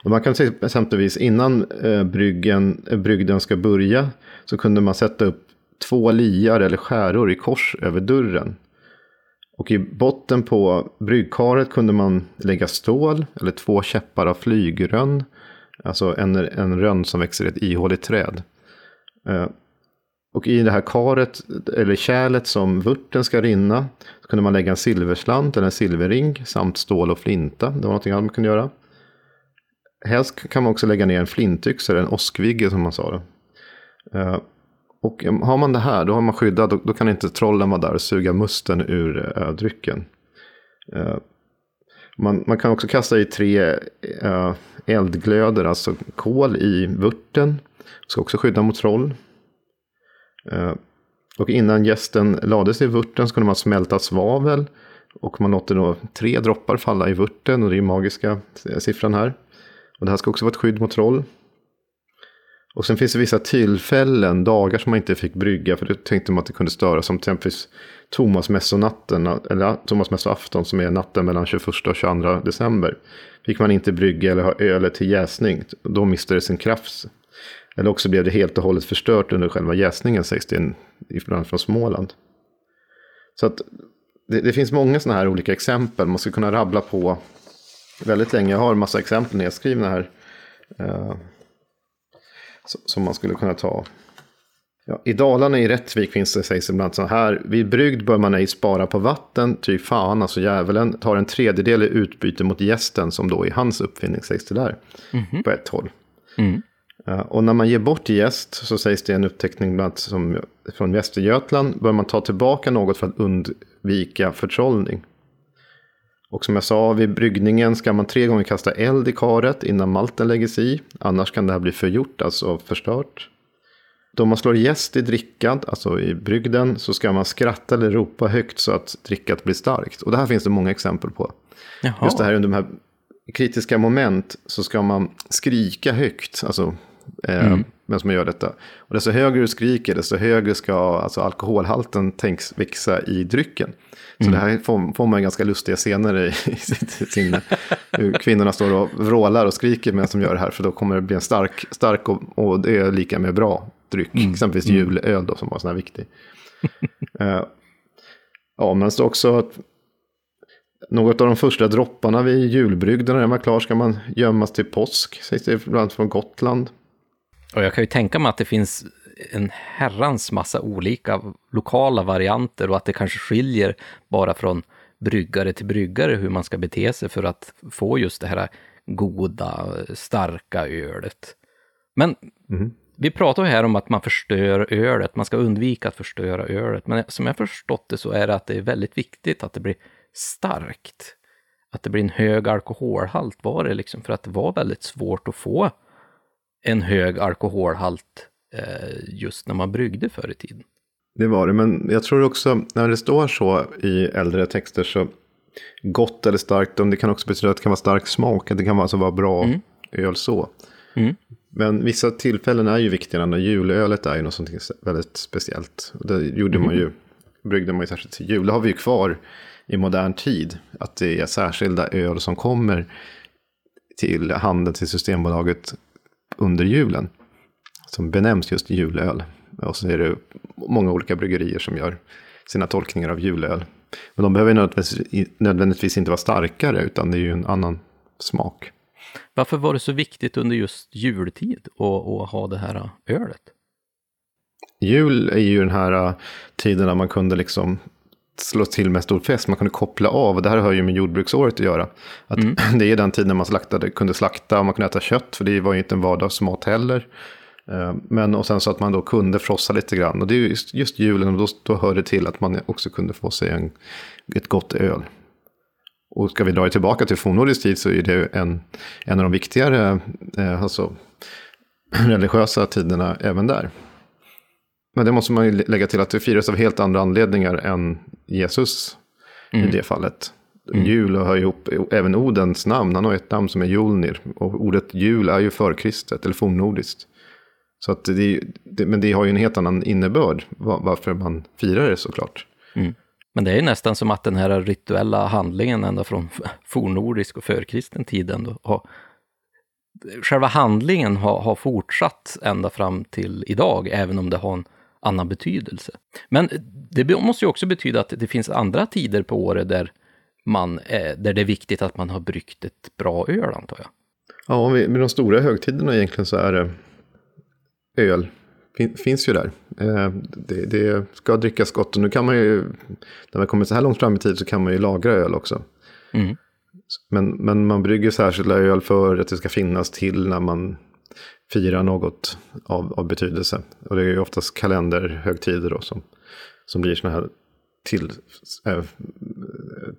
Och man kan säga exempelvis innan eh, bryggen, eh, brygden ska börja så kunde man sätta upp två liar eller skäror i kors över dörren. Och i botten på bryggkaret kunde man lägga stål eller två käppar av flygrönn. Alltså en, en rönn som växer i ett ihåligt träd. Eh, och i det här karet, eller kärlet som vörten ska rinna, så kunde man lägga en silverslant eller en silverring samt stål och flinta. Det var någonting annat man kunde göra. Helst kan man också lägga ner en flintyxa eller en åskvigge som man sa. det. Eh, och har man det här, då har man skyddat, då, då kan inte trollen vara där och suga musten ur eh, drycken. Eh, man, man, kan också kasta i tre eldglöder, alltså kol i vörten. Ska också skydda mot troll. Och innan gästen lades i vörten så kunde man smälta svavel. Och man låter då tre droppar falla i vörten och det är magiska siffran här. Och det här ska också vara ett skydd mot troll. Och sen finns det vissa tillfällen, dagar som man inte fick brygga. För det tänkte man att det kunde störa. Som till exempel Tomasmässonatten, eller Tomasmässoafton som är natten mellan 21 och 22 december. Fick man inte brygga eller ha ölet till jäsning. Då miste det sin kraft. Eller också blev det helt och hållet förstört under själva jäsningen sägs det ibland från Småland. Så att det, det finns många sådana här olika exempel. Man skulle kunna rabbla på väldigt länge. Jag har en massa exempel nedskrivna här. Eh, som man skulle kunna ta. Ja, I Dalarna i Rättvik finns det, sägs ibland så här. Vid brygd bör man ej spara på vatten, ty fan, alltså djävulen, tar en tredjedel i utbyte mot gästen som då är hans uppfinning, sägs det där. Mm. På ett håll. Mm. Uh, och när man ger bort gäst, så sägs det i en uppteckning bland som, från Västergötland, bör man ta tillbaka något för att undvika förtrollning. Och som jag sa, vid bryggningen ska man tre gånger kasta eld i karet innan malten läggs i. Annars kan det här bli förgjort, alltså förstört. Då man slår gäst i drickan, alltså i brygden, så ska man skratta eller ropa högt så att drickat blir starkt. Och det här finns det många exempel på. Jaha. Just det här under de här kritiska moment så ska man skrika högt, alltså eh, mm. vem som gör detta. Och desto högre du skriker, desto högre ska alltså, alkoholhalten tänks växa i drycken. Så mm. det här får, får man ganska lustiga scener i, i sinne. Kvinnorna står och vrålar och skriker medan de gör det här, för då kommer det bli en stark, stark och, och det är lika med bra dryck. Mm. Exempelvis mm. julöl då, som var sån här viktig. uh, ja, men står också att något av de första dropparna vid julbrygden när den var klar ska man gömmas till påsk, sägs det bland annat från Gotland. Och jag kan ju tänka mig att det finns en herrans massa olika lokala varianter och att det kanske skiljer bara från bryggare till bryggare hur man ska bete sig för att få just det här goda, starka ölet. Men mm. vi pratar ju här om att man förstör ölet, man ska undvika att förstöra ölet. Men som jag förstått det så är det att det är väldigt viktigt att det blir starkt. Att det blir en hög alkoholhalt var det liksom, för att det var väldigt svårt att få en hög alkoholhalt eh, just när man bryggde förr i tiden. Det var det, men jag tror också när det står så i äldre texter så gott eller starkt, det kan också betyda att det kan vara stark smak, att det kan alltså vara bra mm. öl så. Mm. Men vissa tillfällen är ju viktigare, när julölet är ju något sånt väldigt speciellt. Det gjorde mm. man ju, bryggde man ju särskilt till jul. Det har vi ju kvar i modern tid, att det är särskilda öl som kommer till handeln, till Systembolaget under julen. Som benämns just julöl. Och så är det många olika bryggerier som gör sina tolkningar av julöl. Men de behöver nödvändigtvis, nödvändigtvis inte vara starkare, utan det är ju en annan smak. Varför var det så viktigt under just jultid att, ha det här ölet? Jul är ju den här tiden när man kunde liksom slå till med stor fest. Man kunde koppla av. Och det här har ju med jordbruksåret att göra. Att mm. Det är den tiden man slaktade, kunde slakta och man kunde äta kött. För det var ju inte en vardagsmat heller. Eh, men och sen så att man då kunde frossa lite grann. Och det är just, just julen och då, då hör det till att man också kunde få sig en, ett gott öl. Och ska vi dra det tillbaka till fornnordisk tid så är det en, en av de viktigare eh, alltså, religiösa tiderna även där. Men det måste man ju lägga till att det firas av helt andra anledningar än Jesus mm. i det fallet. Mm. Jul hör ihop, även Odens namn, han har ett namn som är Julnir. Och ordet jul är ju förkristet, eller fornnordiskt. Så att det, det, men det har ju en helt annan innebörd varför man firar det såklart. Mm. Men det är ju nästan som att den här rituella handlingen ända från fornnordisk och förkristen tid ändå har, själva handlingen har, har fortsatt ända fram till idag, även om det har en annan betydelse. Men det måste ju också betyda att det finns andra tider på året där, man, där det är viktigt att man har bryggt ett bra öl, antar jag. Ja, med de stora högtiderna egentligen så är det öl fin, finns ju där. Eh, det, det, ska drickas gott och nu kan man ju, när man kommer så här långt fram i tid så kan man ju lagra öl också. Mm. Men, men man brygger särskilda öl för att det ska finnas till när man fira något av, av betydelse. Och det är ju oftast kalenderhögtider då som, som blir sådana här till, äh,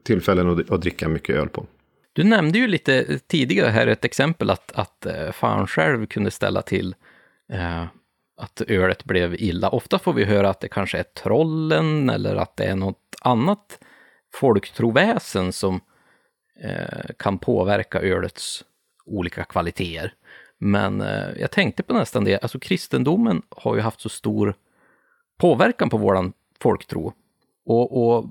tillfällen att, att dricka mycket öl på. Du nämnde ju lite tidigare här ett exempel att, att eh, fan själv kunde ställa till eh, att ölet blev illa. Ofta får vi höra att det kanske är trollen eller att det är något annat folktroväsen som eh, kan påverka ölets olika kvaliteter. Men eh, jag tänkte på nästan det, alltså kristendomen har ju haft så stor påverkan på våran folktro. Och, och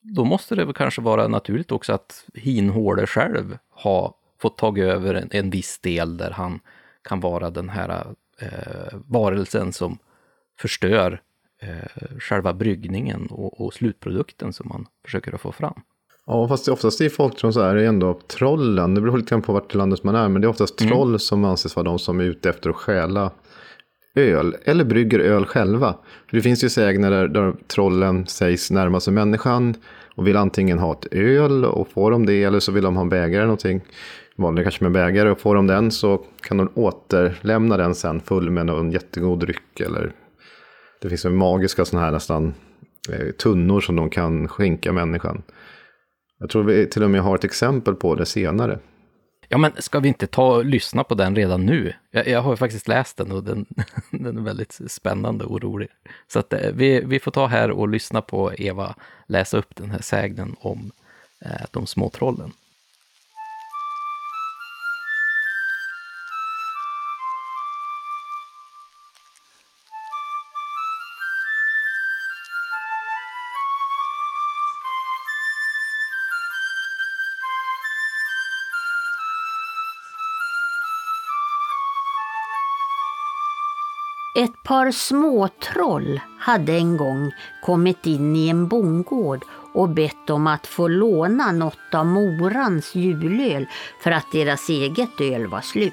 då måste det väl kanske vara naturligt också att Hinhåle själv har fått tag över en, en viss del där han kan vara den här eh, varelsen som förstör eh, själva bryggningen och, och, slutprodukten som man försöker att få fram. Ja, fast oftast i folktron så är det ändå trollen. Det beror lite grann på vart i landet man är, men det är oftast mm. troll som anses vara de som är ute efter att stjäla öl, eller brygger öl själva. För det finns ju sägner där, där trollen sägs närma sig människan och vill antingen ha ett öl och får de det, eller så vill de ha en bägare eller någonting. Vanligen kanske med bägare, och får de den så kan de återlämna den sen full med en jättegod dryck. Eller det finns en magiska sådana här nästan eh, tunnor som de kan skänka människan. Jag tror vi till och med har ett exempel på det senare. Ja, men ska vi inte ta och lyssna på den redan nu? Jag, jag har faktiskt läst den och den, den är väldigt spännande och rolig. Så att eh, vi, vi får ta här och lyssna på Eva läsa upp den här sägnen om eh, de små trollen. Par småtroll hade en gång kommit in i en bondgård och bett om att få låna något av morans julöl för att deras eget öl var slut.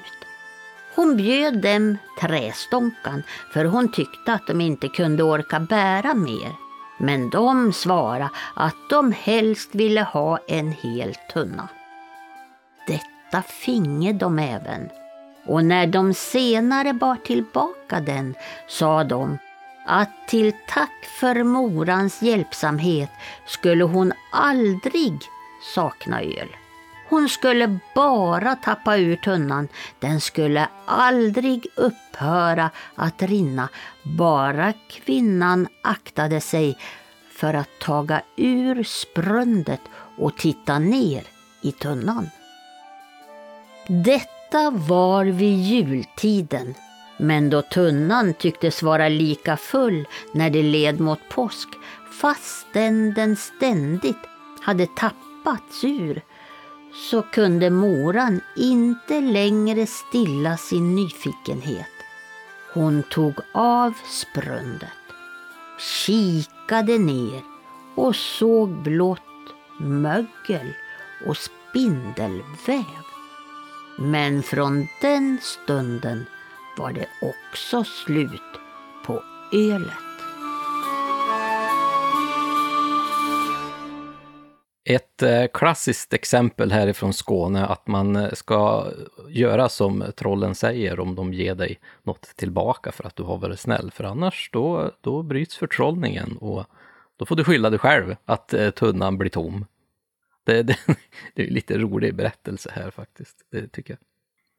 Hon bjöd dem trästånkan för hon tyckte att de inte kunde orka bära mer. Men de svarade att de helst ville ha en hel tunna. Detta finge de även och när de senare bar tillbaka den sa de att till tack för morans hjälpsamhet skulle hon aldrig sakna öl. Hon skulle bara tappa ur tunnan, den skulle aldrig upphöra att rinna, bara kvinnan aktade sig för att taga ur sprundet och titta ner i tunnan. Detta detta var vid jultiden, men då tunnan tycktes vara lika full när det led mot påsk, fastän den ständigt hade tappats ur, så kunde moran inte längre stilla sin nyfikenhet. Hon tog av sprundet, kikade ner och såg blott mögel och spindelväv. Men från den stunden var det också slut på ölet. Ett eh, klassiskt exempel härifrån Skåne att man eh, ska göra som trollen säger om de ger dig något tillbaka för att du har varit snäll. För annars då, då bryts förtrollningen och då får du skylla dig själv att eh, tunnan blir tom. Det, det, det är lite rolig berättelse här faktiskt, det tycker jag.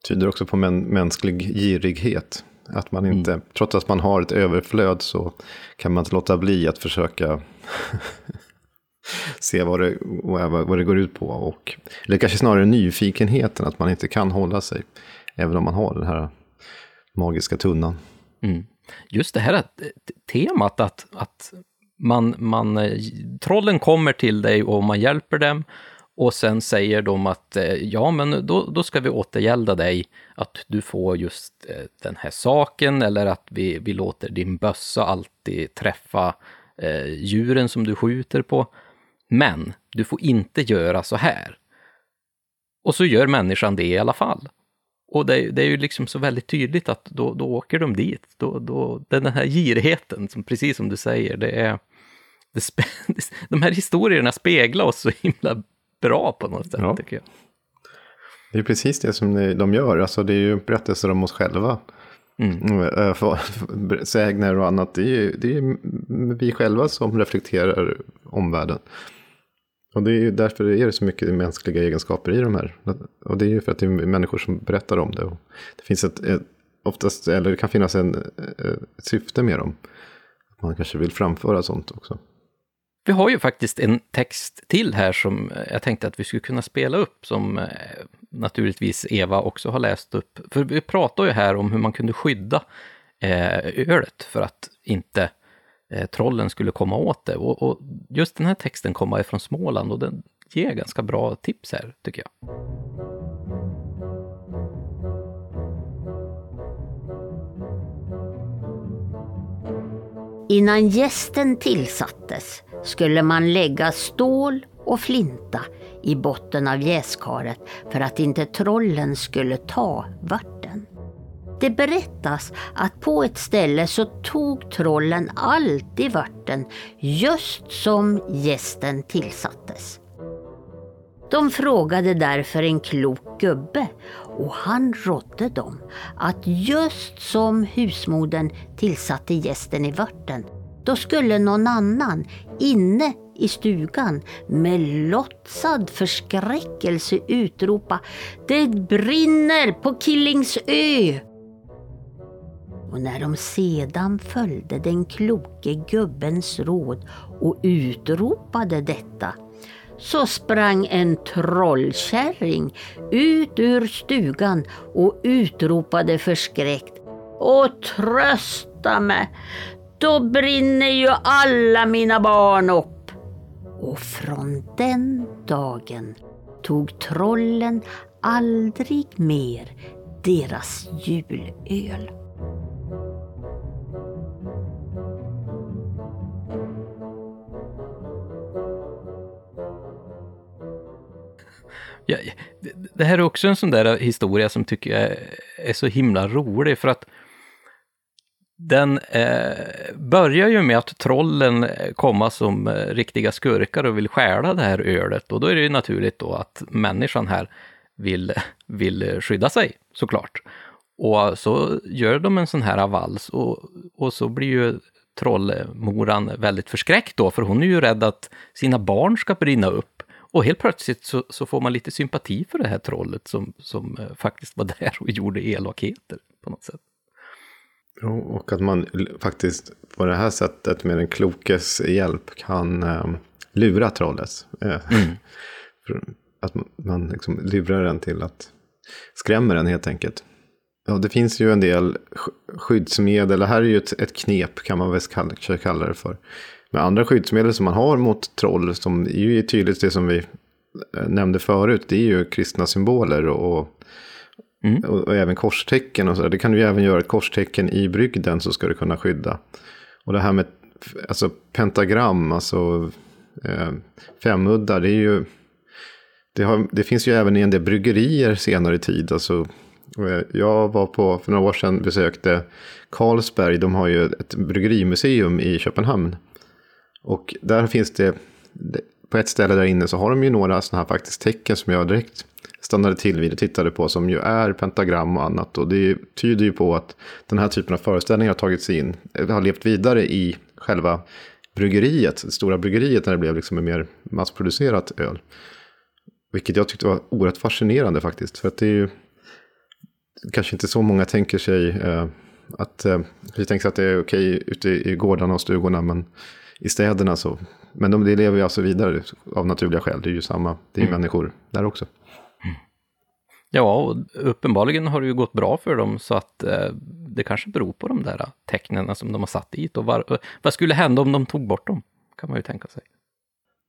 Tyder också på mä mänsklig girighet. Att man inte, mm. trots att man har ett överflöd så kan man inte låta bli att försöka se vad det, vad det går ut på. Och, eller kanske snarare nyfikenheten, att man inte kan hålla sig. Även om man har den här magiska tunnan. Mm. Just det här temat att, att man, man, eh, trollen kommer till dig och man hjälper dem och sen säger de att eh, ja, men då, då ska vi återgälda dig, att du får just eh, den här saken eller att vi, vi låter din bössa alltid träffa eh, djuren som du skjuter på. Men du får inte göra så här. Och så gör människan det i alla fall. Och det, det, är ju liksom så väldigt tydligt att då, då åker de dit. Då, då, den här girigheten, som, precis som du säger, det är det de här historierna speglar oss så himla bra på något sätt, ja. tycker jag. Det är precis det som de gör. Alltså, det är ju berättelser om oss själva. Mm. Eh, sägner och annat. Det är ju det är vi själva som reflekterar omvärlden. Och det är ju därför det är så mycket mänskliga egenskaper i de här. Och det är ju för att det är människor som berättar om det. Och det finns ett, ett oftast, eller det kan finnas en, ett syfte med dem. Man kanske vill framföra sånt också. Vi har ju faktiskt en text till här som jag tänkte att vi skulle kunna spela upp, som eh, naturligtvis Eva också har läst upp. För vi pratar ju här om hur man kunde skydda eh, ölet för att inte eh, trollen skulle komma åt det. Och, och, just den här texten kommer ifrån Småland och den ger ganska bra tips här, tycker jag. Innan gästen tillsattes skulle man lägga stål och flinta i botten av jäskaret för att inte trollen skulle ta vörten. Det berättas att på ett ställe så tog trollen alltid vörten just som gästen tillsattes. De frågade därför en klok gubbe och han rådde dem att just som husmodern tillsatte gästen i vörten, då skulle någon annan inne i stugan med låtsad förskräckelse utropa Det brinner på Killingsö! Och när de sedan följde den kloke gubbens råd och utropade detta så sprang en trollkärring ut ur stugan och utropade förskräckt. Och trösta mig, då brinner ju alla mina barn upp. Och från den dagen tog trollen aldrig mer deras julöl. Ja, det här är också en sån där historia som tycker jag är så himla rolig för att den eh, börjar ju med att trollen eh, kommer som eh, riktiga skurkar och vill stjäla det här ölet och då är det ju naturligt då att människan här vill, vill skydda sig såklart. Och så gör de en sån här vals och, och så blir ju trollmoran väldigt förskräckt då, för hon är ju rädd att sina barn ska brinna upp. Och helt plötsligt så, så, får man lite sympati för det här trollet som, som eh, faktiskt var där och gjorde elakheter på något sätt. Ja, och att man faktiskt på det här sättet med den klokes hjälp kan um, lura trollet. Eh, mm. att man liksom lurar den till att skrämmer den helt enkelt. Ja, det finns ju en del skyddsmedel. Det här är ju ett, ett knep kan man väl kalla, kalla det för. Men andra skyddsmedel som man har mot troll, som är ju tydligt det som vi eh, nämnde förut, det är ju kristna symboler och, mm. och, och, även korstecken och så. Det kan du ju även göra ett korstecken i brygden så ska du kunna skydda. Och det här med alltså, pentagram, alltså eh, femuddar, det är ju... Det, har, det, finns ju även i en del bryggerier senare i tid. Alltså, eh, jag var på, för några år sedan besökte Carlsberg, de har ju ett bryggerimuseum i Köpenhamn. Och där finns det, på ett ställe där inne så har de ju några sådana här faktiskt tecken som jag direkt stannade till vid och tittade på som ju är pentagram och annat. Och det tyder ju på att den här typen av föreställningar har tagit sig in, eh, har levt vidare i själva bryggeriet, det stora bryggeriet när det blev liksom en mer massproducerat öl. Vilket jag tyckte var oerhört fascinerande faktiskt. För att det är ju kanske inte så många tänker sig eh, att eh, vi tänker att det är okej ute i gårdarna och stugorna. Men i städerna så. Men de, de lever ju alltså vidare av naturliga skäl. Det är ju samma, det är ju mm. människor där också. Ja, och uppenbarligen har det ju gått bra för dem så att eh, det kanske beror på de där tecknen som de har satt dit. Och var, vad skulle hända om de tog bort dem? Kan man ju tänka sig.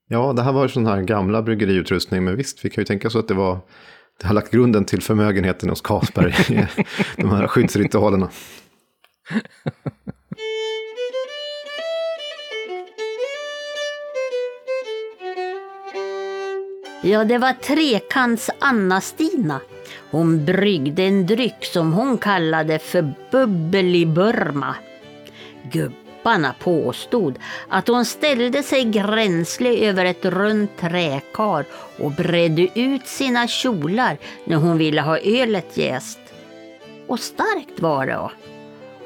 Ja, det här var ju sån här gamla bryggeriutrustning, men visst, vi kan ju tänka så att det var det har lagt grunden till förmögenheten hos Carlsberg, de här skyddsritualerna. Ja, det var Trekants Anna-Stina. Hon bryggde en dryck som hon kallade för bubbel i Burma. Gubbarna påstod att hon ställde sig gränslig över ett runt träkar och bredde ut sina kjolar när hon ville ha ölet jäst. Och starkt var det.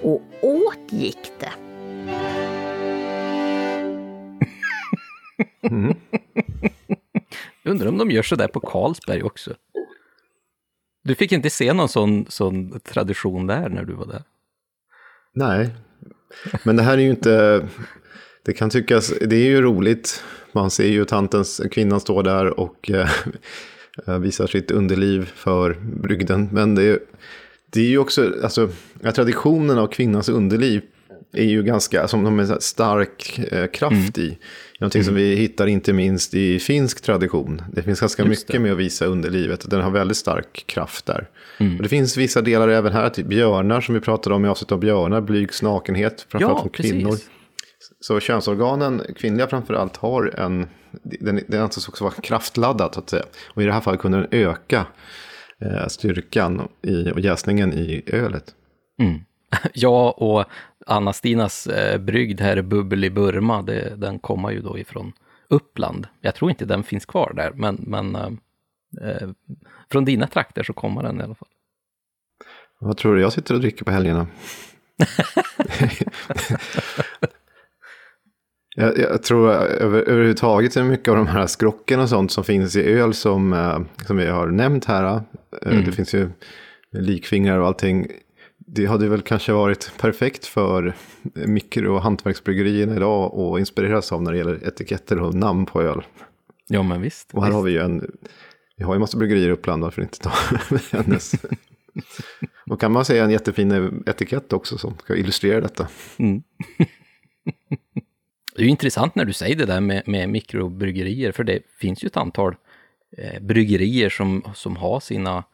Och åt gick det. Mm. Undrar om de gör sådär på Carlsberg också. Du fick inte se någon sån, sån tradition där när du var där? Nej, men det här är ju inte... Det kan tyckas, det är ju roligt. Man ser ju tantens, kvinnan står där och äh, visar sitt underliv för brygden. Men det är, det är ju också, alltså, traditionen av kvinnans underliv är ju ganska, som de har stark eh, kraft mm. i. Någonting mm. som vi hittar inte minst i finsk tradition. Det finns ganska Just mycket det. med att visa underlivet. Den har väldigt stark kraft där. Mm. Och det finns vissa delar även här, typ björnar som vi pratade om i avsnittet om björnar, blygs nakenhet, framförallt ja, från kvinnor. Så könsorganen, kvinnliga framförallt, har en, den, den anses också vara kraftladdad så att säga. Och i det här fallet kunde den öka eh, styrkan i, och jäsningen i ölet. Mm. Ja, och Anna-Stinas eh, brygd här, Bubbel i Burma, det, den kommer ju då ifrån Uppland. Jag tror inte den finns kvar där, men, men eh, eh från dina trakter så kommer den i alla fall. Vad tror du jag sitter och dricker på helgerna? jag, jag, tror över, överhuvudtaget är mycket av de här skrocken och sånt som finns i öl som, eh, som vi har nämnt här. Eh, mm. Det finns ju likfingrar och allting. Det hade väl kanske varit perfekt för mikro och hantverksbryggerierna idag att inspireras av när det gäller etiketter och namn på öl. Ja, men visst. Och här visst. har vi ju en, vi har ju massa bryggerier i Uppland, varför inte ta hennes. Och kan man säga en jättefin etikett också som ska illustrera detta. Mm. det är ju intressant när du säger det där med, med mikrobryggerier, för det finns ju ett antal eh, bryggerier som, som har sina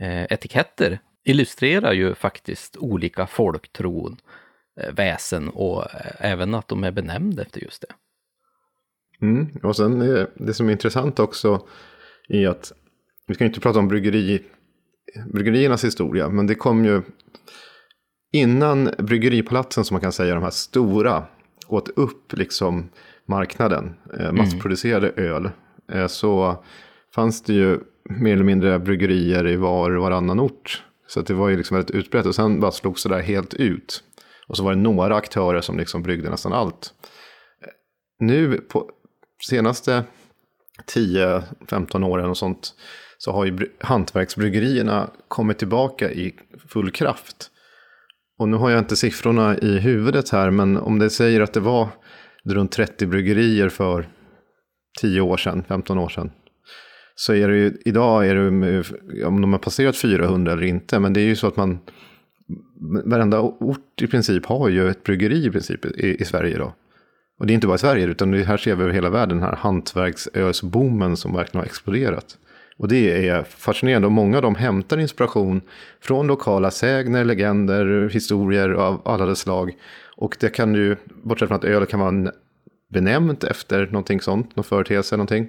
eh, etiketter. Illustrerar ju faktiskt olika folktron, eh, väsen och eh, även att de är benämnda efter just det. Mm. Och sen det, det som är intressant också är att vi ska inte prata om bryggeri bryggeriernas historia. Men det kom ju innan bryggeripalatsen som man kan säga, de här stora, åt upp liksom marknaden, eh, massproducerade mm. öl. Eh, så fanns det ju mer eller mindre bryggerier i var och varannan ort. Så det var ju liksom väldigt utbrett och sen bara slogs det där helt ut. Och så var det några aktörer som liksom bryggde nästan allt. Nu på senaste 10-15 åren och sånt så har ju hantverksbryggerierna kommit tillbaka i full kraft. Och nu har jag inte siffrorna i huvudet här, men om det säger att det var runt 30 bryggerier för 10 år sedan, 15 år sedan. Så är det ju, idag är det, om de har passerat 400 eller inte, men det är ju så att man, varenda ort i princip har ju ett bryggeri i princip i, i Sverige idag. Och det är inte bara i Sverige, utan det här ser vi över hela världen, den här hantverksösboomen som verkligen har exploderat. Och det är fascinerande och många av dem hämtar inspiration från lokala sägner, legender, historier av alla dess slag. Och det kan ju, bortsett från att öl kan vara benämnt efter någonting sånt, någon företeelse, någonting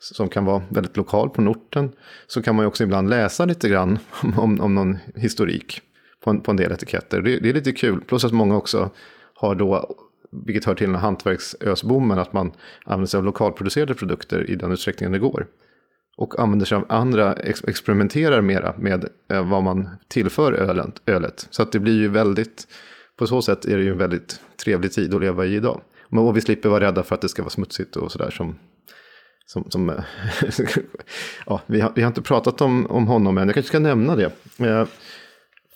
som kan vara väldigt lokal på orten, så kan man ju också ibland läsa lite grann om, om någon historik på en, på en del etiketter. Det, det är lite kul, plus att många också har då vilket hör till den hantverksösbommen, att man använder sig av lokalproducerade produkter i den utsträckningen det går och använder sig av andra, experimenterar mera med eh, vad man tillför ölet, ölet. Så att det blir ju väldigt, på så sätt är det ju en väldigt trevlig tid att leva i idag. Och vi slipper vara rädda för att det ska vara smutsigt och sådär som, som, som ja, vi har, vi har inte pratat om, om honom än, jag kanske ska nämna det. Eh,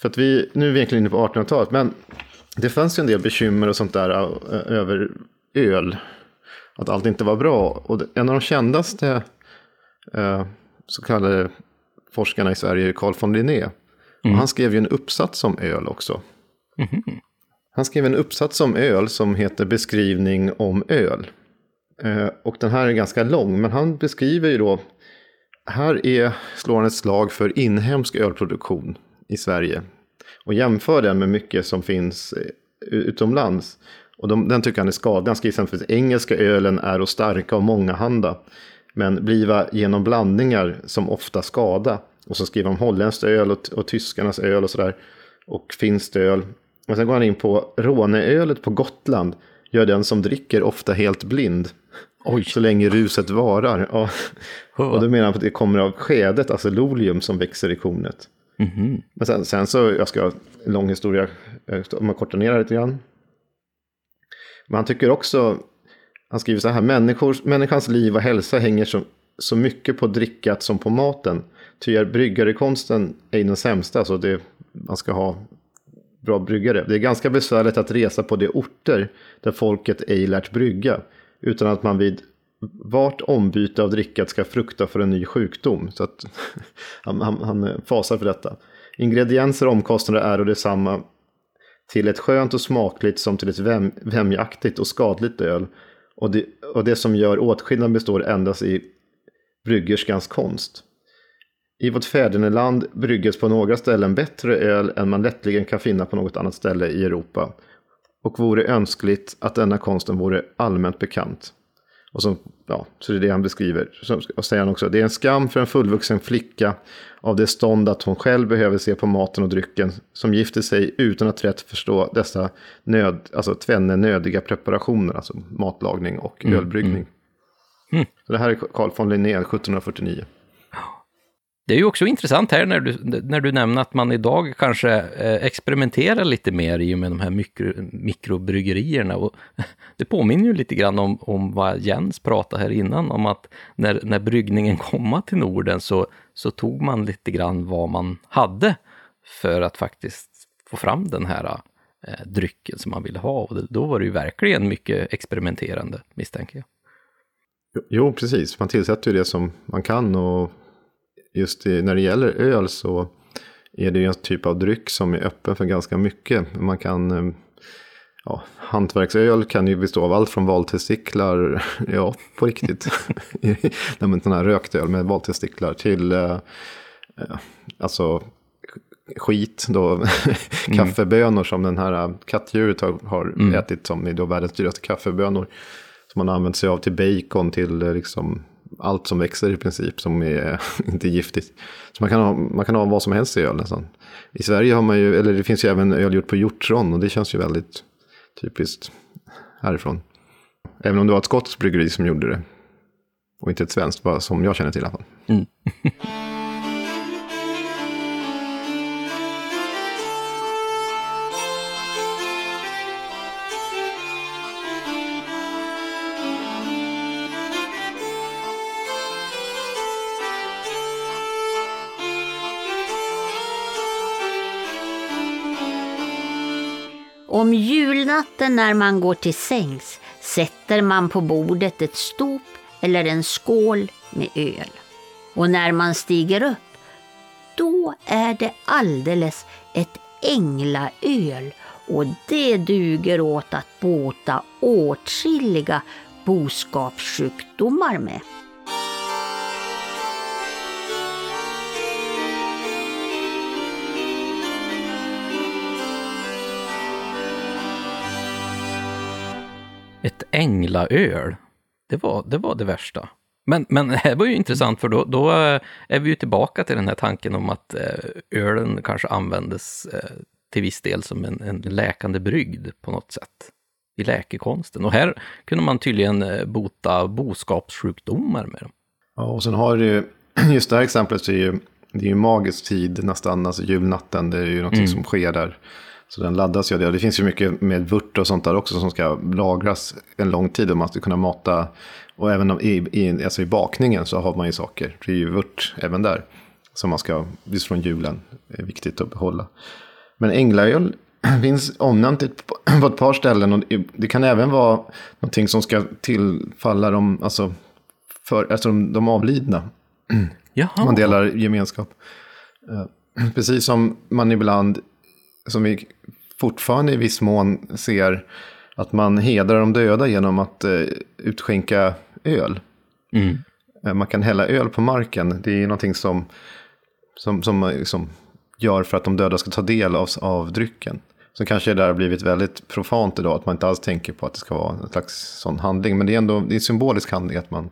för att vi, nu är vi egentligen inne på 1800-talet, men det fanns ju en del bekymmer och sånt där eh, över öl. Att allt inte var bra. Och en av de kändaste eh, så kallade forskarna i Sverige, Carl von Linné. Mm. Och han skrev ju en uppsats om öl också. Mm. Han skrev en uppsats om öl som heter Beskrivning om öl. Eh, och den här är ganska lång, men han beskriver ju då, här är, slår han ett slag för inhemsk ölproduktion i Sverige. Och jämför den med mycket som finns eh, utomlands. Och de, den tycker han är skadlig. Han skriver exempelvis engelska ölen är och starka och mångahanda men bliva genom blandningar som ofta skada. Och så skriver han om holländskt öl och, och tyskarnas öl och sådär. Och finskt öl. Och sen går han in på Råneölet på Gotland. Gör den som dricker ofta helt blind. Oj. Så länge ruset varar. Ja. Och då menar han att det kommer av skedet, alltså lolium som växer i kornet. Mm -hmm. Men sen, sen, så, jag ska ha en lång historia, om man kortar ner det lite grann. Men han tycker också han skriver så här, människans liv och hälsa hänger så, så mycket på drickat som på maten. Ty är bryggarekonsten ej den sämsta, alltså det, man ska ha bra bryggare. Det är ganska besvärligt att resa på de orter där folket ej lärt brygga, utan att man vid vart ombyte av drickat ska frukta för en ny sjukdom. Så att han, han, han eh, fasar för detta. Ingredienser och omkostnader är och detsamma till ett skönt och smakligt som till ett väm, vämjaktigt och skadligt öl och det, och det som gör åtskillnad består endast i bryggerskans konst. I vårt fäderneland brygges på några ställen bättre öl än man lättligen kan finna på något annat ställe i Europa och vore önskligt att denna konsten vore allmänt bekant. Och så, ja, så det är det han beskriver. Och säger han också, det är en skam för en fullvuxen flicka av det stånd att hon själv behöver se på maten och drycken som gifter sig utan att rätt förstå dessa nöd, alltså tvenne nödiga preparationer, alltså matlagning och Mm, ölbryggning. Mm. Så det här är Carl von Linné 1749. Det är ju också intressant här när du, när du nämner att man idag kanske eh, experimenterar lite mer i och med de här mikro, mikrobryggerierna. Och det påminner ju lite grann om, om vad Jens pratade här innan, om att när, när bryggningen kom till Norden så, så tog man lite grann vad man hade för att faktiskt få fram den här eh, drycken som man ville ha. Och då var det ju verkligen mycket experimenterande, misstänker jag. Jo, precis. Man tillsätter ju det som man kan och just i, när det gäller öl så är det ju en typ av dryck som är öppen för ganska mycket. Man kan, eh, ja, hantverksöl kan ju bestå av allt från valtestiklar, ja, på riktigt, Nej, men sån här rökt öl med valtestiklar till, eh, eh, alltså, skit då, kaffebönor som den här kattdjuret har, har ätit som är då världens dyraste kaffebönor. Som man har använt sig av till bacon, till eh, liksom allt som växer i princip, som är inte giftigt. Så man kan ha, man kan ha vad som helst i öl nästan. I Sverige har man ju, eller det finns ju även öl gjort på hjortron och det känns ju väldigt typiskt härifrån. Även om det var ett skotskt bryggeri som gjorde det. Och inte ett svenskt, bara som jag känner till i alla fall. Mm. Om julnatten när man går till sängs sätter man på bordet ett stop eller en skål med öl. Och när man stiger upp, då är det alldeles ett änglaöl och det duger åt att bota åtskilliga boskapssjukdomar med. Ett änglaöl, det var det, var det värsta. Men, men det här var ju intressant för då, då eh, är vi ju tillbaka till den här tanken om att eh, ölen kanske användes eh, till viss del som en, en läkande brygd på något sätt i läkekonsten. Och här kunde man tydligen bota boskapssjukdomar med dem. Ja, och sen har du ju, just det här exemplet så är ju, det är ju magisk tid nästan, alltså julnatten, det är ju någonting som sker där. Så den laddas ju det. Och det finns ju mycket med vört och sånt där också som ska lagras en lång tid. Och man ska kunna mata, och även i, i, alltså i bakningen så har man ju saker. Det är ju vört även där. Som man ska, just från julen, är viktigt att behålla. Men änglaöl finns omnämnt på ett par ställen. Och det kan även vara någonting som ska tillfalla dem, alltså, för, alltså de, de avlidna. Jaha. Man delar gemenskap. Eh, Precis som man ibland, som vi fortfarande i viss mån ser, att man hedrar de döda genom att eh, utskänka öl. Mm. Eh, Man kan hälla öl på marken. Det är någonting som, som, som man liksom gör för att de döda ska ta del av, av drycken. Så kanske det där har blivit väldigt profant idag, att man inte alls tänker på att det ska vara en slags sån handling. Men det är ändå det är en symbolisk handling att man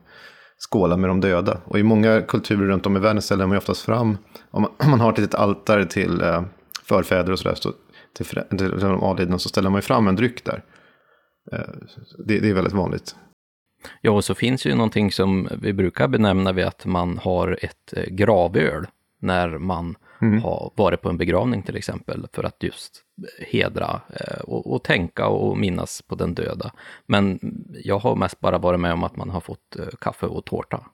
skålar med de döda. Och i många kulturer runt om i världen ställer man ju oftast fram, om man, om man har ett litet altare till eh, förfäder och sådär, så till, till de avlidna, så ställer man ju fram en dryck där. Eh, det, det är väldigt vanligt. Ja, och så finns ju någonting som vi brukar benämna vid att man har ett eh, gravöl när man har varit på en begravning till exempel, för att just hedra eh, och, och tänka och minnas på den döda. Men jag har mest bara varit med om att man har fått kaffe och tårta.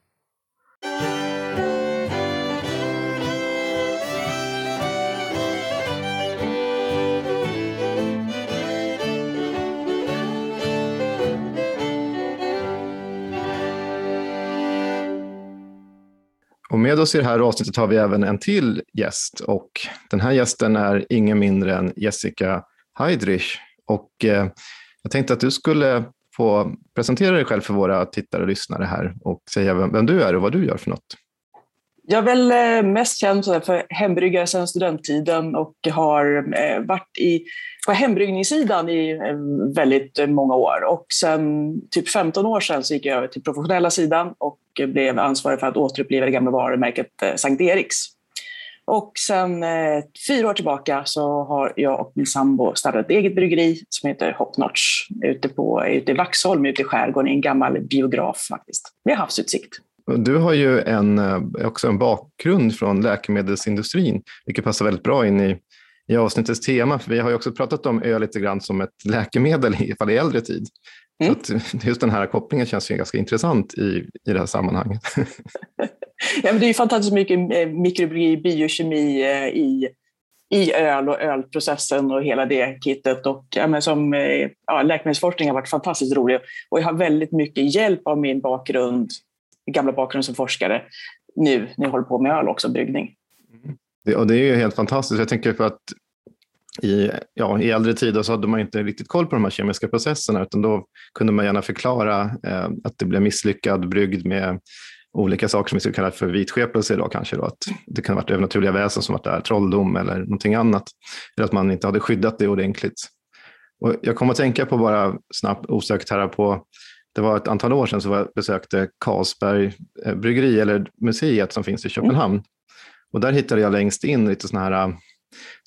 Och med oss i det här avsnittet har vi även en till gäst. Och den här gästen är ingen mindre än Jessica Heidrich. Och eh, jag tänkte att du skulle få presentera dig själv för våra tittare och lyssnare här och säga vem, vem du är och vad du gör för något. Jag är väl eh, mest känd för hembryggare sedan studenttiden och har eh, varit i, på hembryggningssidan i eh, väldigt många år. Och sen typ 15 år sedan så gick jag över till professionella sidan och blev ansvarig för att återuppliva det gamla varumärket Sankt Eriks. Och sen fyra år tillbaka så har jag och min sambo startat ett eget bryggeri som heter Hopnotch ute, på, ute i Vaxholm, ute i skärgården, i en gammal biograf faktiskt, med havsutsikt. Du har ju en, eh, också en bakgrund från läkemedelsindustrin, vilket passar väldigt bra in i, i avsnittets tema. För vi har ju också pratat om öl lite grann som ett läkemedel, i fall i äldre tid. Mm. Så just den här kopplingen känns ju ganska intressant i, i det här sammanhanget. ja, men det är ju fantastiskt mycket eh, mikrobiologi, biokemi eh, i, i öl och ölprocessen och hela det kittet. Och, ja, men som, ja, läkemedelsforskning har varit fantastiskt rolig och jag har väldigt mycket hjälp av min bakgrund gamla bakgrund som forskare nu när jag håller på med öl också, bryggning. Det, och det är ju helt fantastiskt. Jag tänker för att i, ja, i äldre tider så hade man inte riktigt koll på de här kemiska processerna utan då kunde man gärna förklara eh, att det blev misslyckad brygd med olika saker som vi skulle kalla för vitskepelse idag kanske. Då, att det kan ha varit övernaturliga väsen som varit där, trolldom eller någonting annat. Eller att man inte hade skyddat det ordentligt. Och jag kommer att tänka på bara snabbt osökt här på det var ett antal år sedan så jag besökte Carlsberg eh, bryggeri, eller museet som finns i Köpenhamn. Mm. Och där hittade jag längst in lite sådana här äh,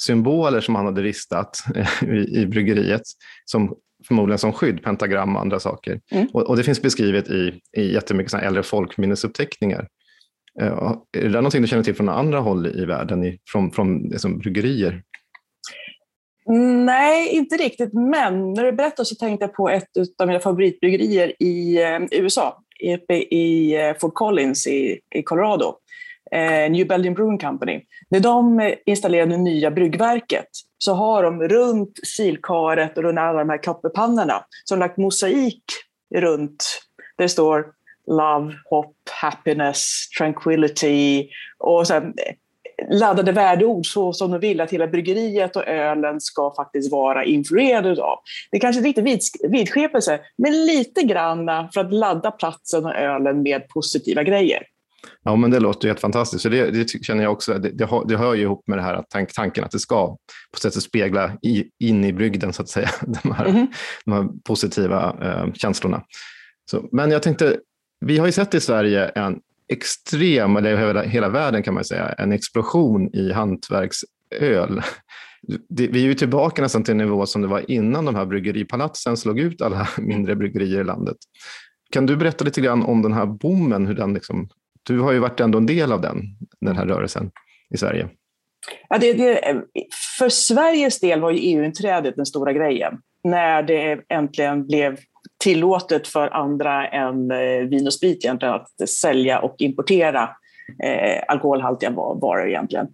symboler som han hade ristat äh, i, i bryggeriet, som förmodligen som skydd, pentagram och andra saker. Mm. Och, och, det finns beskrivet i, i jättemycket såna äldre folkminnesuppteckningar. Uh, är det där någonting du känner till från andra håll i världen, i, från, från liksom, bryggerier? Nej, inte riktigt. Men när du berättar så tänkte jag på ett av mina favoritbryggerier eh, i USA, uppe i eh, Fort Collins i, i Colorado. Eh, New Belgium Brewing Company. När de installerade det nya bryggverket så har de runt silkaret och runt alla de här kopparpannorna så har de lagt mosaik runt. Där det står Love, hopp, Happiness, Tranquility och så laddade värdeord så som de vill att hela bryggeriet och ölen ska faktiskt vara influerade av. Det är kanske inte riktigt vidskepelse, men lite grann för att ladda platsen och ölen med positiva grejer. Ja, men det låter helt fantastiskt. Så det, det känner jag också, det, det, hör, det hör ju ihop med det här tank, tanken att det ska på sätt spegla i, in i brygden, så att säga, de här, mm. de här positiva eh, känslorna. Så, men jag tänkte, vi har ju sett i Sverige en extrem, eller hela, hela världen kan man säga, en explosion i hantverksöl. Vi är ju tillbaka nästan till en nivå som det var innan de här bryggeripalatsen slog ut alla mindre bryggerier i landet. Kan du berätta lite grann om den här boomen? Hur den liksom, du har ju varit ändå en del av den, den här rörelsen i Sverige. Ja, det, det, för Sveriges del var ju EU-inträdet den stora grejen. När det äntligen blev tillåtet för andra än eh, vin och sprit egentligen att sälja och importera eh, alkoholhaltiga varor egentligen.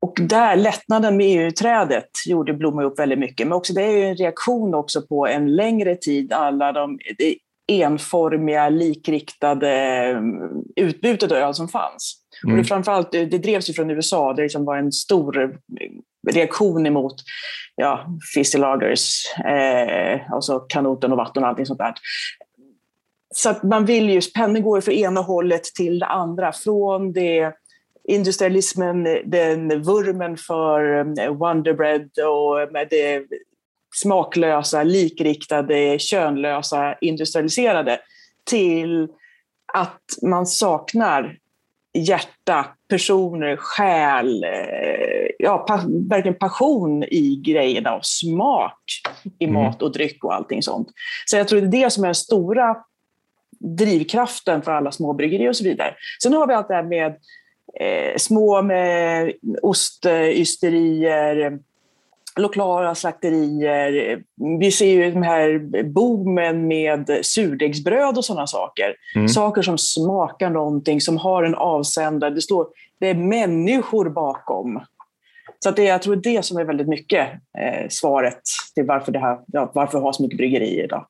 Och där, lättnaden med EU-trädet gjorde blommor upp väldigt mycket. Men också det är ju en reaktion också på en längre tid, alla de enformiga, likriktade mm, utbudet av öl som fanns. Mm. Och det, framförallt, det drevs ju från USA, det liksom var en stor reaktion emot ja, fizzy lagers, eh, alltså kanoten och vatten och allting sånt där. Så att man vill ju, pendeln går från ena hållet till det andra. Från det industrialismen, den vurmen för eh, Wonderbread och eh, med det smaklösa, likriktade, könlösa, industrialiserade till att man saknar hjärta, personer, själ, eh, ja, pa verkligen passion i grejerna och smak i mm. mat och dryck och allting sånt. Så jag tror det är det som är den stora drivkraften för alla små bryggerier och så vidare. Sen har vi allt det här med eh, små med ostysterier, lokala slakterier. Vi ser ju den här boomen med surdegsbröd och sådana saker. Mm. Saker som smakar någonting, som har en avsändare. Det, står, det är människor bakom. Så att det, jag tror det är det som är väldigt mycket eh, svaret till varför, det här, ja, varför ha så mycket bryggerier idag.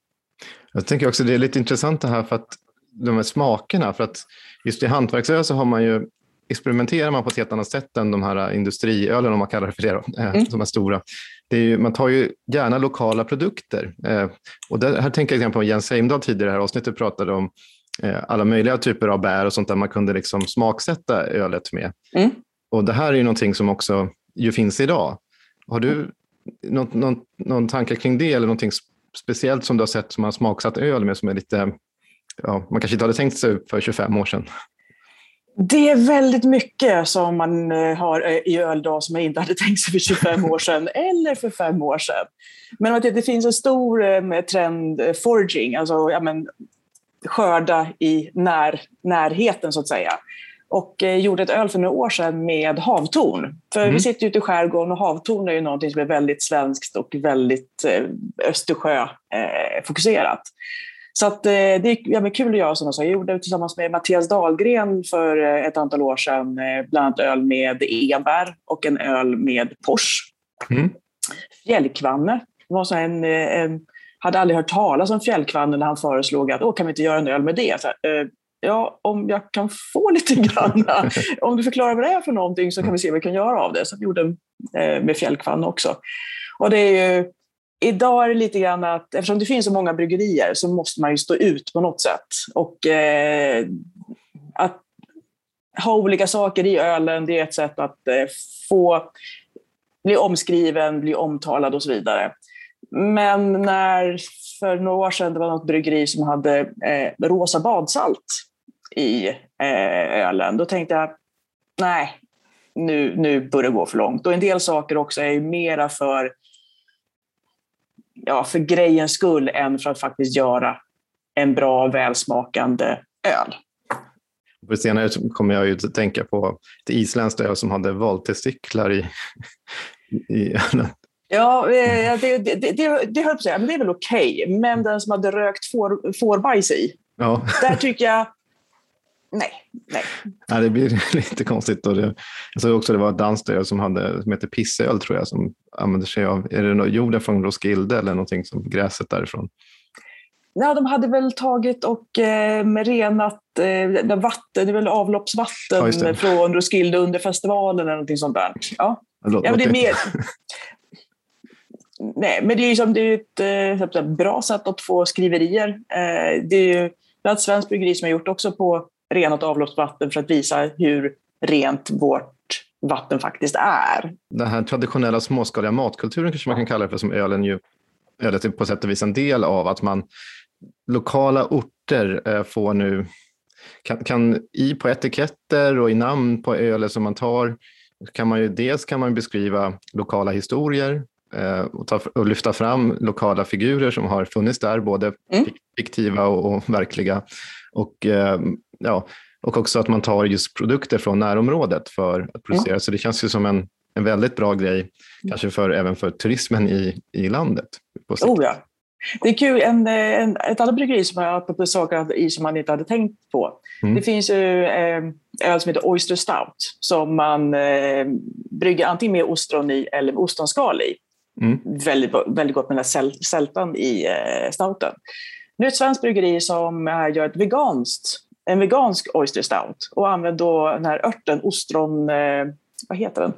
Jag tänker också det är lite intressant det här för att de här smakerna. För att just i hantverksöl så har man ju experimenterar man på ett helt annat sätt än de här industriölen, om man kallar det för det, då, eh, mm. de här stora. Ju, man tar ju gärna lokala produkter. Eh, och där, här tänker jag på Jens Heimdal tidigare i det här avsnittet pratade om eh, alla möjliga typer av bär och sånt där man kunde liksom smaksätta ölet med. Mm. Och det här är ju någonting som också ju finns idag. Har du någon, någon, någon tanke kring det eller någonting speciellt som du har sett som man har smaksatt öl med som är lite, ja, man kanske inte hade tänkt sig för 25 år sedan? Det är väldigt mycket som man eh, har eh, i öl idag som man inte hade tänkt sig för 25 år sedan eller för fem år sedan. Men det finns en stor eh, trend, foraging, alltså ja, men, skörda i när, närheten så att säga. Och eh, gjorde ett öl för några år sedan med havtorn. För mm. vi sitter ute i skärgården och havtorn är ju någonting som är väldigt svenskt och väldigt eh, Östersjö-fokuserat. Så att, eh, det är ja, kul att göra sådana saker. Jag gjorde det tillsammans med Mattias Dahlgren för eh, ett antal år sedan. Eh, bland annat öl med enbär och en öl med Pors. Mm. Fjällkvanne. Var så en, en, hade aldrig hört talas om fjällkvanne när han föreslog att Åh, kan vi inte göra en öl med det. Så, ja, om jag kan få lite grann. om du förklarar vad det är för någonting så kan vi se vad vi kan göra av det. Så vi gjorde med fjällkvanne också. Och det är ju Idag är det lite grann att eftersom det finns så många bryggerier så måste man ju stå ut på något sätt. Och eh, att ha olika saker i ölen, det är ett sätt att eh, få bli omskriven, bli omtalad och så vidare. Men när för några år sedan det var något bryggeri som hade eh, rosa badsalt i eh, ölen, då tänkte jag nej, nu, nu börjar det gå för långt. Och en del saker också är ju mera för ja, för grejens skull än för att faktiskt göra en bra, välsmakande öl. För senare kommer jag ju att tänka på det isländska öl som hade valtestiklar i, i ölen. Ja, eh, det, det, det, det, det höll på att säga, men det är väl okej. Okay. Men den som hade rökt får, fårbajs i, ja. där tycker jag Nej, nej. nej. Det blir lite konstigt. Och det, jag såg också att det var ett danskt öl som, hade, som heter Pissöl, tror jag, som använder sig av, är det något, jorden från Roskilde eller någonting som gräset därifrån? Ja, de hade väl tagit och eh, renat eh, vatten, det är väl avloppsvatten ja, från Roskilde under festivalen eller någonting sånt där. Ja, ja men det är mer... Nej, men det är, liksom, det är ett eh, bra sätt att få skriverier. Eh, det är ju ett svenskt bryggeri som har gjort också på renat avloppsvatten för att visa hur rent vårt vatten faktiskt är. Den här traditionella småskaliga matkulturen kanske man kan kalla det för, som ölen ju ölet är på sätt och vis en del av, att man lokala orter eh, får nu, kan, kan i på etiketter och i namn på ölet som man tar, kan man ju dels kan man beskriva lokala historier eh, och, ta, och lyfta fram lokala figurer som har funnits där, både mm. fiktiva och, och verkliga. Och eh, ja, och också att man tar just produkter från närområdet för att producera. Mm. Så det känns ju som en, en väldigt bra grej, kanske för, även för turismen i, i landet. På sikt. Oh ja. Det är kul, en, en, ett annat bryggeri som har på saker i som man inte hade tänkt på. Mm. Det finns ju eh, öl som heter Oyster Stout som man eh, brygger antingen med ostron i eller med ostronskal i. Mm. Väldigt, väldigt gott med den här sältan i eh, stouten. Nu är det ett svenskt bryggeri som eh, gör ett veganskt en vegansk oyster stout och använd då den här örten, ostron, eh, vad heter den?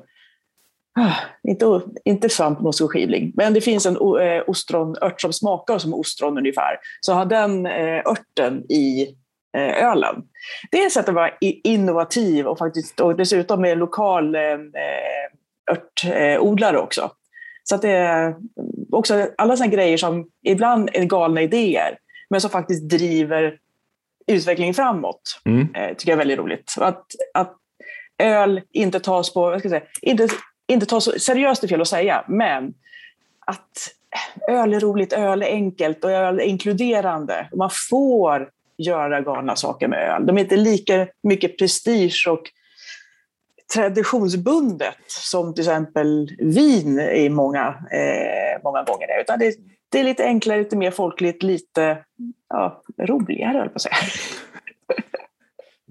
Ah, inte, inte svampmosskoskivling, men det finns en eh, ostronört som smakar som ostron ungefär. Så har den eh, örten i eh, ölen. Det är ett sätt att vara innovativ och, faktiskt, och dessutom med lokal eh, eh, örtodlare också. Så att det är också alla sådana grejer som ibland är galna idéer, men som faktiskt driver utvecklingen framåt. Mm. Eh, tycker jag är väldigt roligt. Att, att öl inte tas på, vad ska jag säga, inte, inte tas seriöst är fel att säga, men att öl är roligt, öl är enkelt och öl är inkluderande. Man får göra galna saker med öl. De är inte lika mycket prestige och traditionsbundet som till exempel vin i många, eh, många gånger är. Utan det, det, är lite enklare, lite mer folkligt, lite ja, roligare, höll på att säga.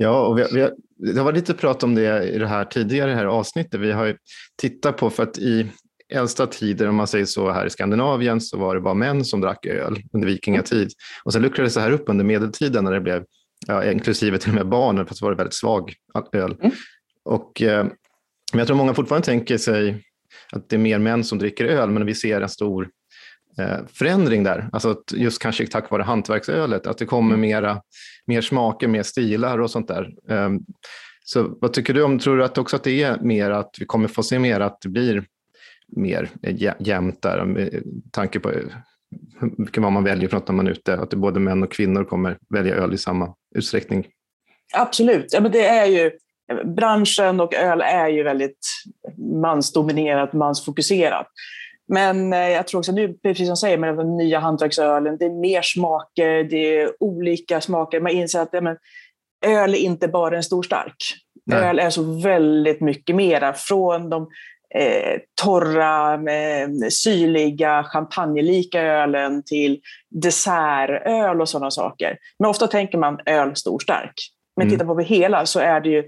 Ja, och vi, vi har, det var lite prat om det i det här tidigare här avsnittet. Vi har tittat på, för att i äldsta tider, om man säger så, här i Skandinavien så var det bara män som drack öl under vikingatid. Och sen luckrades det här upp under medeltiden när det blev, ja, inklusive till och med barnen, fast det var väldigt svag öl. Mm. Och, eh, men jag tror många fortfarande tänker sig att det är mer män som dricker öl, men vi ser en stor förändring där. Alltså just kanske tack vare hantverksölet, att det kommer Mm. mera, mer smaker, mer stilar och sånt där. Eh, så vad tycker du om, tror du att också att det är mer att vi kommer få se mer att det blir mer eh, jä- jämnt där med tanke på mycket vad man väljer för något när man är ute, att både män och kvinnor kommer välja öl i samma utsträckning. Absolut. Ja, men det är ju, branschen och öl är ju väldigt mansdominerat, mansfokuserat. Men eh, jag tror också nu, precis som du säger, med den nya hantverksölen, det är mer smaker, det är olika smaker. Man inser att ja, men, öl är inte bara en stor stark. Nej. Öl är så väldigt mycket mera. Från de eh, torra, eh, syrliga, champagnelika ölen till dessertöl och sådana saker. Men ofta tänker man öl stor stark. Men Mm. tittar på det hela så är det ju,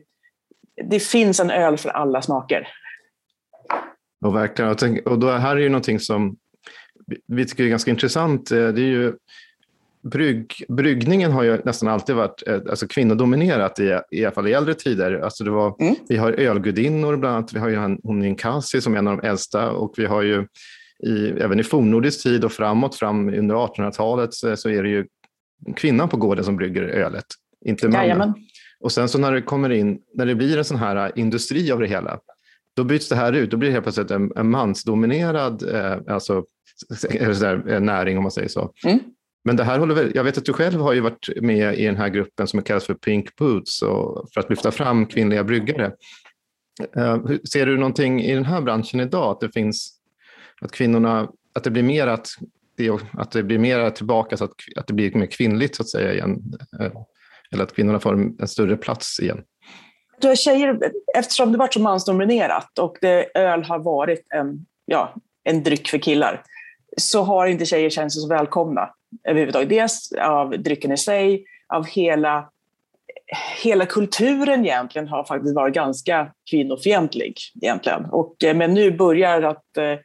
det finns en öl för alla smaker. Och, verkligen, och, tänk, och då här är ju någonting som vi- tycker är ganska intressant. eh, Det är ju, brygg, bryggningen har ju nästan alltid varit eh, alltså kvinnodominerat, i, i alla fall i äldre tider. Alltså det var, Mm. Vi har ölgudinnor bland annat. Vi har ju hon Ninkasi som är en av de äldsta och vi har ju i, även i fornnordisk tid och framåt, fram under 1800-talet, så, så är det ju kvinnan på gården som brygger ölet, inte mannen. Jajamän. Och sen så när det kommer in, när det blir en sån här industri av det hela, då byts det här ut. Då blir det helt plötsligt en, en mansdominerad eh, alltså, där, eh, näring om man säger så. Mm. Men det här håller väl, jag vet att du själv har ju varit med i den här gruppen som kallas för Pink Boots och för att lyfta fram kvinnliga bryggare. Eh, ser du någonting i den här branschen idag, att det finns, att kvinnorna, att det blir mer att det, att det blir mer tillbaka, så att, att det blir mer kvinnligt så att säga igen? Eh, Eller att kvinnorna får en större plats igen? Tror tjejer, eftersom det varit så mansdominerat och det, öl har varit en, ja, en dryck för killar, så har inte tjejer känt sig så välkomna överhuvudtaget. Dels av drycken i sig, av hela, hela kulturen egentligen har faktiskt varit ganska kvinnofientlig egentligen. Och, eh, men nu börjar att, eh,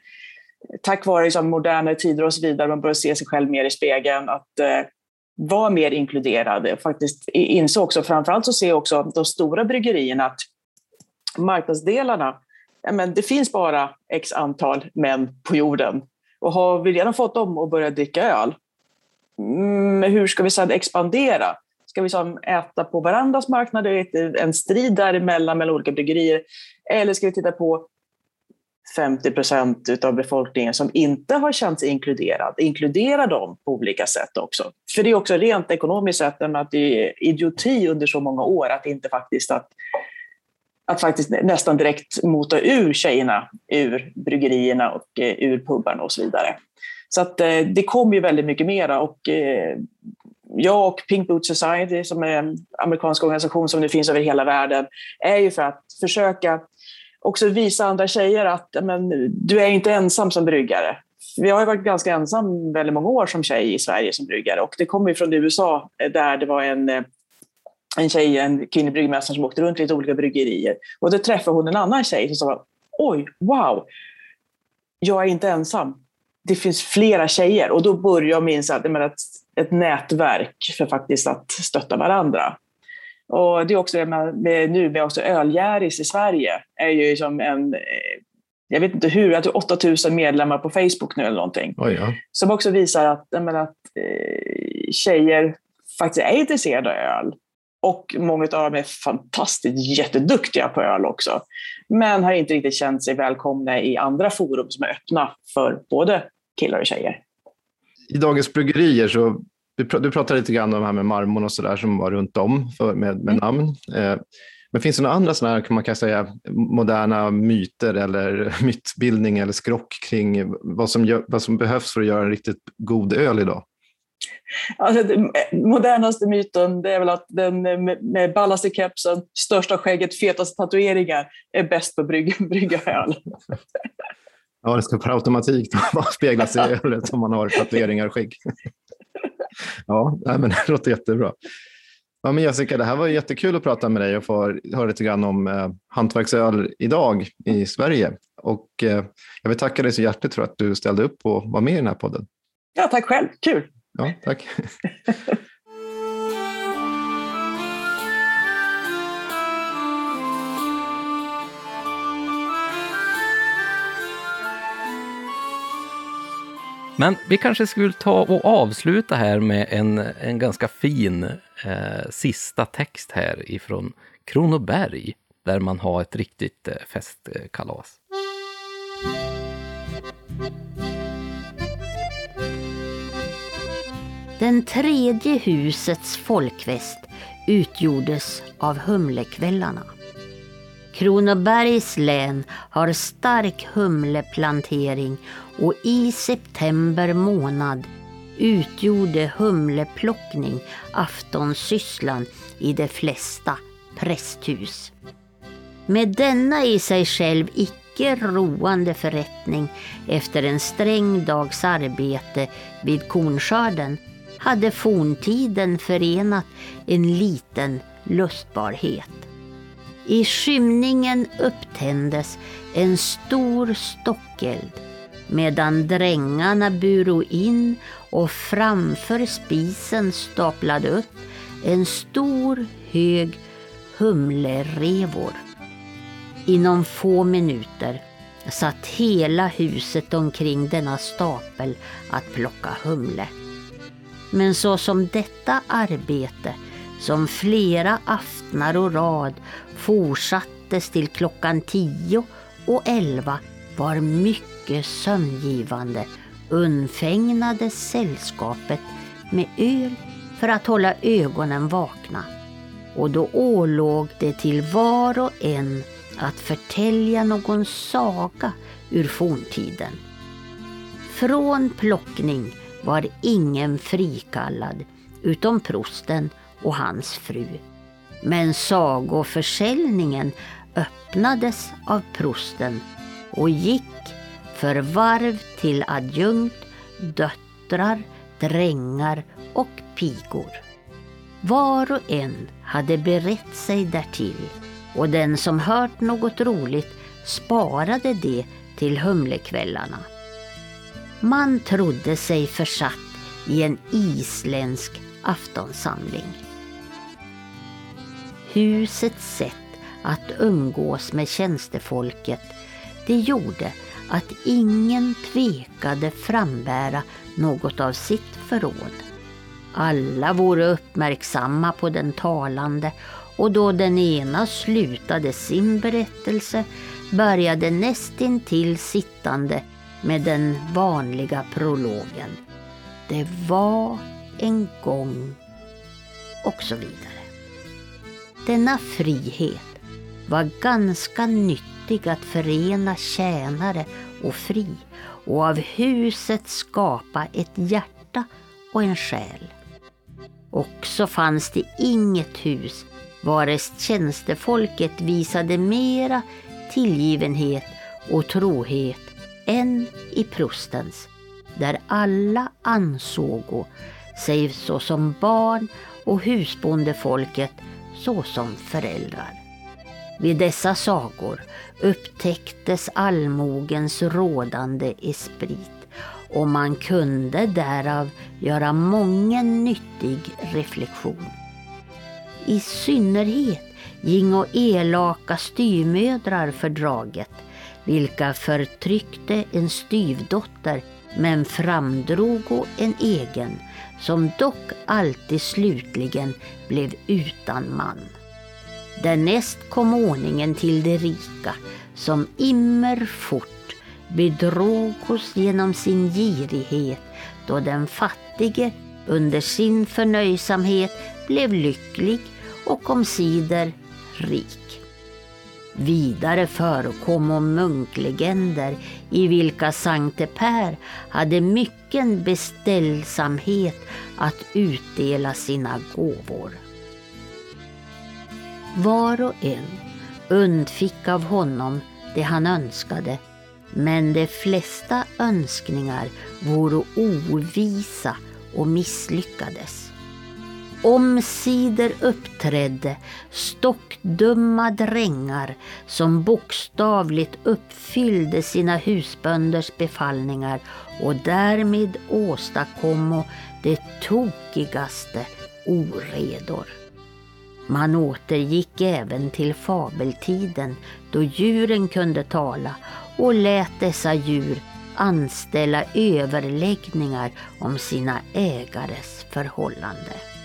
tack vare liksom, modernare tider och så vidare, man börjar se sig själv mer i spegeln, att eh, var mer inkluderade. Faktiskt inse också, framförallt så ser också de stora bryggerierna att marknadsdelarna, men det finns bara x antal män på jorden. Och har vi redan fått dem att börja dricka öl, Men hur ska vi sedan expandera? Ska vi sedan äta på varandras marknader, en strid däremellan mellan olika bryggerier? Eller ska vi titta på 50 procent av befolkningen som inte har känt sig inkluderad, inkludera dem på olika sätt också. För det är också rent ekonomiskt sett att det är idioti under så många år att inte faktiskt att, att faktiskt nästan direkt mota ur tjejerna ur bryggerierna och eh, ur pubarna och så vidare. Så att eh, det kommer ju väldigt mycket mera och eh, jag och Pink Boot Society som är en amerikansk organisation som nu finns över hela världen är ju för att försöka också visa andra tjejer att men, du är inte ensam som bryggare. Vi har ju varit ganska ensam väldigt många år som tjej i Sverige som bryggare och det kommer ju från USA eh, där det var en, eh, en tjej, en kvinnlig bryggmästare som åkte runt lite olika bryggerier och då träffade hon en annan tjej som sa oj, wow, jag är inte ensam. Det finns flera tjejer och då börjar jag minns att, jag menar, ett, ett nätverk för faktiskt att stötta varandra. Och det är också det med, nu med också ölgäris i Sverige är ju som en, eh, jag vet inte hur, jag tror 8000 medlemmar på Facebook nu eller någonting. Oj, ja. Som också visar att, menar, att eh, tjejer faktiskt är intresserade av öl. Och många av dem är fantastiskt jätteduktiga på öl också. Men har inte riktigt känt sig välkomna i andra forum som är öppna för både killar och tjejer. I Dagens Bryggerier så du, pr- du pratade lite grann om det här med marmorn och sådär som var runt om för, med, med Mm. namn. Eh, men finns det några andra sådana här, kan man kan säga, moderna myter eller mytbildning eller skrock kring vad som, gör, vad som behövs för att göra en riktigt god öl idag? Alltså, den modernaste myten det är väl att den med, ballaste kepsen, största skägget, fetaste tatueringar är bäst på att brygga, brygga öl. Ja, det ska per automatik speglas i ölet om man har tatueringar och skägg. Ja, nej, men det låter jättebra. Ja, men Jessica, det här var jättekul att prata med dig och få höra lite grann om eh, hantverksöl idag i Sverige. Och eh, jag vill tacka dig så hjärtligt för att du ställde upp och var med i den här podden. Ja, tack själv. Kul! Ja, tack. Men vi kanske skulle ta och avsluta här med en, en ganska fin eh, sista text här ifrån Kronoberg, där man har ett riktigt eh, festkalas. Den tredje husets folkfest utgjordes av Humlekvällarna. Kronobergs län har stark humleplantering och i september månad utgjorde humleplockning aftonsysslan i de flesta prästhus. Med denna i sig själv icke roande förrättning efter en sträng dags arbete vid kornskörden hade forntiden förenat en liten lustbarhet. I skymningen upptändes en stor stockeld medan drängarna buro in och framför spisen staplade upp en stor hög humlerevor. Inom få minuter satt hela huset omkring denna stapel att plocka humle. Men så som detta arbete, som flera aftnar och rad fortsattes till klockan tio och elva, var mycket sömngivande undfägnades sällskapet med öl för att hålla ögonen vakna. Och då ålåg det till var och en att förtälja någon saga ur forntiden. Från plockning var ingen frikallad utom prosten och hans fru. Men sagoförsäljningen öppnades av prosten och gick för varv till adjunkt, döttrar, drängar och pigor. Var och en hade berett sig därtill och den som hört något roligt sparade det till humlekvällarna. Man trodde sig försatt i en isländsk aftonsamling. Husets sätt att umgås med tjänstefolket det gjorde att ingen tvekade frambära något av sitt förråd. Alla vore uppmärksamma på den talande och då den ena slutade sin berättelse började nästintill sittande med den vanliga prologen. Det var en gång och så vidare. Denna frihet var ganska nyttig att förena tjänare och fri och av huset skapa ett hjärta och en själ. Också fanns det inget hus vares tjänstefolket visade mera tillgivenhet och trohet än i prostens, där alla ansågo sig såsom barn och husbondefolket såsom föräldrar. Vid dessa sagor upptäcktes allmogens rådande esprit och man kunde därav göra mången nyttig reflektion. I synnerhet gingo elaka styrmödrar fördraget, vilka förtryckte en styvdotter men framdrogo en egen, som dock alltid slutligen blev utan man. Därnäst kom ordningen till de rika, som immer fort bedrog oss genom sin girighet, då den fattige under sin förnöjsamhet blev lycklig och omsider rik. Vidare förekom munklegender i vilka Sankte Per hade mycken beställsamhet att utdela sina gåvor. Var och en undfick av honom det han önskade, men de flesta önskningar vore ovisa och misslyckades. Omsider uppträdde stockdumma drängar som bokstavligt uppfyllde sina husbönders befallningar och därmed åstadkommo det tokigaste oredor. Man återgick även till fabeltiden då djuren kunde tala och lät dessa djur anställa överläggningar om sina ägares förhållande.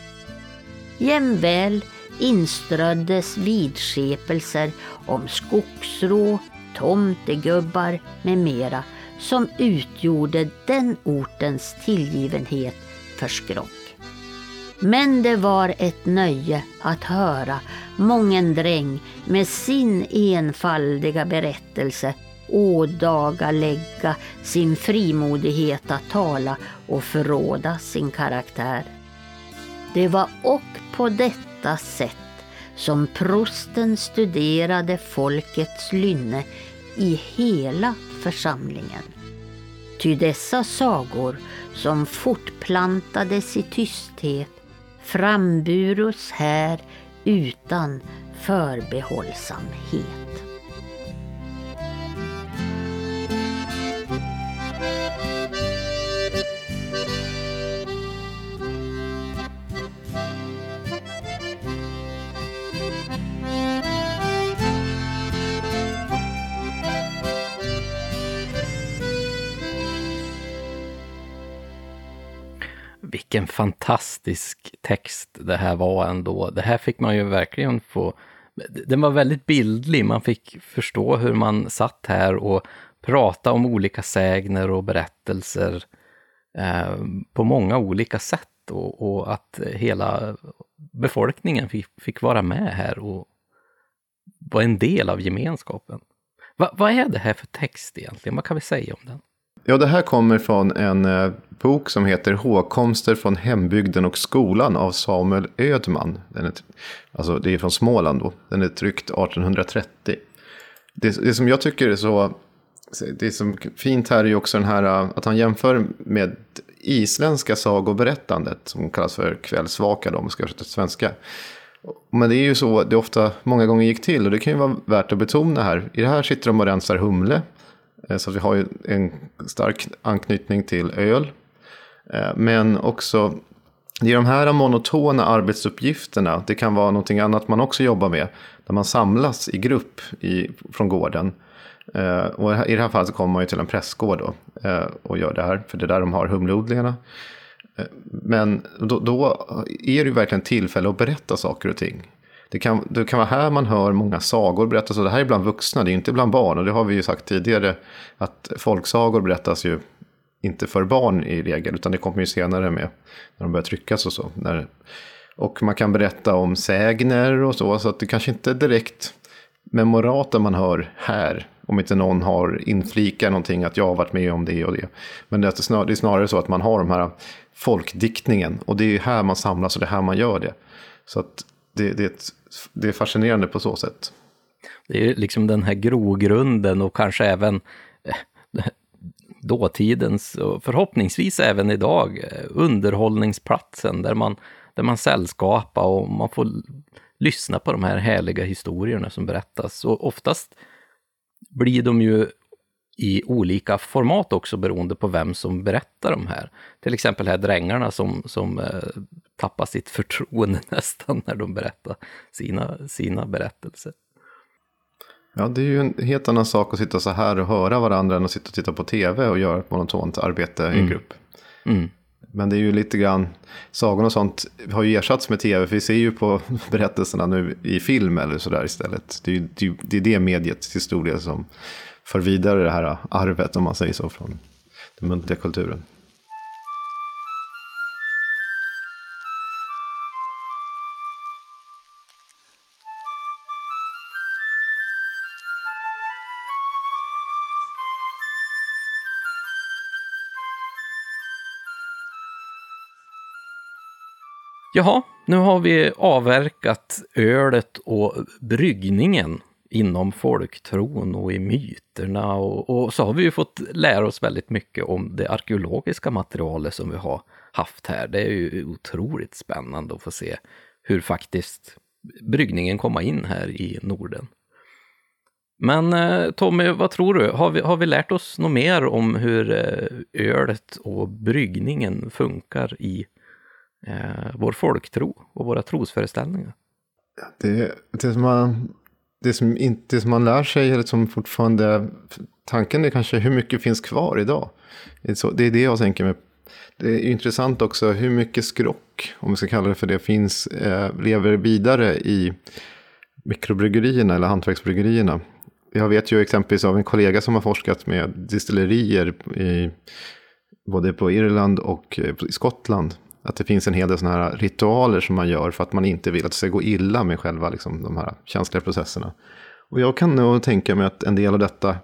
Jämväl inströddes vidskepelser om skogsrå, tomtegubbar med mera som utgjorde den ortens tillgivenhet för skrock. Men det var ett nöje att höra mången dräng med sin enfaldiga berättelse ådagalägga sin frimodighet att tala och förråda sin karaktär. Det var och på detta sätt som prosten studerade folkets lynne i hela församlingen. Ty dessa sagor som fortplantades i tysthet framburus här utan förbehållsamhet. Vilken fantastisk text det här var ändå. Det här fick man ju verkligen få... Den var väldigt bildlig, man fick förstå hur man satt här och pratade om olika sägner och berättelser eh, på många olika sätt och, och, att hela befolkningen fick, fick vara med här och vara en del av gemenskapen. Va, vad är det här för text egentligen? Vad kan vi säga om den? Ja, det här kommer från en eh, bok som heter Håkomster från hembygden och skolan av Samuel Ödman. Den är, alltså det är från Småland då. Den är tryckt 1830. Det, det som jag tycker är så det som är fint här är ju också den här eh, att han jämför med isländska sagoberättandet som kallas för kvällsvaka då, om man ska översätta till svenska. Men det är ju så det ofta många gånger gick till och det kan ju vara värt att betona här. I det här sitter de och rensar humle. Eh, så vi har ju en stark anknytning till öl. Eh, men också, det är de här monotona arbetsuppgifterna, det kan vara någonting annat man också jobbar med, där man samlas i grupp i, från gården. Eh, och i det här fallet så kommer man ju till en prästgård då, eh, och gör det här, för det är där de har humleodlingarna. Men då, då är det ju verkligen tillfälle att berätta saker och ting. Det kan, det kan vara här man hör många sagor berättas. Och det här är bland vuxna, det är inte bland barn. Och det har vi ju sagt tidigare. Att folksagor berättas ju inte för barn i regel. Utan det kommer ju senare med när de börjar tryckas och så. När, och man kan berätta om sägner och så. Så att det kanske inte är direkt memorata man hör här. Om inte någon har inflikat någonting att jag har varit med om det och det. Men det är, snarare, så att man har de här folkdiktningen. Och det är här man samlas och det är här man gör det. Så att det, det, är ett, det är fascinerande på så sätt. Det är liksom den här grogrunden och kanske även eh, dåtidens och förhoppningsvis även idag eh, underhållningsplatsen där man, där man sällskapar och man får lyssna på de här härliga historierna som berättas. Och oftast blir de ju i olika format också beroende på vem som berättar de här. Till exempel här drängarna som, som eh, tappar sitt förtroende nästan när de berättar sina, sina berättelser. Ja, det är ju en helt annan sak att sitta så här och höra varandra än att sitta och titta på tv och göra ett monotont arbete mm. i grupp. Mm. Men det är ju lite grann, sagorna och sånt har ju ersatts med tv, för vi ser ju på berättelserna nu i film eller sådär istället. Det är, det, det är det mediet till stor del som för vidare det här arvet, om man säger så, från den muntliga kulturen. Jaha, nu har vi avverkat ölet och bryggningen inom folktron och i myterna och, och, så har vi ju fått lära oss väldigt mycket om det arkeologiska materialet som vi har haft här. Det är ju otroligt spännande att få se hur faktiskt bryggningen kommer in här i Norden. Men eh, Tommy, vad tror du? Har vi, har vi lärt oss något mer om hur eh, ölet och bryggningen funkar i eh, vår folktro och våra trosföreställningar? Det, det som man det som, inte, som man lär sig, eller som fortfarande, tanken är kanske hur mycket finns kvar idag. Det är, det, jag tänker mig. Det är intressant också hur mycket skrock, om vi ska kalla det för det, finns, eh, lever vidare i mikrobryggerierna eller hantverksbryggerierna. Jag vet ju exempelvis av en kollega som har forskat med distillerier i, både på Irland och eh, i Skottland. Att det finns en hel del sådana här ritualer som man gör för att man inte vill att det ska gå illa med själva liksom, de här känsliga processerna. Och jag kan nog tänka mig att en del av detta,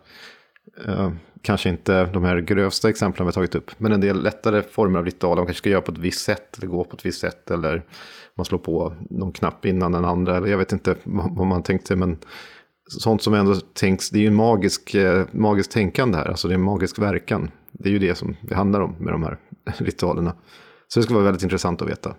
eh, kanske inte de här grövsta exemplen vi har tagit upp, men en del lättare former av ritualer, man kanske ska göra på ett visst sätt, eller gå på ett visst sätt, eller man slår på någon knapp innan den andra, eller jag vet inte vad man tänkte, men sånt som ändå tänks, det är ju en magisk, eh, tänkande här, alltså det är en magisk verkan. Det är ju det som det handlar om med de här ritualerna. Så det skulle vara väldigt intressant att veta.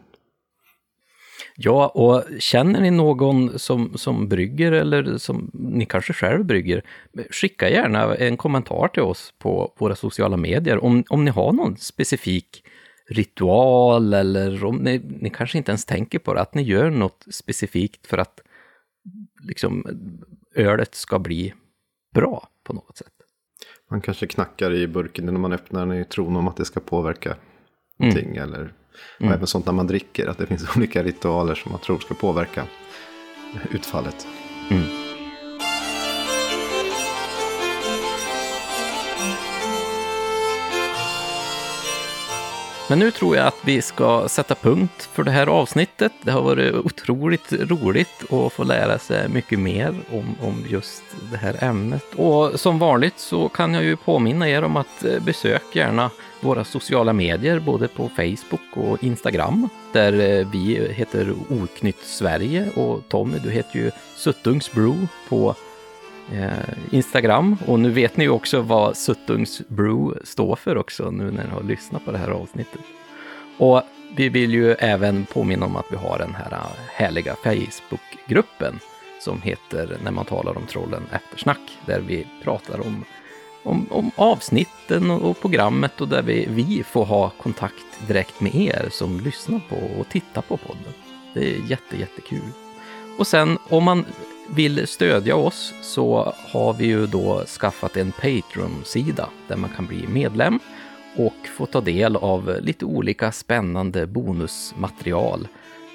Ja, och känner ni någon som, som brygger eller som ni kanske själv brygger, skicka gärna en kommentar till oss på våra sociala medier om, om ni har någon specifik ritual eller om ni, ni kanske inte ens tänker på det, att ni gör något specifikt för att liksom, ölet ska bli bra på något sätt. Man kanske knackar i burken när man öppnar den i tron om att det ska påverka någonting. Mm. Eller mm. även sånt när man dricker, att det finns olika ritualer som man tror ska påverka utfallet. Mm. Men nu tror jag att vi ska sätta punkt för det här avsnittet. Det har varit otroligt roligt att få lära sig mycket mer om, om just det här ämnet. Och som vanligt så kan jag ju påminna er om att eh, besök gärna våra sociala medier, både på Facebook och Instagram, där eh, vi heter Oknytt Sverige och Tommy, du heter ju Suttungsbro på eh, Instagram. Och nu vet ni ju också vad Suttungsbro står för också, nu när ni har lyssnat på det här avsnittet. Och vi vill ju även påminna om att vi har den här eh, härliga Facebookgruppen som heter När man talar om trollen eftersnack, där vi pratar om om, om avsnitten och, programmet och där vi, vi får ha kontakt direkt med er som lyssnar på och tittar på podden. Det är jätte, jättekul. Och sen om man vill stödja oss så har vi ju då skaffat en Patreon-sida där man kan bli medlem och få ta del av lite olika spännande bonusmaterial.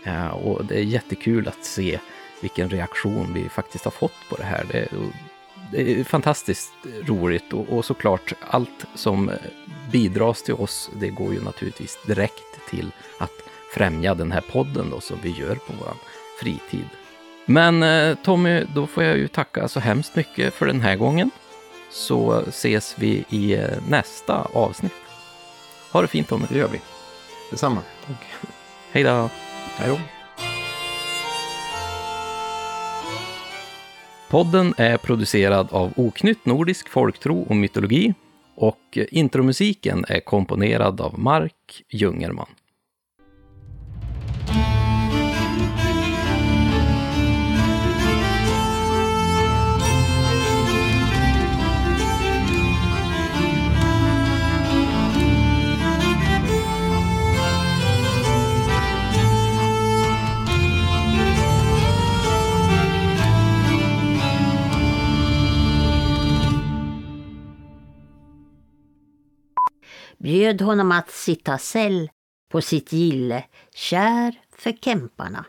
Eh, och det är jättekul att se vilken reaktion vi faktiskt har fått på det här. Det, det är fantastiskt roligt och, och såklart allt som bidras till oss, det går ju naturligtvis direkt till att främja den här podden då som vi gör på vår fritid. Men eh, Tommy, då får jag ju tacka så hemskt mycket för den här gången. Så ses vi i eh, nästa avsnitt. Ha det fint Tommy. Det gör vi. Detsamma. Tack. Hej då. Hej då. Podden är producerad av Oknytt Nordisk Folktro och Mytologi och intromusiken är komponerad av Mark Jungerman. Bjöd honom att sitta säll på sitt gille, kär för kämparna.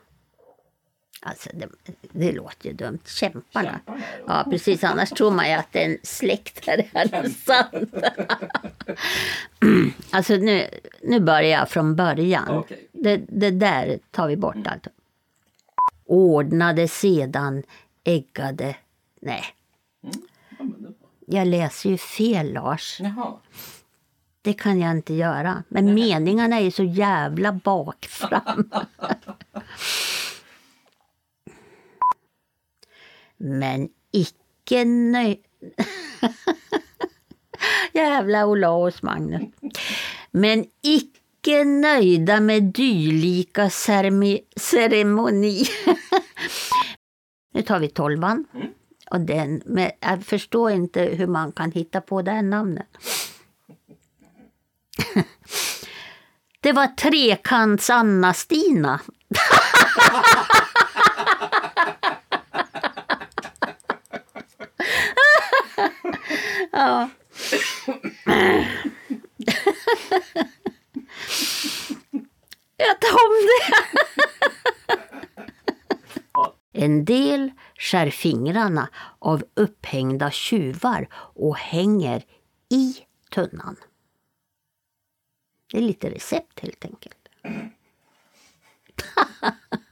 Alltså det, det låter ju dumt. Kämparna. Kämparna ja, precis. Annars tror man ju att det är en släktare sant. alltså nu, nu börjar jag från början. Okay. Det, det där tar vi bort. Mm. Alltså. Ordnade sedan, äggade... Nej. Mm. Jag läser ju fel, Lars. Jaha. Det kan jag inte göra. Men Nej. meningarna är så jävla bakfram. Men icke nöjd... Jävla Olaus Magnus. Men icke nöjda med dylika ceremoni. nu tar vi tolvan. Mm. Och den, men jag förstår inte hur man kan hitta på det här namnet. Det var trekants Anna-Stina. ja. Jag tar om det. En del skär fingrarna av upphängda tjuvar och hänger i tunnan. Det är lite recept helt enkelt.